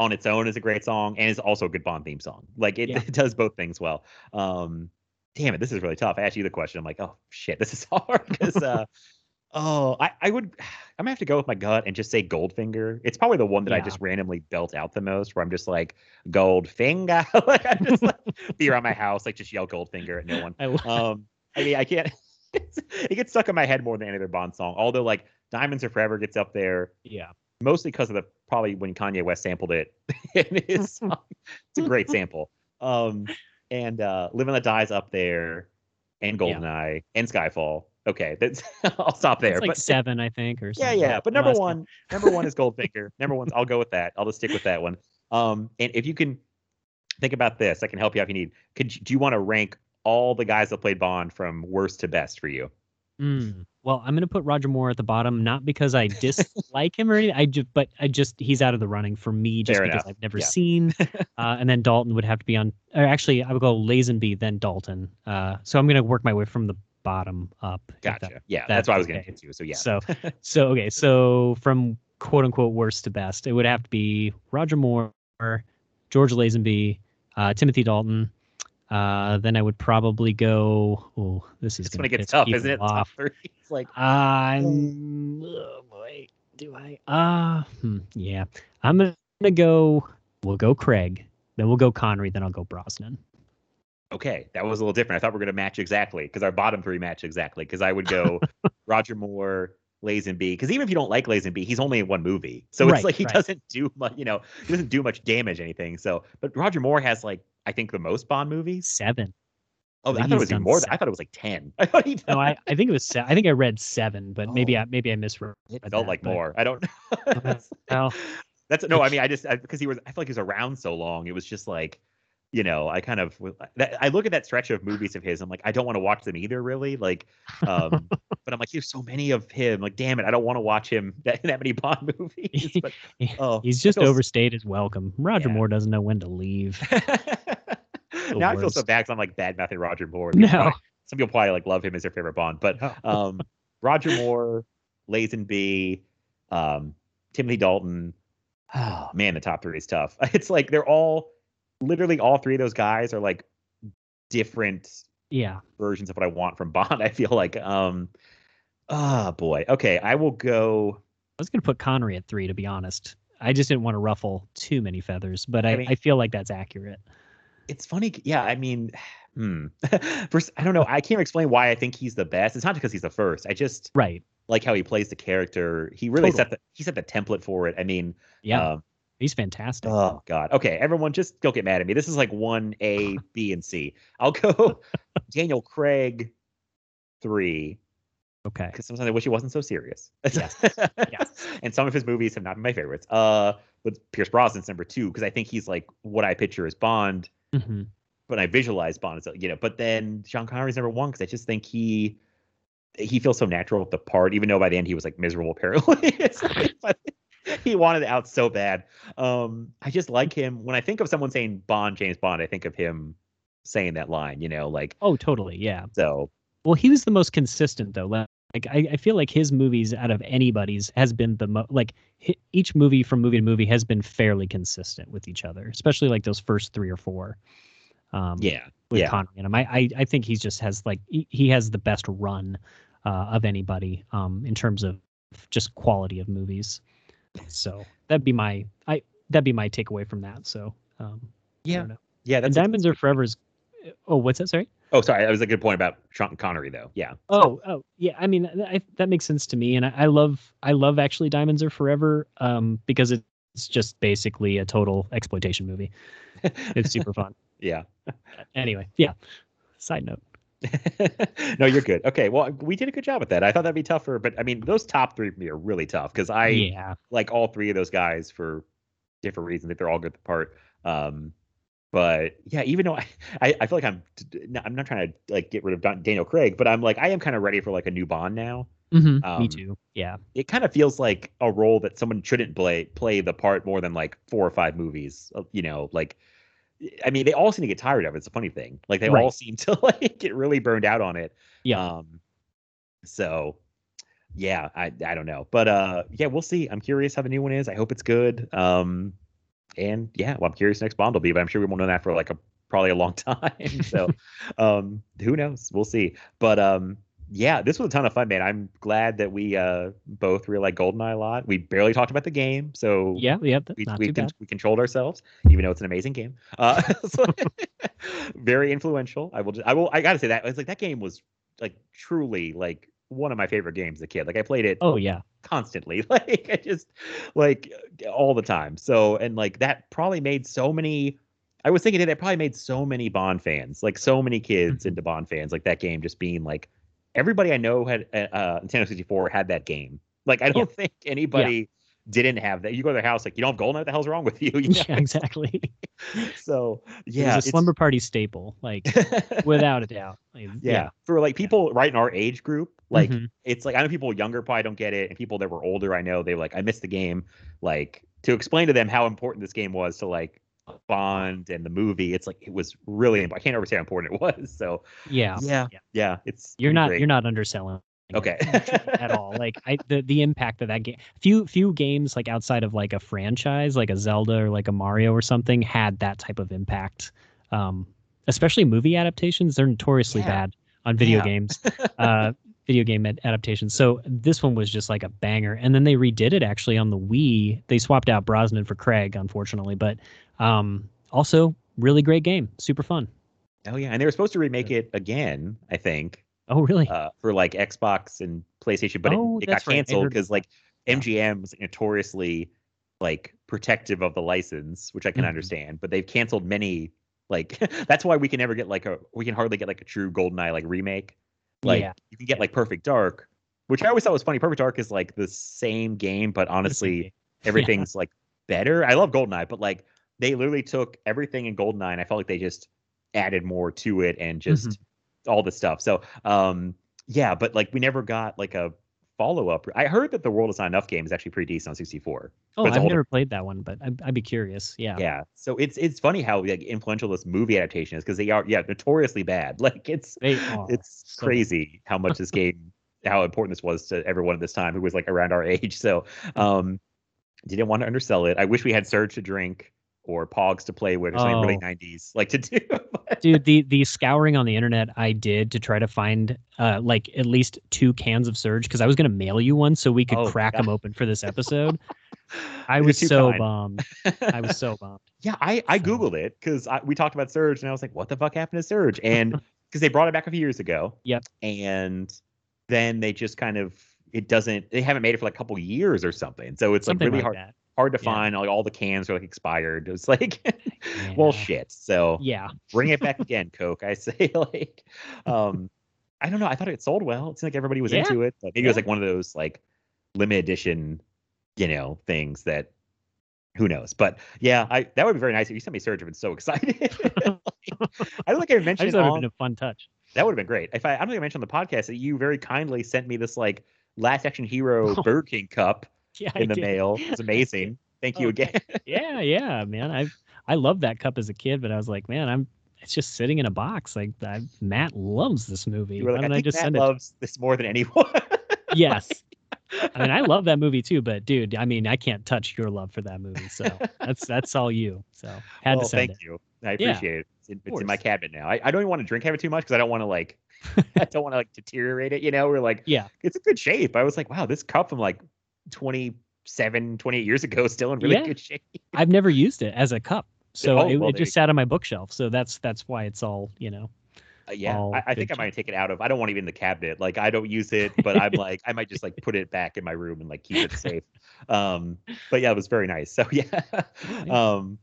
on its own is a great song and is also a good Bond theme song. Like it, Yeah. it does both things well. Um damn it, this is really tough. I asked you the question. I'm like, oh shit, this is hard because uh, oh, I I would I'm gonna have to go with my gut and just say Goldfinger. It's probably the one that I just randomly belt out the most, where I'm just like Goldfinger. like I just like be around my house, like just yell Goldfinger at no one. I, Um, I mean, I can't. it gets stuck in my head more than any other Bond song. Although, like Diamonds Are Forever gets up there yeah. Mostly because of the probably when Kanye West sampled it in his song. It's a great sample. Um, and uh, and Let Die's up there, and Yeah. Goldeneye, and Skyfall. Okay, that's I'll stop there. It's like but seven, I think, or yeah, something. yeah. But number one, number one is Goldfinger. number one, I'll go with that. I'll just stick with that one. Um, and if you can think about this, I can help you out if you need. Could you, do you want to rank all the guys that played Bond from worst to best for you? Mm. Well, I'm gonna put Roger Moore at the bottom, not because I dislike him or anything. I just, but I just he's out of the running for me, just Fair because enough. I've never Yeah. seen. uh, and then Dalton would have to be on. Or actually, I would go Lazenby, then Dalton. Uh, so I'm gonna work my way from the bottom up. if that- Gotcha. yeah, that's that's what I was going to get to. So yeah, So, so okay. So from quote unquote worst to best, it would have to be Roger Moore, George Lazenby, uh, Timothy Dalton. Uh, then I would probably go. Oh, this is gonna when it gets tough, isn't it? Top three. It's like I'm. Oh boy, do I? Uh, hmm, yeah. I'm gonna go. We'll go Craig. Then we'll go Connery. Then I'll go Brosnan. Okay, that was a little different. I thought we were going to match exactly because our bottom three match exactly. Because I would go Roger Moore, Lazenby. Because even if you don't like Lazenby, he's only in one movie, so it's Right, like he right. doesn't do much. You know, he doesn't do much damage anything. So, but Roger Moore has like I think the most Bond movies. Seven. Oh, I, thought it was even more. Than, seven. I thought it was like ten. I thought he done No, I, I think it was. Se- I think I read seven, but maybe Oh. I maybe I misread. it felt that, like but- more. I don't know. Well, That's no. I mean, I just because he was. I feel like he was around so long. It was just like, you know, I kind of. I look at that stretch of movies of his. I'm like, I don't want to watch them either, really. Like, um, but I'm like, there's so many of him. Like, damn it, I don't want to watch him that, that many Bond movies. But oh, he's just feel s- overstayed his welcome. Roger Yeah. Moore doesn't know when to leave. now I feel so bad because I'm like bad mouthing Roger Moore. No. Probably- Some people probably like love him as their favorite Bond, but um, Roger Moore, Lazenby, um, Timothy Dalton. Oh man, the top three is tough. It's like they're all literally all three of those guys are like different Yeah. versions of what I want from Bond. I feel like um oh boy. Okay, I will go I was gonna put Connery at three, to be honest. I just didn't want to ruffle too many feathers, but I, I I, feel like that's accurate. it's funny. Yeah, I mean, hmm. First, I don't know. I can't explain why I think he's the best. It's not because he's the first. I just Right. like how he plays the character. He really set the he set the template for it. I mean, Yeah. um, he's fantastic. oh god. Okay, everyone, just don't get mad at me. This is like one A, B, and C. I'll go Daniel Craig three okay. because sometimes I wish he wasn't so serious. Yes. Yes. And some of his movies have not been my favorites. Uh, with Pierce Brosnan's number two because I think he's like what I picture as Bond mm-hmm. but I visualize Bond as you know. But then Sean Connery's number one because I just think he he feels so natural with the part, even though by the end he was like miserable apparently. It's like, but he wanted it out so bad. Um, I just like him. When I think of someone saying Bond, James Bond, I think of him saying that line. You know, like Oh, totally. Yeah. so. Well, he was the most consistent though. Like I, I feel like his movies out of anybody's has been the mo- like hi- each movie from movie to movie has been fairly consistent with each other, especially like those first three or four. Um, Yeah, with yeah. Connery in him. I, I I think he just has like he, he has the best run uh, of anybody um in terms of just quality of movies. So that'd be my I that'd be my takeaway from that. So um Yeah. yeah. And That's a- Diamonds Are Forever's. Oh, what's that? Sorry. oh, sorry, that was a good point about Sean Connery though. Yeah, Oh, oh, yeah. I mean, I, that makes sense to me, and I, I love, I love actually Diamonds Are Forever, um, because it's just basically a total exploitation movie. It's super fun. yeah. Anyway, yeah. Side note. no, you're good. Okay, well, we did a good job with that. I thought that'd be tougher, but I mean, those top three for me are really tough because I yeah. like all three of those guys for different reasons. That they're all good part. Um, but yeah, even though I, I, I feel like I'm, I'm not trying to like get rid of Don- Daniel Craig, but I'm like I am kind of ready for like a new Bond now. Mhm, Um, me too. Yeah. It kind of feels like a role that someone shouldn't play play the part more than like four or five movies. You know, like I mean, they all seem to get tired of it. It's a funny thing. Like they all seem to like get really burned out on it. Yeah. Um, so yeah, I I don't know, but uh, yeah, we'll see. I'm curious how the new one is. I hope it's good. Um, and yeah, well, I'm curious next Bond will be, but I'm sure we won't know that for like a probably a long time. so um, who knows? We'll see. But um, yeah, this was a ton of fun, man. I'm glad that we uh, both really like Goldeneye a lot. We barely talked about the game, so Yeah, yeah, we we, con- we controlled ourselves, even though it's an amazing game. Uh, so- very influential. I will. Just, I will. I gotta say that it's like that game was like truly like one of my favorite games as a kid. Like I played it Oh yeah, constantly like i just like all the time so and like that probably made so many i was thinking that it probably made so many bond fans like so many kids Mhm. into bond fans like that game just being like everybody i know had uh, uh nintendo 64 had that game like i don't think anybody didn't have that you go to their house like you don't have golden what the hell's wrong with you, you know? yeah, exactly. so Yeah, yeah it's a slumber party staple, like without a doubt. Like, yeah. for like people right in our age group like Mhm. it's like i know people younger probably don't get it and people that were older i know they were like i missed the game like to explain to them how important this game was to like bond and the movie it's like it was really imp- i can't ever say how important it was so yeah, yeah yeah. yeah it's You're not great. you're not underselling. Okay. at all. Like I the the impact of that game. Few few games like outside of like a franchise, like a Zelda or like a Mario or something, had that type of impact. Um, especially movie adaptations, they're notoriously Yeah. bad on video Yeah. games. Uh, video game ad- adaptations. So this one was just like a banger. And then they redid it actually on the Wii. They swapped out Brosnan for Craig, unfortunately, but um, also really great game, super fun. oh yeah and they were supposed to remake it again i think Oh really? uh, for like xbox and playstation but Oh, it, it got canceled because about like was notoriously like protective of the license which i can Mhm. understand but they've canceled many like that's why we can never get like a we can hardly get like a true goldeneye like remake like Yeah. you can get like perfect dark which i always thought was funny. Perfect dark is like the same game but honestly everything's like better. I love goldeneye but like they literally took everything in goldeneye and i felt like they just added more to it and just Mm-hmm. all the stuff. So um yeah but like we never got like a follow-up i heard that the world is not enough game is actually pretty decent on 64 Oh, I've never played that one, but I'd, I'd be curious. Yeah. yeah so it's it's funny how like influential this movie adaptation is because they are yeah notoriously bad like it's it's so crazy how much this game how important this was to everyone at this time who was like around our age so um didn't want to undersell it i wish we had surge to drink or pogs to play with or something really Oh. 90s like to do Dude, the the scouring on the internet I did to try to find uh like at least two cans of Surge because I was gonna mail you one so we could Oh, crack God. them open for this episode. I was so kind. bummed. I was so bummed. yeah i i googled it because we talked about surge and i was like what the fuck happened to surge and because they brought it back a few years ago Yep. and then they just kind of it doesn't they haven't made it for like a couple years or something so it's Something like really like hard that. Hard to Yeah. find like all the cans are like expired it's like well shit so Yeah. bring it back again coke i say like um i don't know i thought it sold well it seemed like everybody was Yeah. into it but maybe it was like one of those like limited edition you know things that who knows but yeah i that would be very nice if you sent me surge i've been so excited Like, i don't think i I mentioned it would have been a fun touch. that would have been great if i i don't think i mentioned on the podcast that you very kindly sent me this like last action hero Oh. burger king cup Yeah. I in the did. mail it's amazing thank you Oh, again Yeah, yeah, man. I I loved that cup as a kid, but I was like, man, I'm it's just sitting in a box. Like I, Matt loves this movie. Why like i don't I, think just Matt send it? loves this more than anyone Yes. I mean, I love that movie too, but dude, I mean, I can't touch your love for that movie. So that's that's all you. So had well, to send thank it. you. I Yeah, appreciate it. It's, in, it's in my cabinet now. I, I don't even want to drink have it too much because I don't want to like I don't want to like deteriorate it. You know, we're like Yeah. it's in good shape. I was like, wow, this cup I'm like 27, 28 years ago still in really Yeah. good shape. I've never used it as a cup. So Oh, it, well, it just sat on my bookshelf. So that's that's why it's all, you know. Uh, yeah, I, I think I might take it out of. I don't want it in the cabinet. Like I don't use it, but I'm like I might just like put it back in my room and like keep it safe. Um, but yeah, it was very nice. So yeah, um,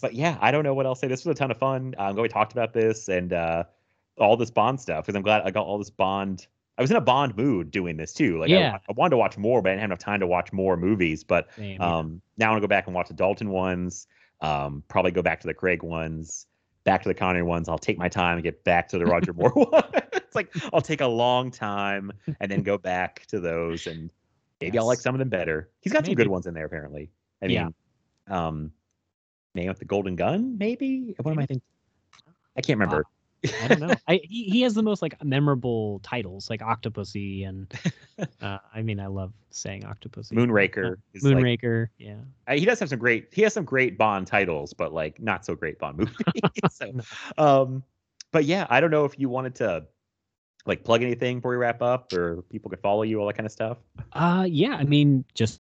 but yeah, I don't know what else to say. This was a ton of fun. I'm glad we talked about this and uh, all this Bond stuff because I'm glad I got all this Bond. I was in a Bond mood doing this too. Like Yeah. I, I wanted to watch more, but I didn't have enough time to watch more movies. But yeah. um, now I want to go back and watch the Dalton ones. Um, probably go back to the Craig ones, back to the Connery ones. I'll take my time and get back to the Roger Moore one. it's like I'll take a long time and then go back to those, and maybe I'll like some of them better. He's got some good ones in there apparently. I Yeah. mean, um, Man with the Golden Gun, maybe. What am I thinking? I can't remember. I don't know. I he, he has the most like memorable titles, like Octopussy, and uh, I mean, I love saying Octopussy. Moonraker. Uh, is like- Moonraker, yeah. uh, he does have some great. He has some great Bond titles, but like not so great Bond movies. so, um, but yeah, I don't know if you wanted to like plug anything before we wrap up, or people could follow you, all that kind of stuff. Uh, yeah. I mean, just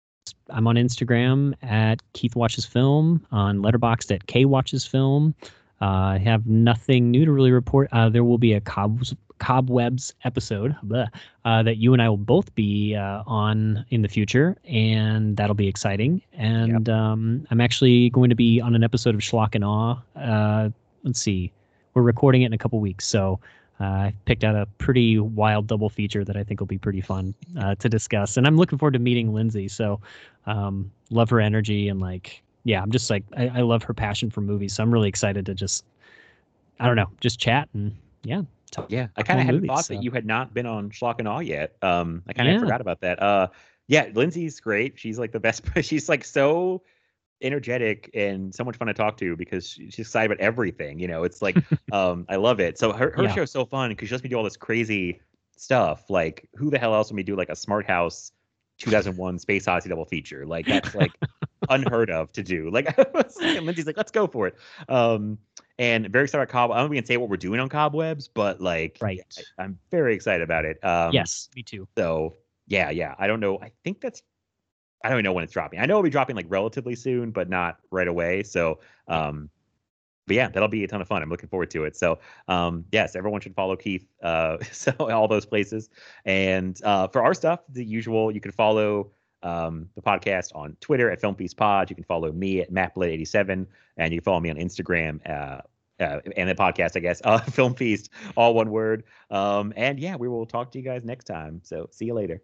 I'm on Instagram at Keith Watches Film, on Letterboxd at K Watches Film. Uh, I have nothing new to really report. Uh, there will be a Cobwebs episode bleh, uh, that you and I will both be uh, on in the future, and that'll be exciting. And um, I'm actually going to be on an episode of Schlock and Awe. Uh, let's see, we're recording it in a couple weeks, so uh, I picked out a pretty wild double feature that I think will be pretty fun uh, to discuss. And I'm looking forward to meeting Lindsay. So, um, love her energy and like, yeah, I'm just like, I, I love her passion for movies. So I'm really excited to just, I don't know, just chat and yeah. Talk, Yeah, I kind of movies, thought so. that you had not been on Schlock and Awe yet. Um, I kind of Yeah. forgot about that. Uh, yeah, Lindsay's great. She's like the best. She's like so energetic and so much fun to talk to because she- she's excited about everything. You know, it's like um, I love it. So her her Yeah. show's so fun because she lets me do all this crazy stuff. Like who the hell else would me do like a Smart House 2001 Space Odyssey double feature? Like that's like unheard of to do. Like and Lindsay's like, let's go for it. Um, and very excited about Cob. I don't know if we can say what we're doing on Cobwebs, but like, Right. I, I'm very excited about it. Um, yes, me too. So yeah, yeah. I don't know. I think that's. I don't even know when it's dropping. I know it'll be dropping like relatively soon, but not right away. So, um, but yeah, that'll be a ton of fun. I'm looking forward to it. So, um, yes, everyone should follow Keith. Uh, so all those places. And uh, for our stuff, the usual, you can follow um, the podcast on Twitter at Film Feast Pod. You can follow me at MattBlade87, and you can follow me on Instagram. Uh, uh, and the podcast, I guess, uh, Film Feast, all one word. Um, and yeah, we will talk to you guys next time. So see you later.